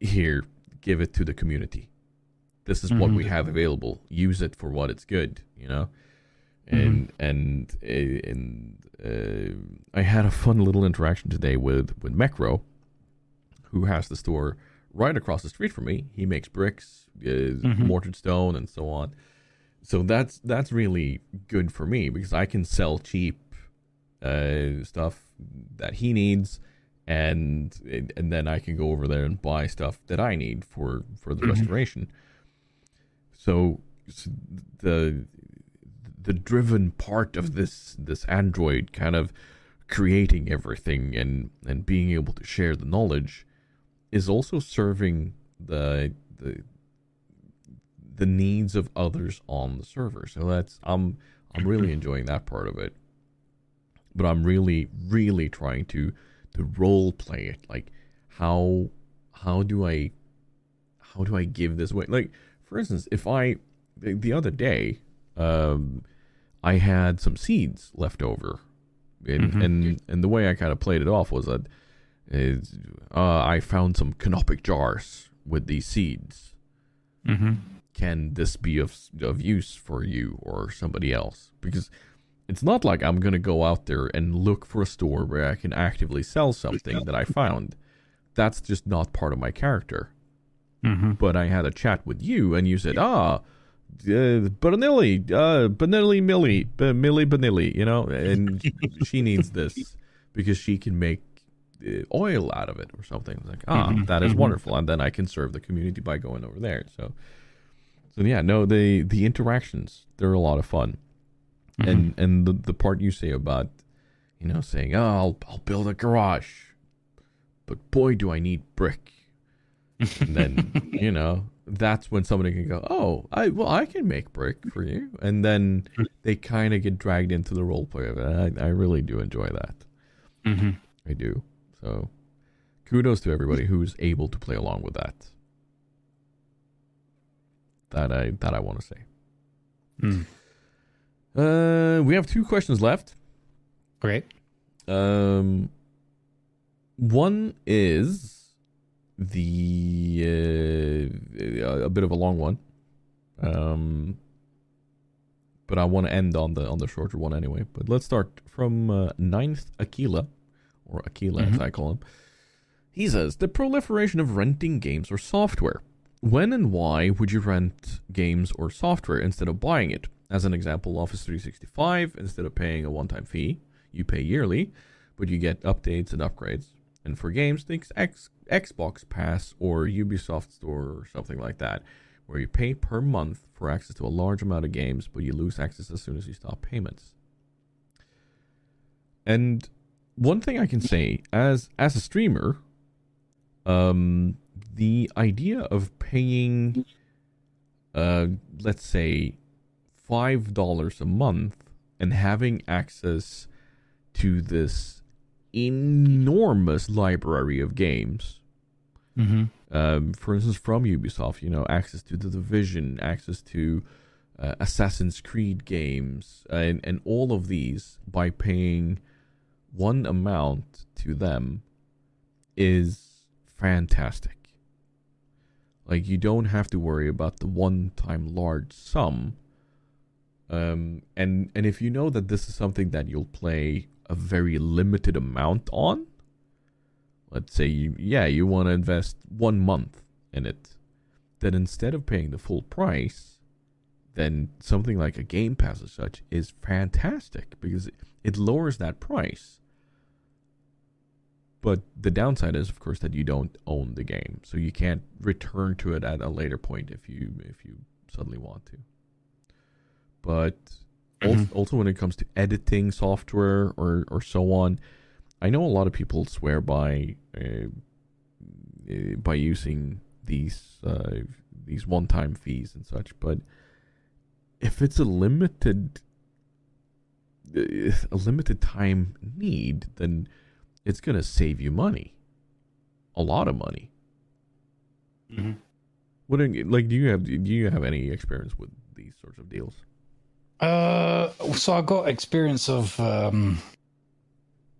Here, give it to the community. This is what Mhm. we have available. Use it for what it's good. You know and and uh, and uh, I had a fun little interaction today with with Mecro, who has the store right across the street from me. He makes bricks, uh, Mhm. mortared stone, and so on. So that's that's really good for me because I can sell cheap uh, stuff that he needs, and and then I can go over there and buy stuff that I need for for the Mhm. restoration. So, so the the driven part of this this android kind of creating everything and and being able to share the knowledge is also serving the the the needs of others on the server. So that's I'm I'm really enjoying that part of it. But I'm really really trying to to role play it. Like how how do I how do I give this away? Like for instance, if I the, the other day um I had some seeds left over. And Mhm. and and the way I kind of played it off was that is uh, I found some canopic jars with these seeds. mm-hmm. Can this be of of use for you or somebody else? Because it's not like I'm gonna go out there and look for a store where I can actively sell something that I found. That's just not part of my character. Mm-hmm. But I had a chat with you, and you said, "Ah, uh, Benelli, uh, Benelli Millie, B- Millie Benelli, you know, and she needs this because she can make uh, oil out of it or something." I was like, "Ah, Mhm, that is mhm. wonderful," and then I can serve the community by going over there. So, so yeah, no, the the interactions they're a lot of fun, Mm-hmm. and and the the part you say about, you know, saying, "Oh, I'll I'll build a garage," but boy, do I need brick. And then you know that's when somebody can go oh i well i can make brick for you. And then they kind of get dragged into the role play of it. I, I really do enjoy that. Mm-hmm. i do. So kudos to everybody who's able to play along with that. That i that i want to say. Mm. Uh we have two questions left. Great. Um, one is the uh, a bit of a long one. Um, but I want to end on the on the shorter one anyway. But let's start from uh, ninth Aquila, or Aquila as Mhm. I call him. He says the proliferation of renting games or software. When and why would you rent games or software instead of buying it? As an example, Office 365, instead of paying a one time fee, you pay yearly, but you get updates and upgrades. And for games, think X- Xbox Pass or Ubisoft Store or something like that, where you pay per month for access to a large amount of games, but you lose access as soon as you stop payments. And one thing I can say as as a streamer, um, the idea of paying, uh, let's say, five dollars a month and having access to this enormous library of games. Mm-hmm. Um, for instance, from Ubisoft, you know, access to the Division, access to uh, Assassin's Creed games, and and all of these by paying one amount to them is fantastic. Like you don't have to worry about the one-time large sum. Um, and and if you know that this is something that you'll play a very limited amount on, let's say you yeah you want to invest one month in it, then instead of paying the full price, then something like a Game Pass as such is fantastic because it lowers that price. But the downside is, of course, that you don't own the game, so you can't return to it at a later point if you if you suddenly want to. But Mhm. also, when it comes to editing software or or so on, I know a lot of people swear by uh, uh, by using these uh, these one time fees and such, but if it's a limited uh, a limited time need, then it's gonna save you money, a lot of money. Mm-hmm. What are, like do you have do you have any experience with these sorts of deals? Uh, so I got experience of um,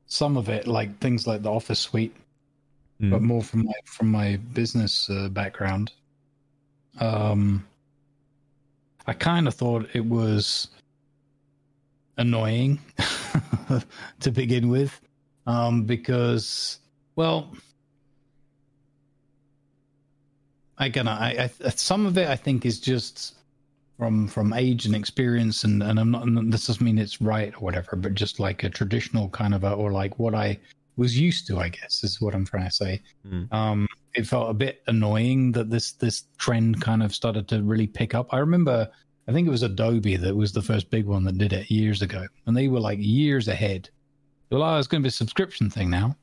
some of it, like things like the Office Suite, Mm. but more from my from my business uh, background. Um, I kind of thought it was annoying to begin with, um, because well, again, I, I some of it I think is just from from age and experience, and and I'm not. and This doesn't mean it's right or whatever, but just like a traditional kind of a, or like what I was used to, I guess, is what I'm trying to say. Mm. Um, it felt a bit annoying that this this trend kind of started to really pick up. I remember, I think it was Adobe that was the first big one that did it years ago, and they were like years ahead. Like, oh, it's going to be a subscription thing now,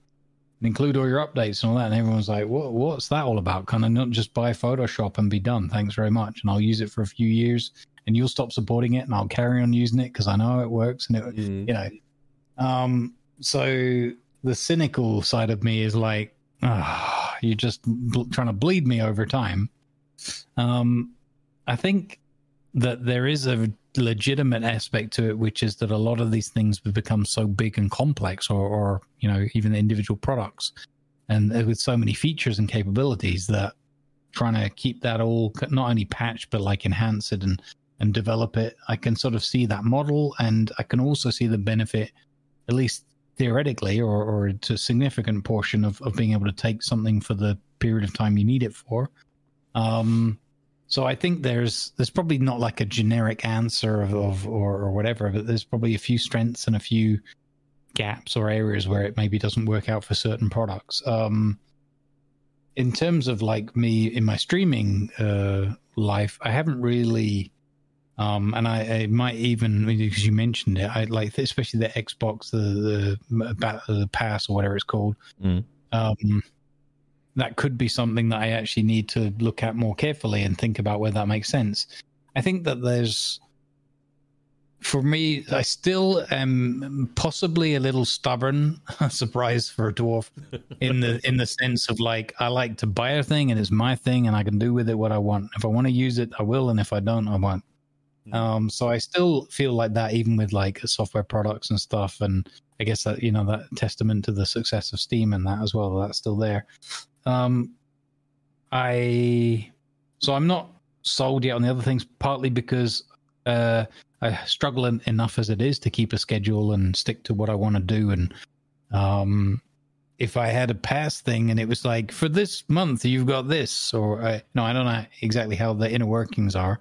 and include all your updates and all that. And everyone's like, what What's that all about? Can I not just buy Photoshop and be done? Thanks very much, and I'll use it for a few years, and you'll stop supporting it, and I'll carry on using it because I know it works, and it, Mm. you know um so the cynical side of me is like ah, you're just bl- trying to bleed me over time um i think that there is a legitimate aspect to it which is that a lot of these things have become so big and complex or or you know even the individual products. And with so many features and capabilities that trying to keep that all not only patched but like enhance it and and develop it i can sort of see that model. And i can also see the benefit at least theoretically or, or to a significant portion of, of being able to take something for the period of time you need it for. Um so i think there's there's probably not like a generic answer of, of or, or whatever but there's probably a few strengths and a few gaps or areas where it maybe doesn't work out for certain products um in terms of like me in my streaming uh life i haven't really um, and I, I might even because you mentioned it, I like especially the Xbox, the the, the pass or whatever it's called. Mm. Um, that could be something that I actually need to look at more carefully and think about whether that makes sense. I think that there's, for me, I still am possibly a little stubborn. surprise for a dwarf, in the in the sense of like I like to buy a thing and it's my thing and I can do with it what I want. If I want to use it, I will, and if I don't, I won't Um, so I still feel like that, even with like software products and stuff. And I guess that you know that testament to the success of Steam and that as well. That's still there. Um, I so I'm not sold yet on the other things, partly because uh, I struggle en- enough as it is to keep a schedule and stick to what I want to do. And um, if I had a pass thing and it was like for this month you've got this, or I, no, I don't know exactly how the inner workings are.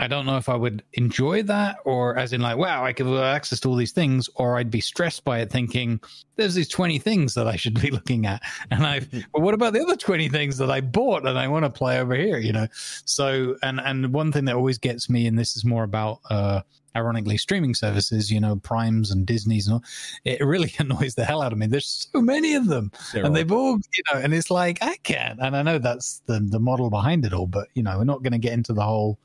I don't know if I would enjoy that or as in like, wow, I could have access to all these things, or I'd be stressed by it thinking there's these 20 things that I should be looking at. And I, but what about the other 20 things that I bought and I want to play over here, you know? So, and, and one thing that always gets me, and this is more about, uh, ironically streaming services, you know, primes and Disney's and all, it really annoys the hell out of me. There's so many of them There and they've all you know and it's like i can't and i know that's the the model behind it all but you know we're not going to get into the whole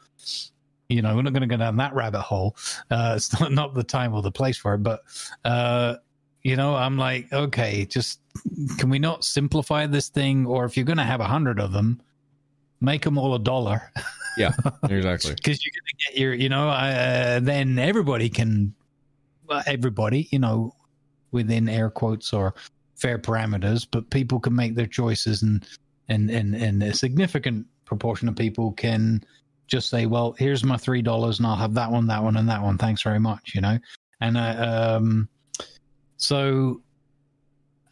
you know we're not going to go down that rabbit hole. Uh it's not, not the time or the place for it but uh you know i'm like okay just can we not simplify this thing? Or if you're going to have a hundred of them make them all a dollar. Yeah, exactly. because you're going to get your you know uh, then everybody can well, everybody you know within air quotes or fair parameters but people can make their choices and and and, and a significant proportion of people can just say well here's my three dollars and i'll have that one that one and that one thanks very much you know and uh, um so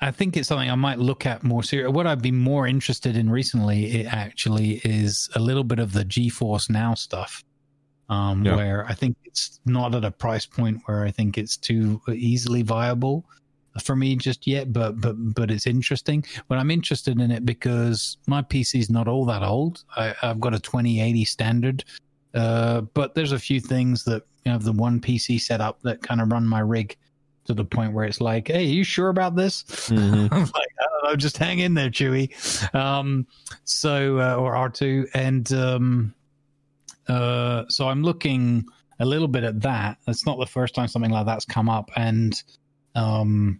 I think it's something I might look at more serious. What I've been more interested in recently, it actually, is a little bit of the GeForce Now stuff, um, Yeah. where I think it's not at a price point where I think it's too easily viable for me just yet. But but but it's interesting. But I'm interested in it because my PC is not all that old. I, I've got a 2080 standard, uh, but there's a few things that you know the one PC setup that kind of run my rig to the point where it's like, hey, are you sure about this? Mhm. I'm like, I don't know, just hang in there, Chewy. Um, so, uh, or R2. And um, uh, so I'm looking a little bit at that. It's not the first time something like that's come up. And um,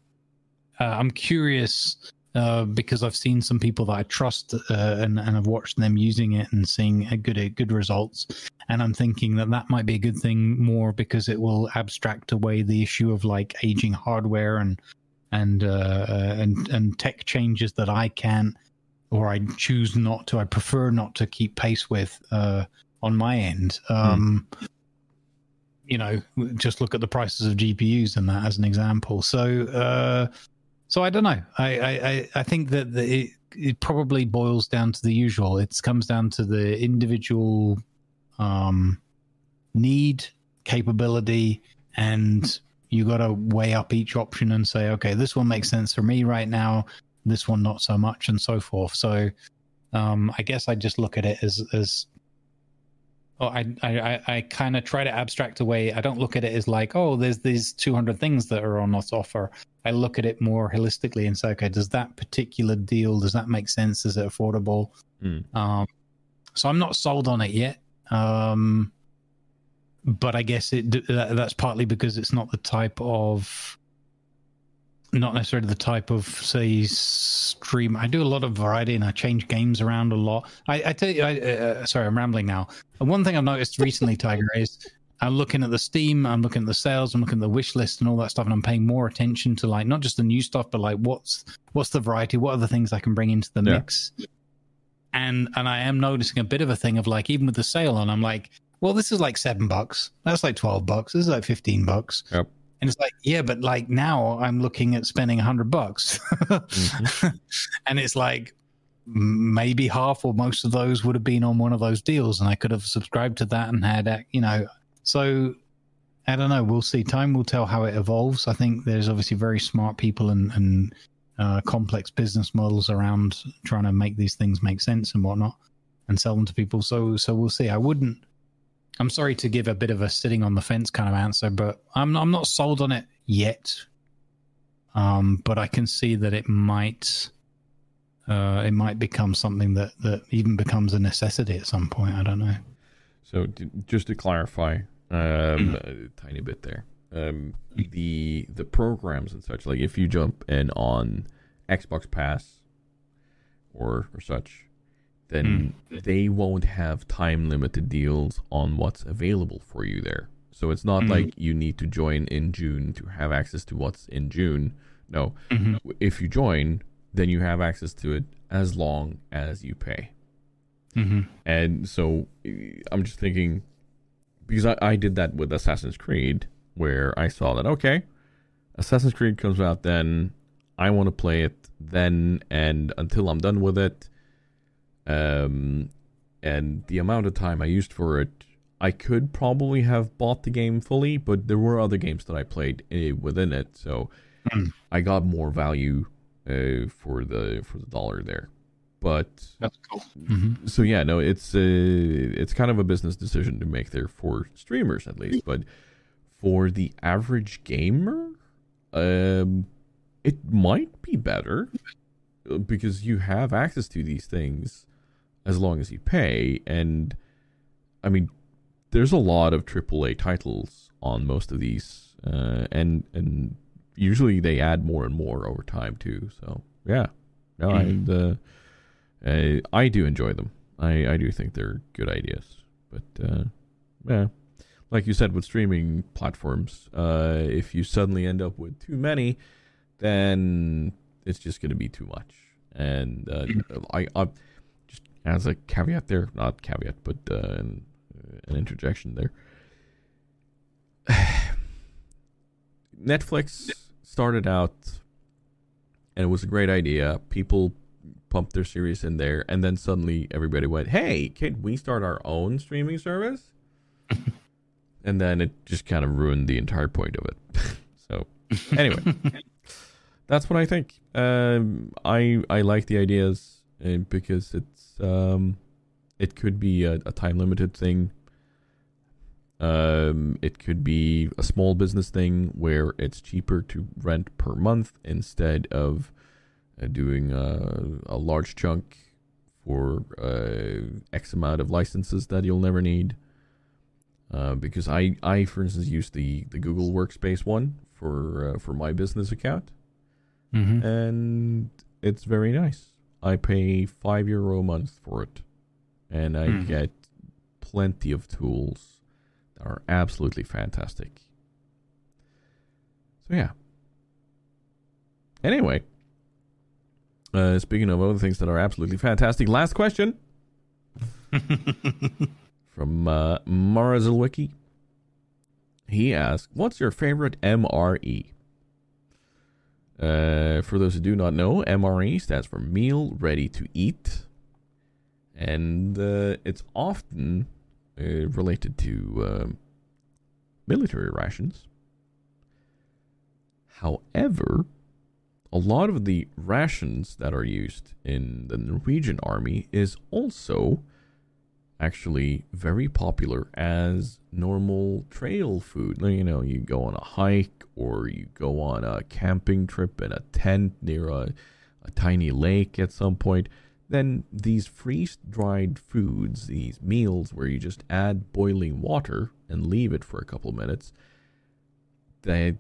uh, I'm curious uh, because I've seen some people that I trust uh, and, and I've watched them using it and seeing a good, a good results. And I'm thinking that that might be a good thing more because it will abstract away the issue of like aging hardware and and uh, uh, and and tech changes that I can or I choose not to. I prefer not to keep pace with uh, on my end. Um, You know, just look at the prices of GPUs and that as an example. So, uh, so I don't know. I I, I- think that the, it it probably boils down to the usual. It comes down to the individual um, need, capability, and you got to weigh up each option and say, okay, this one makes sense for me right now. This one not so much, and so forth. So, um, I guess I just look at it as as. Oh, I I I- I kind of try to abstract away. I don't look at it as like, oh, there's these 200 things that are on offer. I look at it more holistically and say, okay, does that particular deal does that make sense? Is it affordable? Mm. Um, so I'm not sold on it yet. Um, but I guess it that, that's partly because it's not the type of not necessarily the type of say stream. I do a lot of variety and I change games around a lot. I, I tell you, I, uh, sorry, I'm rambling now. And one thing I've noticed recently, Tiger, is I'm looking at the Steam, I'm looking at the sales, I'm looking at the wish list and all that stuff, and I'm paying more attention to like not just the new stuff, but like what's what's the variety, what are the things I can bring into the Yeah. mix. And and I am noticing a bit of a thing of like even with the sale on, I'm like, well, this is like seven bucks. That's like twelve bucks. This is like fifteen bucks. Yep. And it's like, yeah, but like now I'm looking at spending a hundred bucks, Mhm. and it's like maybe half or most of those would have been on one of those deals, and I could have subscribed to that and had, you know, so I don't know. We'll see. Time will tell how it evolves. I think there's obviously very smart people and, and uh, complex business models around trying to make these things make sense and whatnot, and sell them to people. So so we'll see. I wouldn't. I'm sorry to give a bit of a sitting on the fence kind of answer, but I'm I'm not sold on it yet. Um, but I can see that it might uh, it might become something that that even becomes a necessity at some point. I don't know. So just to clarify, um, a tiny bit there, um, the the programs and such, like if you jump in on Xbox Pass or or such, then they won't have time limited deals on what's available for you there. So it's not Mhm. like you need to join in June to have access to what's in June. No, Mhm. if you join, then you have access to it as long as you pay. Mhm. And so I'm just thinking, because I, I did that with Assassin's Creed, where I saw that, okay, Assassin's Creed comes out then, I want to play it then and until I'm done with it. Um, and the amount of time I used for it, I could probably have bought the game fully, but there were other games that I played uh, within it, so Mm. I got more value uh, for the for the dollar there. But That's cool. Mhm. so yeah, no, it's uh, it's kind of a business decision to make there for streamers at least, but for the average gamer, um, it might be better uh, because you have access to these things as long as you pay, and I mean, there's a lot of AAA titles on most of these, uh, and and usually they add more and more over time too. So yeah, no, Mhm. I uh, I do enjoy them. I, I do think they're good ideas. But uh, yeah, like you said with streaming platforms, uh, if you suddenly end up with too many, then it's just going to be too much. And uh, I, I as a caveat there, not caveat, but uh, an, an interjection there. Netflix started out, and it was a great idea. People pumped their series in there, and then suddenly everybody went, "Hey, can we start our own streaming service?" and then it just kind of ruined the entire point of it. so, anyway, that's what I think. Um, I I like the ideas uh, because it's um, it could be a, a time limited thing. Um, it could be a small business thing where it's cheaper to rent per month instead of uh, doing a, a large chunk for uh, X amount of licenses that you'll never need. Uh, because I, I, for instance, use the, the Google Workspace one for uh, for my business account, Mhm. and it's very nice. I pay five euro a month for it, and I Hmm. get plenty of tools that are absolutely fantastic. So yeah. Anyway, uh, speaking of other things that are absolutely fantastic, last question from uh. He asked, "What's your favorite MRE?" Uh, for those who do not know, MRE stands for Meal Ready to Eat, and uh, it's often uh, related to um, military rations. However, a lot of the rations that are used in the Norwegian army is also actually very popular as normal trail food. You know, you go on a hike or you go on a camping trip in a tent near a, a tiny lake at some point. Then these freeze dried foods, these meals where you just add boiling water and leave it for a couple of minutes, they,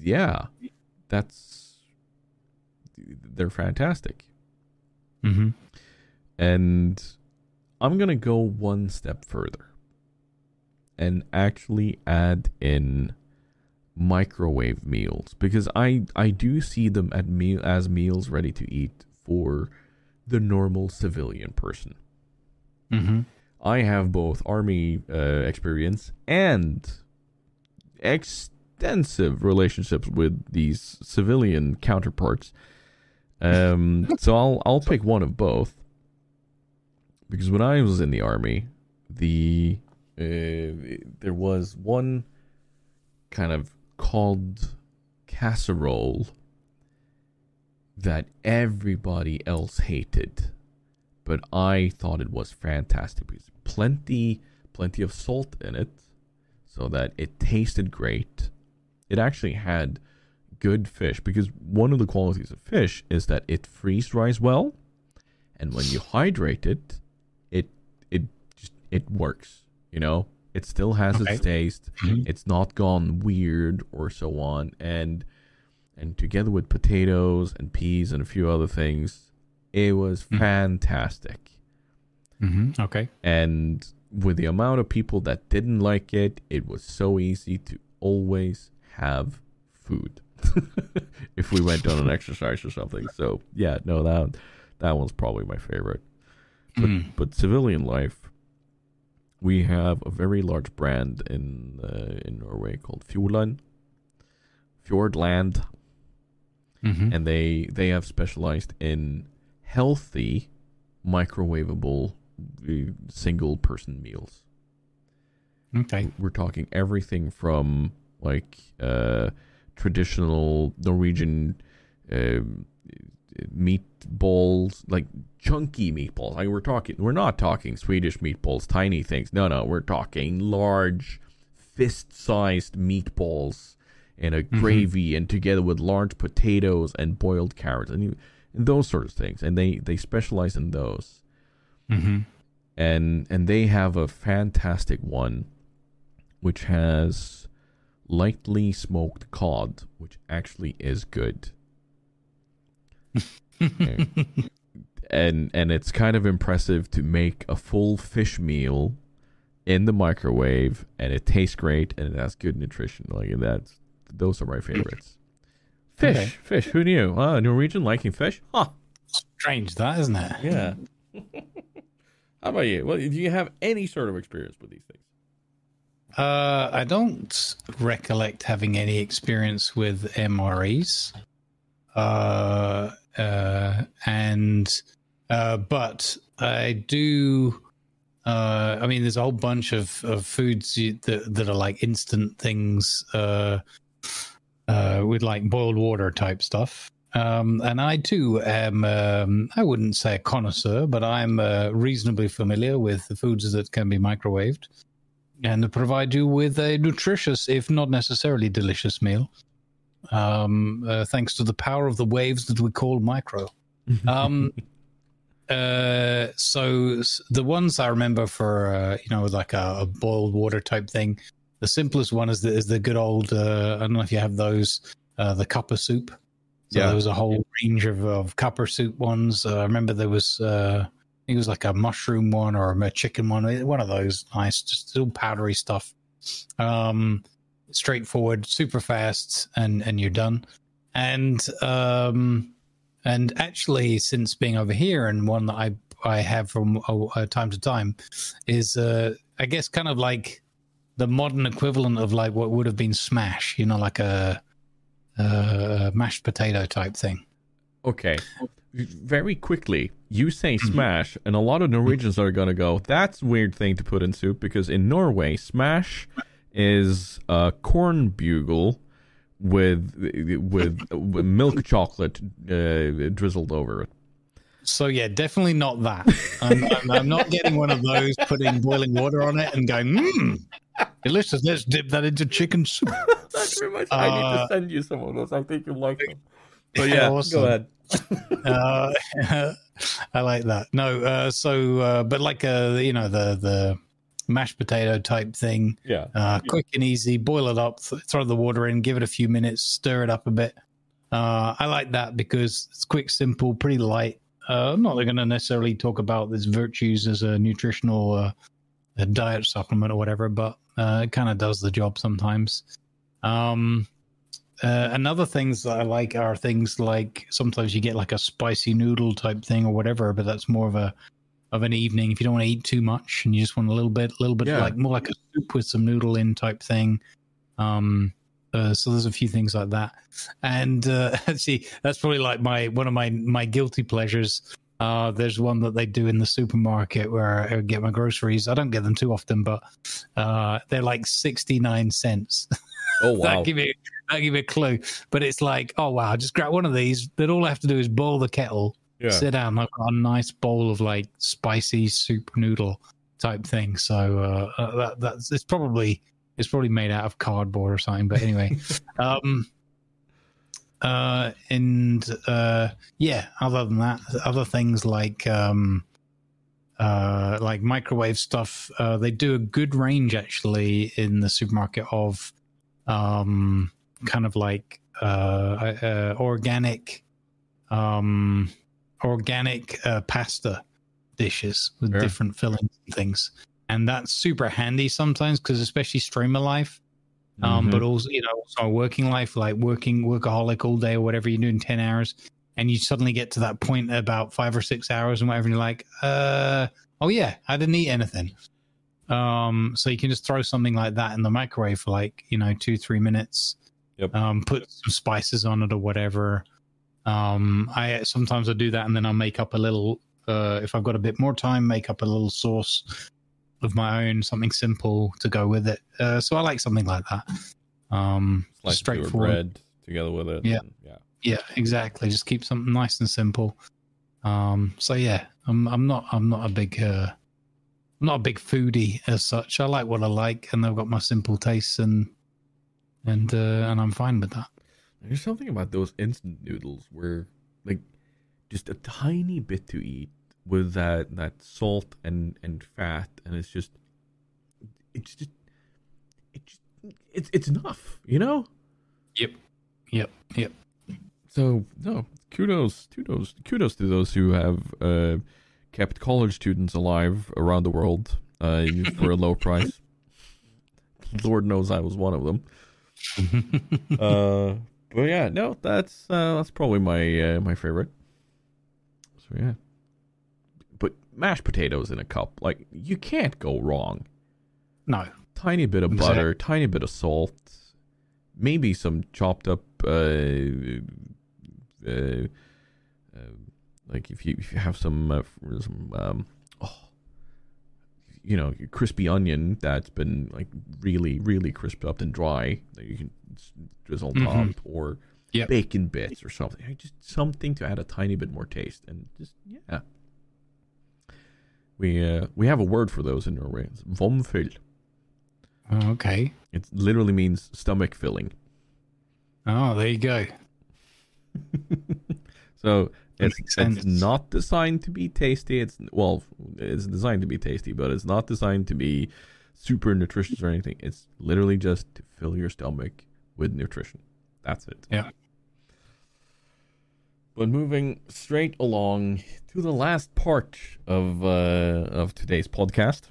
yeah, that's, they're fantastic. Mhm. And I'm going to go one step further and actually add in microwave meals because I I do see them at meal as meals ready to eat for the normal civilian person. Mhm. I have both army uh, experience and extensive relationships with these civilian counterparts. Um, so I'll I'll pick one of both because when I was in the army, the uh, there was one kind of called casserole that everybody else hated, but I thought it was fantastic because plenty plenty of salt in it, so that it tasted great. It actually had good fish because one of the qualities of fish is that it freeze dries well, and when you hydrate it, it works. You know, it still has Okay. its taste. Mhm. It's not gone weird or so on, and and together with potatoes and peas and a few other things, it was Mhm. fantastic. hmm Okay. And with the amount of people that didn't like it, it was so easy to always have food if we went on an exercise or something. So yeah, no, that that one's probably my favorite. But, Mm. but civilian life, we have a very large brand in uh, in Norway called Fjordland, Fjordland, hmm and they they have specialized in healthy, microwavable, uh, single person meals. Okay. We're talking everything from like uh, traditional Norwegian um meatballs, like chunky meatballs. Like we're talking, we're not talking Swedish meatballs, tiny things. No, no, we're talking large, fist-sized meatballs in a gravy, and together with large potatoes and boiled carrots, and, you, and those sort of things. And they they specialize in those hmm and and they have a fantastic one which has lightly smoked cod which actually is good. and and it's kind of impressive to make a full fish meal in the microwave and it tastes great and it has good nutrition like that's those are my favorites fish Okay. fish who knew uh norwegian liking fish huh Strange, that isn't it? yeah. How about you? Well, do you have any sort of experience with these things? Uh, I don't recollect having any experience with MREs. Uh, uh, and uh, but I do. Uh, I mean, there's a whole bunch of, of foods that that are like instant things. Uh, uh, with like boiled water type stuff. Um, and I too am, um, I wouldn't say a connoisseur, but I'm uh, reasonably familiar with the foods that can be microwaved and provide you with a nutritious, if not necessarily delicious meal. Um, uh, thanks to the power of the waves that we call micro. Um, uh, so the ones I remember for uh, you know like a, a boiled water type thing, the simplest one is the is the good old. Uh, I don't know if you have those, uh, the Cup a Soup. So Yeah. there was a whole range of, of Cup a Soup ones. Uh, I remember there was. Uh, I think it was like a mushroom one or a chicken one. One of those nice, just all powdery stuff. Um, straightforward, super fast, and and you're done. And um, and actually, since being over here, and one that I I have from uh, time to time is uh, I guess kind of like the modern equivalent of like what would have been smash. You know, like a, a mashed potato type thing. Okay. Very quickly, you say smash, and a lot of Norwegians are going to go, that's a weird thing to put in soup because in Norway, smash is a corn bugle with with, with milk chocolate uh, drizzled over it. So yeah, definitely not that. I'm, I'm, I'm not getting one of those putting boiling water on it and going, mmm, delicious. Let's dip that into chicken soup. That's very much. I need to Uh, send you some of those. I think you'll like them. But Yeah, yeah, awesome. go ahead. Uh, I like that. No, uh, so uh, but like uh, you know the the mashed potato type thing, Yeah. uh, quick and easy. Boil it up, th- throw the water in, give it a few minutes, stir it up a bit. Uh, I like that because it's quick, simple, pretty light. Uh, I'm not going to necessarily talk about its virtues as a nutritional uh, a diet supplement or whatever, but uh, it kind of does the job sometimes. Um, uh, and other things that I like are things like sometimes you get like a spicy noodle type thing or whatever, but that's more of a of an evening if you don't want to eat too much and you just want a little bit, a little bit Yeah. like more like a soup with some noodle in type thing. Um, uh, so there's a few things like that, and uh, see that's probably like my one of my my guilty pleasures. Uh, there's one that they do in the supermarket where I get my groceries. I don't get them too often, but uh, they're like 69 cents. Oh wow. That'll give you that'll give you a clue. But it's like, oh wow, just grab one of these. That all I have to do is boil the kettle, Yeah. sit down, I've got a nice bowl of like spicy soup noodle type thing. So uh, uh, that that's it's probably it's probably made out of cardboard or something. But anyway, um, uh, and uh, yeah, other than that, other things like um, uh, like microwave stuff, uh, they do a good range actually in the supermarket of um, kind of like uh, uh, organic, um, organic uh, pasta dishes with Sure. different fillings and things. And that's super handy sometimes because especially streamer life, um, Mhm. but also you know also working life, like working workaholic all day or whatever you're doing ten hours, and you suddenly get to that point about five or six hours and whatever, and you're like, uh, oh yeah, I didn't eat anything. Um, so you can just throw something like that in the microwave for like you know two three minutes. Yep. Um, put some spices on it or whatever. Um, I sometimes I do that and then I'll make up a little. Uh, if I've got a bit more time, make up a little sauce of my own, something simple to go with it. Uh, so I like something like that. Um, your straightforward. bread together with it. Yeah. and- yeah. Yeah, exactly. Just keep something nice and simple. Um, so yeah, I'm I'm not I'm not a big uh, I'm not a big foodie as such. I like what I like, and I've got my simple tastes, and and uh, and I'm fine with that. There's something about those instant noodles where, like, just a tiny bit to eat with that that salt and and fat, and it's just, it's just, it just, it's it's enough, you know. Yep, yep, yep. So no, kudos, kudos, kudos to those who have uh, kept college students alive around the world uh, for a low price. Lord knows I was one of them. uh, but yeah, no, that's uh, that's probably my uh, my favorite. So yeah, but mashed potatoes in a cup, like you can't go wrong. no, Tiny bit of butter, tiny bit of salt, maybe some chopped up, uh, uh, uh, like if you if you have some uh, some um, oh, you know, crispy onion that's been like really really crisped up and dry that you can drizzle on Mhm. top, or Yep. bacon bits or something just something to add a tiny bit more taste, and just yeah. We uh, we have a word for those in Norway. It's vomfyll. okay. It literally means stomach filling. Oh, there you go. So it's, it's not designed to be tasty. It's well, it's designed to be tasty, but it's not designed to be super nutritious or anything. It's literally just to fill your stomach with nutrition. That's it. Yeah. But moving straight along to the last part of uh, of today's podcast,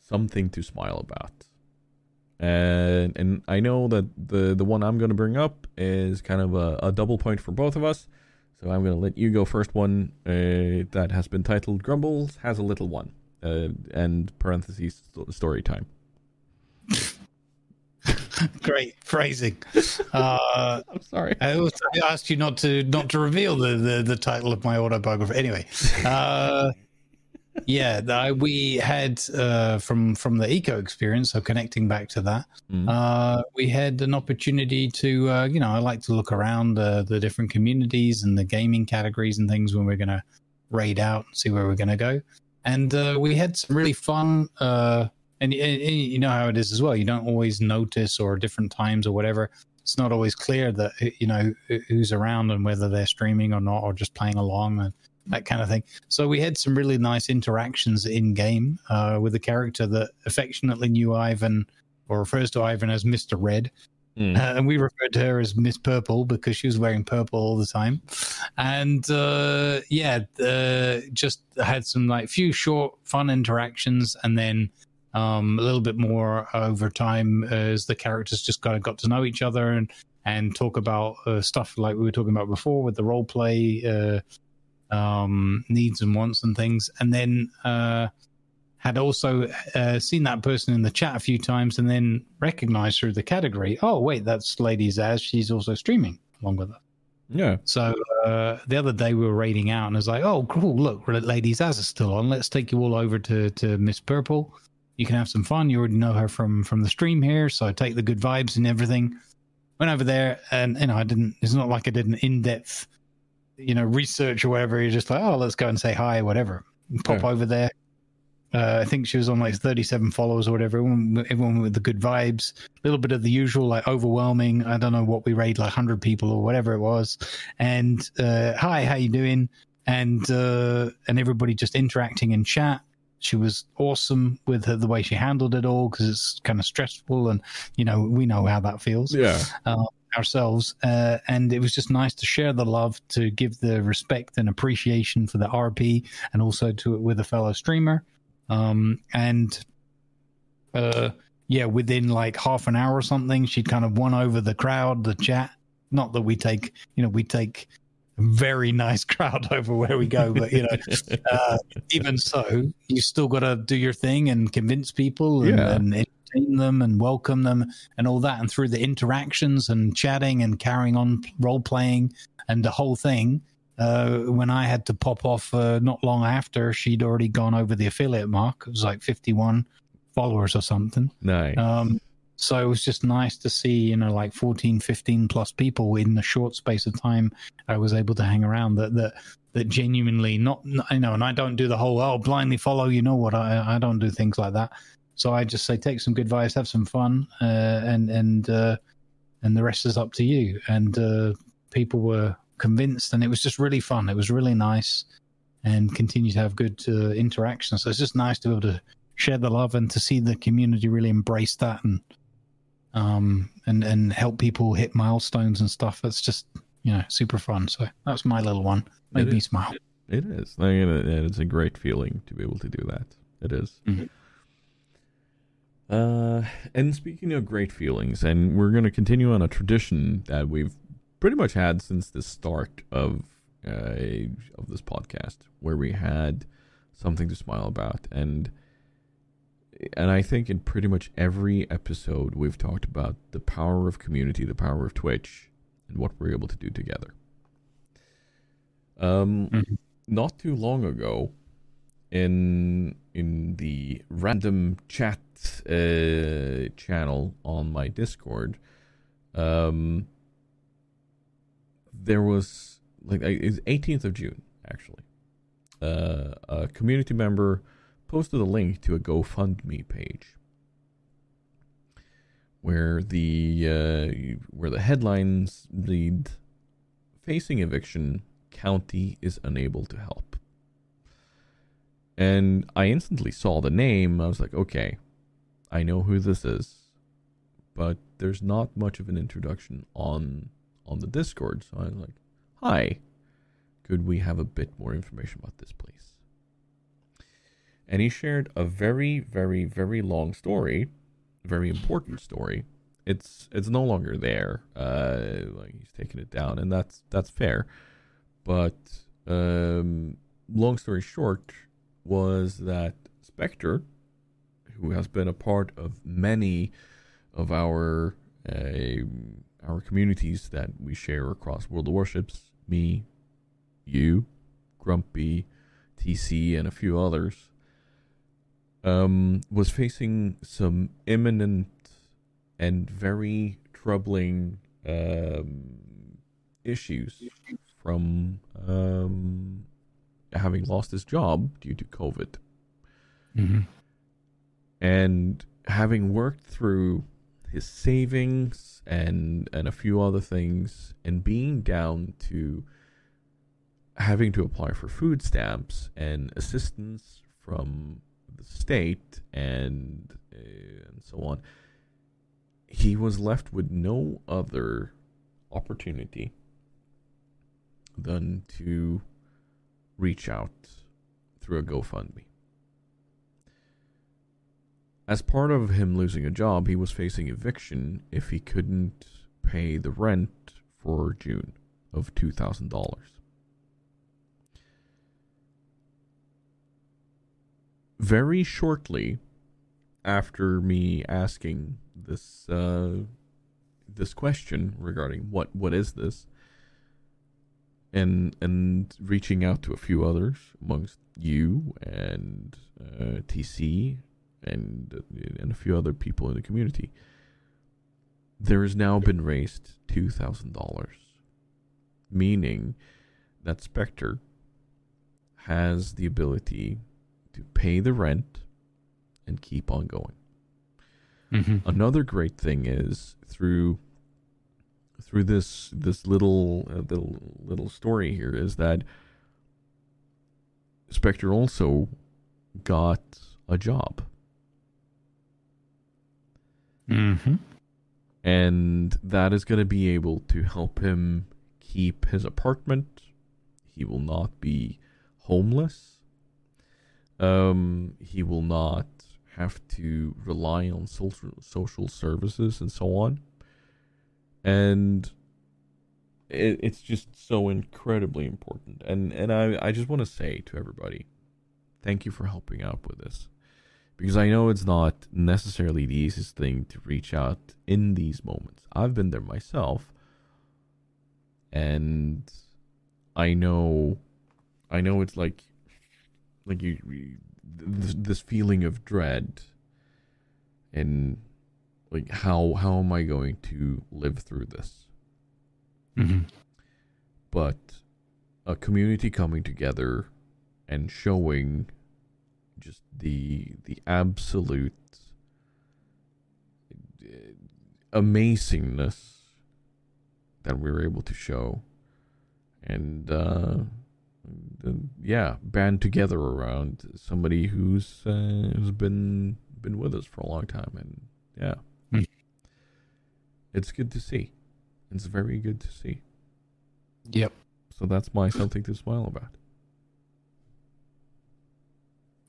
something to smile about. And and I know that the the one I'm going to bring up is kind of a, a double point for both of us. So I'm going to let you go first. One uh, that has been titled "Grumbles has a little one," uh, and parentheses sto- story time. Great phrasing. Uh, I'm sorry. I also asked you not to not to reveal the, the, the title of my autobiography. Anyway, uh, yeah, the, we had uh, from from the eco experience. So connecting back to that, Mm. uh, we had an opportunity to uh, you know I like to look around uh, the different communities and the gaming categories and things when we're going to raid out and see where we're going to go. And uh, we had some really fun. Uh, and, and and you know how it is as well. You don't always notice or different times or whatever it's not always clear that you know who's around and whether they're streaming or not or just playing along and that kind of thing. So we had some really nice interactions in game uh, with a character that affectionately knew ivan or refers to ivan as mr red. Mm. uh, and we referred to her as miss purple because she was wearing purple all the time. And uh, yeah uh, just had some like few short fun interactions and then um, a little bit more over time as the characters just kind of got to know each other and and talk about uh, stuff like we were talking about before with the role play uh, um, needs and wants and things, and then uh, had also uh, seen that person in the chat a few times, and then recognized through the category. Oh wait, that's Lady Zaz. She's also streaming along with us. Yeah. So uh, the other day we were raiding out, and I was like, "Oh, cool! Look, Lady Zaz is still on. Let's take you all over to to Miss Purple. You can have some fun. You already know her from from the stream here, so take the good vibes and everything." Went over there, and you know, I didn't. It's not like I did an in depth, you know, research or whatever. You're just like, "Oh, let's go and say hi, whatever." Pop Yeah. over there. Uh, I think she was on like 37 followers or whatever. Everyone, everyone with the good vibes. A little bit of the usual, like overwhelming. I don't know what we raid, like 100 people or whatever it was. And uh, hi, how you doing? And uh, and everybody just interacting in chat. She was awesome with her, the way she handled it all because it's kind of stressful, and you know we know how that feels Yeah. Ourselves, uh, and it was just nice to share the love, to give the respect and appreciation for the RP, and also to it with a fellow streamer. Um, and uh, yeah, within like half an hour or something, she'd kind of won over the crowd, the chat. Not that we take, you know, we take a very nice crowd over where we go, but you know, uh, even so, you still got to do your thing and convince people and, Yeah. and entertain them and welcome them and all that. And through the interactions and chatting and carrying on role playing and the whole thing, uh, when I had to pop off uh, not long after, she'd already gone over the affiliate mark. It was like 51 followers or something. Nice. Um, so it was just nice to see, you know, like 14, 15 plus people in the short space of time. I was able to hang around that, that, that genuinely not, you know, and I don't do the whole, oh, blindly follow, you know what? I, I don't do things like that. So I just say, take some good advice, have some fun, uh, and, and, uh, and the rest is up to you. And, uh, people were convinced and it was just really fun. It was really nice and continue to have good, uh, interactions. So it's just nice to be able to share the love and to see the community really embrace that and um and and help people hit milestones and stuff that's just you know super fun so that's my little one made It me is. smile It is. I mean, it's a great feeling to be able to do that. It is. Mhm. Uh, and speaking of great feelings, and we're going to continue on a tradition that we've pretty much had since the start of uh, of this podcast, where we had something to smile about, and and I think in pretty much every episode we've talked about the power of community, the power of Twitch, and what we're able to do together. Um, Mhm. not too long ago, in in the random chat uh, channel on my Discord, um, there was like it's 18th of June actually. Uh, a community member posted a link to a GoFundMe page where the uh, where the headlines read facing eviction county is unable to help. And i instantly saw the name. I was like okay i know who this is but there's not much of an introduction on on the discord so I'm like hi could we have a bit more information about this please and he shared a very very very long story very important story. It's it's no longer there uh like he's taken it down and that's that's fair. But um long story short was that spectre who has been a part of many of our uh, our communities that we share across world of warships me you grumpy tc and a few others um, was facing some imminent and very troubling um, issues from um, having lost his job due to COVID mm-hmm. And having worked through his savings and and a few other things and being down to having to apply for food stamps and assistance from the state and uh, and so on he was left with no other opportunity than to reach out through a GoFundMe as part of him losing a job, he was facing eviction if he couldn't pay the rent for June of $2,000. Very shortly after me asking this uh, this question regarding what what is this and and reaching out to a few others amongst you and uh, TC and and a few other people in the community. There has now been raised two thousand dollars, meaning that Spectre has the ability to pay the rent and keep on going. Mm-hmm. Another great thing is through through this this little uh, little little story here is that Spectre also got a job Mm-hmm. and that is going to be able to help him keep his apartment. He will not be homeless. Um, he will not have to rely on social social services and so on. And it, it's just so incredibly important. And and I I just want to say to everybody, thank you for helping out with this because I know it's not necessarily the easiest thing to reach out in these moments. I've been there myself, and I know, I know it's like, like you, you this, this feeling of dread, and like how how am I going to live through this? hmm But a community coming together and showing just the the absolute uh, amazingness that we were able to show. And uh yeah band together around somebody who's uh, who's been been with us for a long time. And yeah. Hmm. it's good to see. It's very good to see. Yep. so that's my something to smile about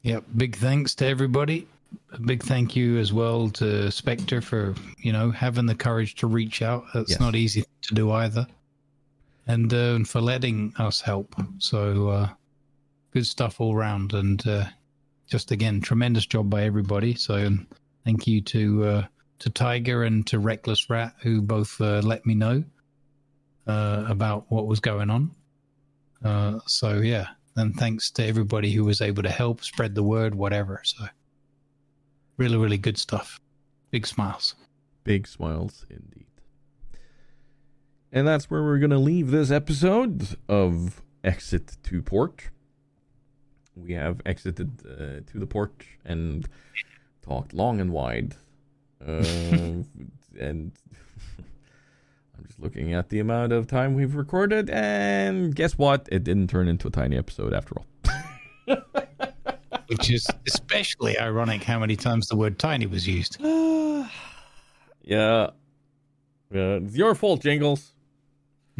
Yep. Big thanks to everybody. A big thank you as well to Spectre for, you know, having the courage to reach out. That's Yes. not easy to do either. And uh, and for letting us help. So uh, good stuff all round. And uh, just again, tremendous job by everybody. So and thank you to uh, to Tiger and to Reckless Rat who both uh, let me know uh, about what was going on. Uh, so yeah, and thanks to everybody who was able to help spread the word, whatever. So really, really good stuff. Big smiles. Big smiles indeed. And that's where we're going to leave this episode of Exit to Port. We have exited uh, to the port and talked long and wide. Uh, and I'm just looking at the amount of time we've recorded, and guess what? It didn't turn into a tiny episode after all. Which is especially ironic how many times the word tiny was used. yeah. Yeah, it's your fault, Jingles.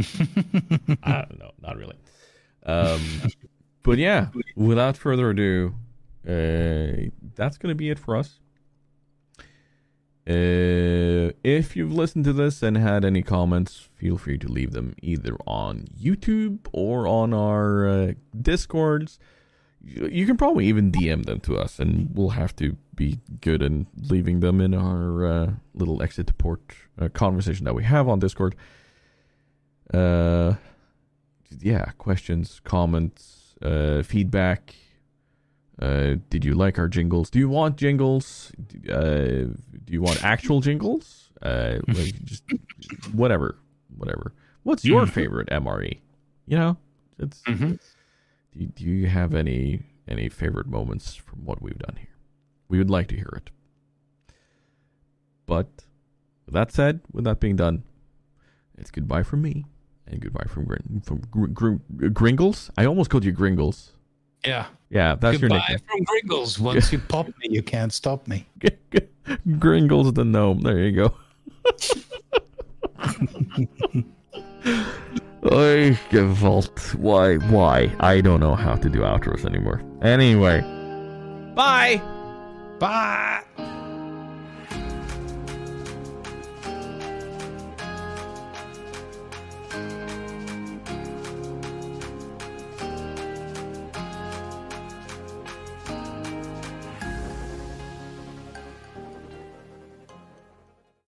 I don't know, not really. Um, but yeah, without further ado, uh, that's going to be it for us. Uh, if you've listened to this and had any comments, feel free to leave them either on YouTube or on our uh, Discords. You can probably even DM them to us, and we'll have to be good in leaving them in our uh, little exit to port uh, conversation that we have on Discord. Uh, yeah, questions, comments, uh, feedback. Uh, did you like our jingles? Do you want jingles? Uh, do you want actual jingles? Uh, like just whatever, whatever. What's your Mhm. favorite MRE? You know, it's. Mhm. Do you, do you have any any favorite moments from what we've done here? We would like to hear it. But with that said, with that being done, it's goodbye from me and goodbye from Grin- from Gr- Gr- Gringles. I almost called you Gringles. Yeah. Yeah, that's Goodbye your from Gringles. Once you pop me, you can't stop me. nickname. Gringles the gnome. There you go. I Gewalt. Why? Why? I don't know how to do outros anymore. Anyway. Bye. Bye.